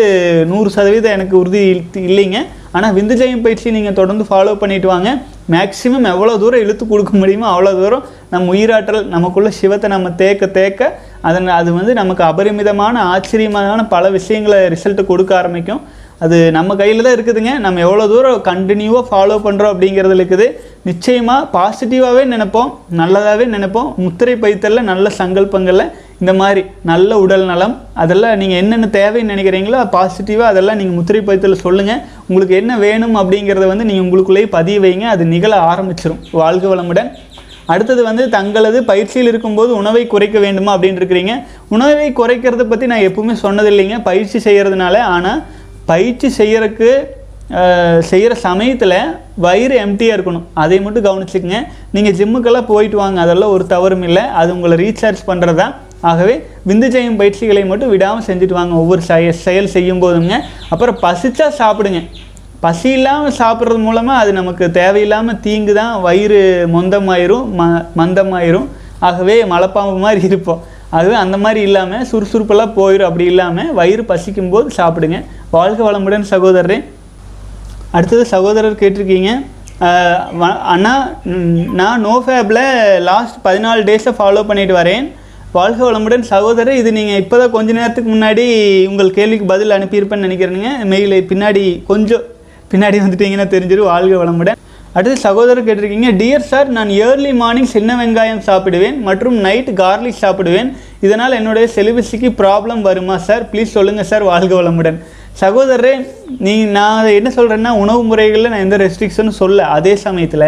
நூறு சதவீதம் எனக்கு உறுதி இல்லைங்க. ஆனால் விந்துஜயம் பயிற்சி நீங்கள் தொடர்ந்து ஃபாலோ பண்ணிட்டு வாங்க. மேக்ஸிமம் எவ்வளோ தூரம் இழுத்து கொடுக்க முடியுமோ அவ்வளோ தூரம் நம்ம உயிராற்றல் நமக்குள்ள சிவத்தை நம்ம தேக்க தேக்க அதன் அது வந்து நமக்கு அபரிமிதமான ஆச்சரியமான பல விஷயங்களை ரிசல்ட்டு கொடுக்க ஆரம்பிக்கும். அது நம்ம கையில் தான் இருக்குதுங்க. நம்ம எவ்வளோ தூரம் கண்டினியூவாக ஃபாலோ பண்ணுறோம் அப்படிங்கிறதுல இருக்குது. நிச்சயமாக பாசிட்டிவாகவே நினைப்போம் நல்லதாகவே நினைப்போம். முத்திரை பைத்தலில் நல்ல சங்கல்பங்களில் இந்த மாதிரி நல்ல உடல் நலம் அதெல்லாம் நீங்கள் என்னென்ன தேவைன்னு நினைக்கிறீங்களோ பாசிட்டிவாக அதெல்லாம் நீங்கள் முத்திரை பைத்தலில் சொல்லுங்கள் உங்களுக்கு என்ன வேணும் அப்படிங்கிறத வந்து நீங்கள் உங்களுக்குள்ளேயே பதிய வைங்க. அது நிகழ ஆரம்பிச்சிடும் வாழ்க வளமுடன். அடுத்தது வந்து தங்களது பயிற்சியில் இருக்கும்போது உணவை குறைக்க வேண்டுமா அப்படின்னு இருக்கிறீங்க. உணவை குறைக்கிறத பற்றி நான் எப்பவுமே சொன்னதில்லைங்க. பயிற்சி செய்கிறதுனால ஆனால் பயிற்சி செய்கிறக்கு செய்கிற சமயத்தில் வயிறு எம்டியாக இருக்கணும். அதை மட்டும் கவனிச்சுக்கங்க. நீங்கள் ஜிம்முக்கெல்லாம் போயிட்டு வாங்க. அதெல்லாம் ஒரு தவறும் இல்லை. அது உங்களை ரீசார்ஜ் பண்ணுறது தான் ஆகவே விந்து செய்யும் பயிற்சிகளை மட்டும் விடாமல் செஞ்சுட்டு வாங்க. ஒவ்வொரு செய செயல் செய்யும் போதுங்க. அப்புறம் பசிச்சா சாப்பிடுங்க. பசி இல்லாமல் சாப்பிட்றது மூலமாக அது நமக்கு தேவையில்லாமல் தீங்கு தான் வயிறு மொந்தமாயிரும் ம மந்தமாயிரும். ஆகவே மலைப்பாம்பு மாதிரி இருப்போம். அதுவே அந்த மாதிரி இல்லாமல் சுறுசுறுப்பெல்லாம் போயிடும் அப்படி இல்லாமல் வயிறு பசிக்கும் போது சாப்பிடுங்க. வாழ்க வளமுடன் சகோதரரே. அடுத்தது சகோதரர் கேட்டிருக்கீங்க. அண்ணா நான் நோ ஃபேப்பில் லாஸ்ட் பதினாலு டேஸை ஃபாலோ பண்ணிட்டு வரேன். வாழ்க வளமுடன் சகோதரர். இது நீங்கள் இப்போ தான் கொஞ்ச நேரத்துக்கு முன்னாடி உங்கள் கேள்விக்கு பதில் அனுப்பியிருப்பேன்னு நினைக்கிறேனுங்க. மெயில் பின்னாடி கொஞ்சம் பின்னாடி வந்துட்டீங்கன்னா தெரிஞ்சிடும் வாழ்க வளமுடன். அடுத்து சகோதரர் கேட்டிருக்கீங்க டியர் சார் நான் ஏர்லி மார்னிங் சின்ன வெங்காயம் சாப்பிடுவேன் மற்றும் நைட் கார்லிக் சாப்பிடுவேன். இதனால் என்னுடைய செலிபஸிக்கு ப்ராப்ளம் வருமா சார் ப்ளீஸ் சொல்லுங்கள் சார் வாழ்க வளமுடன். சகோதரரே நீ நான் என்ன சொல்கிறேன்னா உணவு முறைகளில் நான் எந்த ரெஸ்ட்ரிக்ஷனும் சொல்ல. அதே சமயத்தில்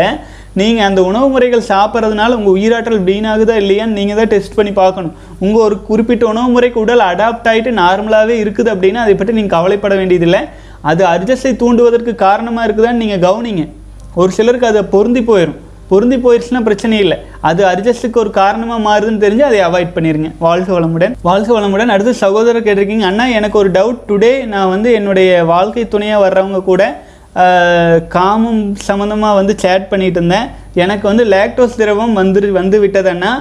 நீங்கள் அந்த உணவு முறைகள் சாப்பிட்றதுனால உங்கள் உயிராற்றல் வீணாகுதா இல்லையான்னு நீங்கள் தான் டெஸ்ட் பண்ணி பார்க்கணும். உங்கள் ஒரு குறிப்பிட்ட உணவு முறைக்கு உடல் அடாப்ட் ஆகிட்டு நார்மலாகவே இருக்குது அப்படின்னா அதை பற்றி நீங்கள் கவலைப்பட வேண்டியதில்லை. அது அர்ஜஸை தூண்டுவதற்கு காரணமாக இருக்குதான்னு நீங்கள் கவனிங்க. ஒரு சிலருக்கு அதை பொருந்தி போயிடும் பொருந்தி போயிடுச்சுன்னா பிரச்சனை இல்லை. அது அர்ஜஸ்ட்டுக்கு ஒரு காரணமாக மாறுதுன்னு தெரிஞ்சு அதை அவாய்ட் பண்ணிடுங்க வாழ்க வளமுடன். வாழ்க வளமுடன். அடுத்து சகோதரர் கேட்டிருக்கீங்க அண்ணா எனக்கு ஒரு டவுட் டுடே நான் வந்து என்னுடைய வாழ்க்கை துணையாக வர்றவங்க கூட காமம் சம்மந்தமாக வந்து சேட் பண்ணிட்டு இருந்தேன். எனக்கு வந்து லேக்டோஸ் திரவம் வந்து வந்து விட்டதுன்னா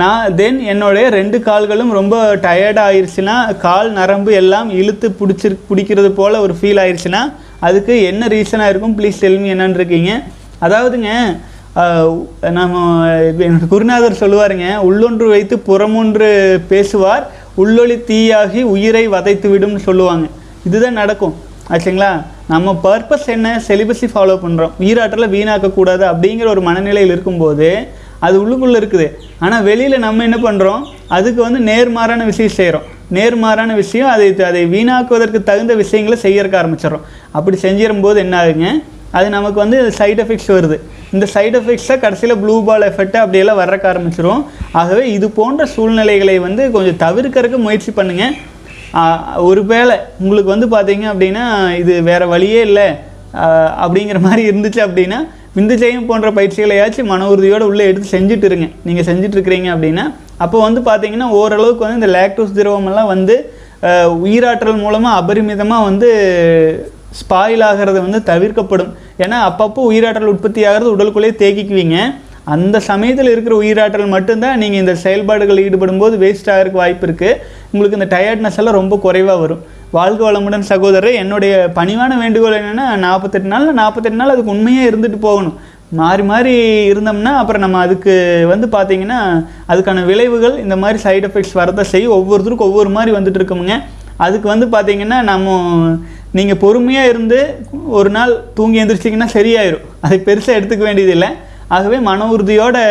நான் தென் என்னுடைய ரெண்டு கால்களும் ரொம்ப டயர்ட் ஆயிருச்சுன்னா கால் நரம்பு எல்லாம் இழுத்து பிடிச்சிரு பிடிக்கிறது போல் ஒரு ஃபீல் ஆயிருச்சுன்னா அதுக்கு என்ன ரீசனாக இருக்கும்? ப்ளீஸ் டெல்மி என்னன்னு இருக்கீங்க. அதாவதுங்க நம்ம என்னோட குருநாதர் சொல்லுவாருங்க உள்ளொன்று வைத்து புறமொன்று பேசுவார் உள்ளொளி தீயாகி உயிரை வதைத்து விடும்னு சொல்லுவாங்க. இதுதான் நடக்கும். ஆச்சுங்களா? நம்ம பர்பஸ் என்ன? செலிபஸி ஃபாலோ பண்ணுறோம் உயிராற்றலை வீணாக்கக்கூடாது அப்படிங்கிற ஒரு மனநிலையில் இருக்கும்போது அது உள்ளுக்குள்ளே இருக்குது. ஆனால் வெளியில் நம்ம என்ன பண்ணுறோம் அதுக்கு வந்து நேர்மாறான விஷயம் செய்கிறோம் நேர்மாறான விஷயம் அதை அதை வீணாக்குவதற்கு தகுந்த விஷயங்களை செய்யறக்க ஆரம்பிச்சிடறோம். அப்படி செஞ்சிரும்போது என்ன ஆகுங்க? அது நமக்கு வந்து சைட் எஃபெக்ட்ஸ் வருது. இந்த சைடு எஃபெக்ட்ஸை கடைசியில் ப்ளூ பால் எஃபெக்ட் அப்படியெல்லாம் வர்றக்க ஆரம்பிச்சிரும். ஆகவே இது போன்ற சூழ்நிலைகளை வந்து கொஞ்சம் தவிர்க்கறதுக்கு முயற்சி பண்ணுங்கள் ஒருவேளை உங்களுக்கு வந்து பார்த்தீங்க அப்படின்னா இது வேறு வழியே இல்லை. அப்படிங்கிற மாதிரி இருந்துச்சு அப்படின்னா விந்துச்சையும் போன்ற பயிற்சிகளையாச்சும் மன உறுதியோடு உள்ளே எடுத்து செஞ்சுட்டு இருங்க. நீங்கள் செஞ்சுட்ருக்கிறீங்க அப்படின்னா அப்போ வந்து பார்த்தீங்கன்னா ஓரளவுக்கு வந்து இந்த லேக்டோஸ் திரவமெல்லாம் வந்து உயிராற்றல் மூலமாக அபரிமிதமாக வந்து ஸ்பாயில் ஆகிறது வந்து தவிர்க்கப்படும். ஏன்னா அப்பப்போ உயிராற்றல் உற்பத்தி ஆகிறது உடலுக்குள்ளேயே தேக்கிக்குவீங்க. அந்த சமயத்தில் இருக்கிற உயிராற்றல் மட்டும்தான் நீங்கள் இந்த செயல்பாடுகளில் ஈடுபடும் போது வேஸ்ட் ஆகிறதுக்கு வாய்ப்பு இருக்குது உங்களுக்கு இந்த டயர்ட்னஸ் எல்லாம் ரொம்ப குறைவாக வரும். வாழ்க வளமுடன் சகோதரர் என்னுடைய பணிவான வேண்டுகோள் என்னென்னா நாற்பத்தெட்டு நாள் நாற்பத்தெட்டு நாள் அதுக்கு உண்மையாக இருந்துட்டு போகணும். மாறி மாறி இருந்தோம்னா அப்புறம் நம்ம அதுக்கு வந்து பார்த்தீங்கன்னா அதுக்கான விளைவுகள் இந்த மாதிரி சைடு எஃபெக்ட்ஸ் வரதான் செய்யும் ஒவ்வொருத்தருக்கும் ஒவ்வொரு மாதிரி வந்துட்டு இருக்குமுங்க. அதுக்கு வந்து பார்த்தீங்கன்னா நம்ம நீங்கள் பொறுமையாக இருந்து ஒரு நாள் தூங்கி எந்திரிச்சிங்கன்னா சரியாயிரும். அதை பெருசாக எடுத்துக்க வேண்டியதில்லை. ஆகவே மன உறுதியோடு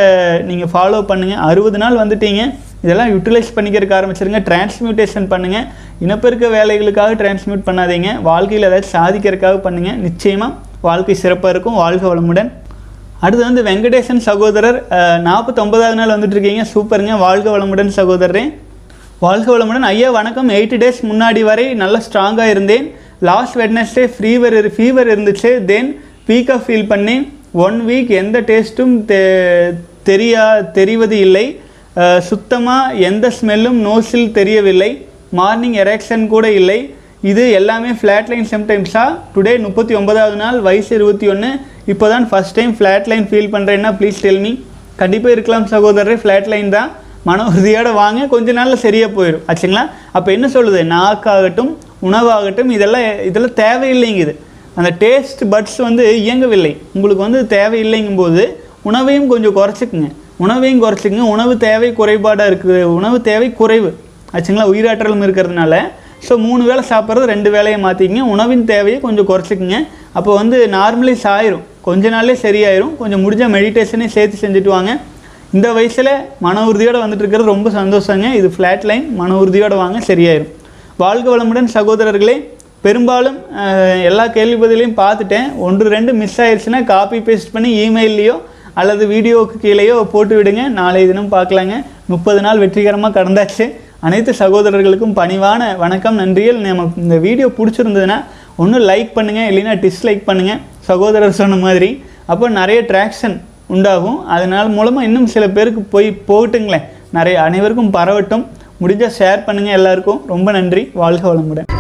நீங்கள் ஃபாலோ பண்ணுங்கள் அறுபது நாள் வந்துட்டீங்க. இதெல்லாம் யூட்டிலைஸ் பண்ணிக்கிறதுக்கு ஆரம்பிச்சிருங்க. டிரான்ஸ்மியூட்டேஷன் பண்ணுங்கள் இனப்பெருக்க வேலைகளுக்காக டிரான்ஸ்மியூட் பண்ணாதீங்க. வாழ்க்கையில் ஏதாச்சும் சாதிக்கிறதுக்காக பண்ணுங்கள் நிச்சயமாக வாழ்க்கை சிறப்பாக இருக்கும். வாழ்க வளமுடன். அடுத்து வந்து வெங்கடேசன் சகோதரர் நாற்பத்தொம்பதாவது நாள் வந்துட்டு இருக்கீங்க சூப்பருங்க. வாழ்க வளமுடன் சகோதரரே. வாழ்க வளமுடன். ஐயா வணக்கம். எயிட் டேஸ் முன்னாடி வரை நல்லா ஸ்ட்ராங்காக இருந்தேன். லாஸ்ட் வெட்னஸ்டே ஃபீவர் ஃபீவர் இருந்துச்சு. தென் வீக்காக ஃபீல் பண்ணேன். ஒன் வீக் எந்த டேஸ்ட்டும் தெ தெரியா தெரிவது இல்லை. சுத்தமாக எந்த ஸ்மெல்லும் நோஸில் தெரியவில்லை. மார்னிங் எரெக்ஷன் கூட இல்லை. இது எல்லாமே ஃப்ளாட் லைன் டுடே முப்பத்தி ஒன்பதாவது நாள் வயசு இருபத்தி ஒன்று இப்போ தான் first time flat line feel பண்ணுறேன்னா ப்ளீஸ் டெல்மி கண்டிப்பாக இருக்கலாம் சகோதரர். ஃப்ளாட் லைன் தான். மன உறுதியோட வாங்க. கொஞ்ச நாளில் சரியாக போயிடும் ஆச்சுங்களா? அப்போ என்ன சொல்லுது? நாக்காகட்டும் உணவாகட்டும் இதெல்லாம் இதெல்லாம் தேவையில்லைங்குது. அந்த டேஸ்ட் பட்ஸ் வந்து இயங்கவில்லை. உங்களுக்கு வந்து தேவையில்லைங்கும்போது உணவையும் கொஞ்சம் குறைச்சிக்குங்க. உணவையும் குறைச்சிக்குங்க. உணவு தேவை குறைபாடாக இருக்குது. உணவு தேவை குறைவு. ஆச்சுங்களா? உயிராற்றலும் இருக்கிறதுனால. ஸோ மூணு வேளை சாப்பிட்றது ரெண்டு வேலையை மாற்றிக்கிங்க உணவின் தேவையை கொஞ்சம் குறைச்சிக்குங்க. அப்போ வந்து நார்மலைஸ் ஆயிரும். கொஞ்ச நாளே சரியாயிரும். கொஞ்சம் முடிஞ்ச மெடிடேஷனே சேர்த்து செஞ்சுட்டு வாங்க. இந்த வயசில் மன உறுதியோடு வந்துட்டு இருக்கிறது ரொம்ப சந்தோஷங்க. இது ஃப்ளாட் லைன் மன உறுதியோடு வாங்க சரியாயிரும். வாழ்க வளமுடன் சகோதரர்களே பெரும்பாலும் எல்லா கேள்வி பதிலையும் பார்த்துட்டேன். ஒன்று ரெண்டு மிஸ் ஆயிடுச்சுன்னா காப்பி பேஸ்ட் பண்ணி இமெயிலையோ அல்லது வீடியோவுக்கு கீழேயோ போட்டு விடுங்க. நாளைய தினம் பார்க்கலாங்க. முப்பது நாள் வெற்றிகரமாக கடந்தாச்சு. அனைத்து சகோதரர்களுக்கும் பணிவான வணக்கம் நன்றிகள். நம்ம இந்த வீடியோ பிடிச்சிருந்ததுன்னா ஒன்று லைக் பண்ணுங்கள் இல்லைன்னா டிஸ்லைக் பண்ணுங்கள் சகோதரர் சொன்ன மாதிரி. அப்போ நிறைய ட்ராக்ஷன் உண்டாகும். அதனால் மூலமாக இன்னும் சில பேருக்கு போய் போகட்டுங்களேன். நிறைய அனைவருக்கும் பரவட்டும். முடிஞ்சால் ஷேர் பண்ணுங்கள் எல்லாருக்கும். ரொம்ப நன்றி. வாழ்க வளமுடன்.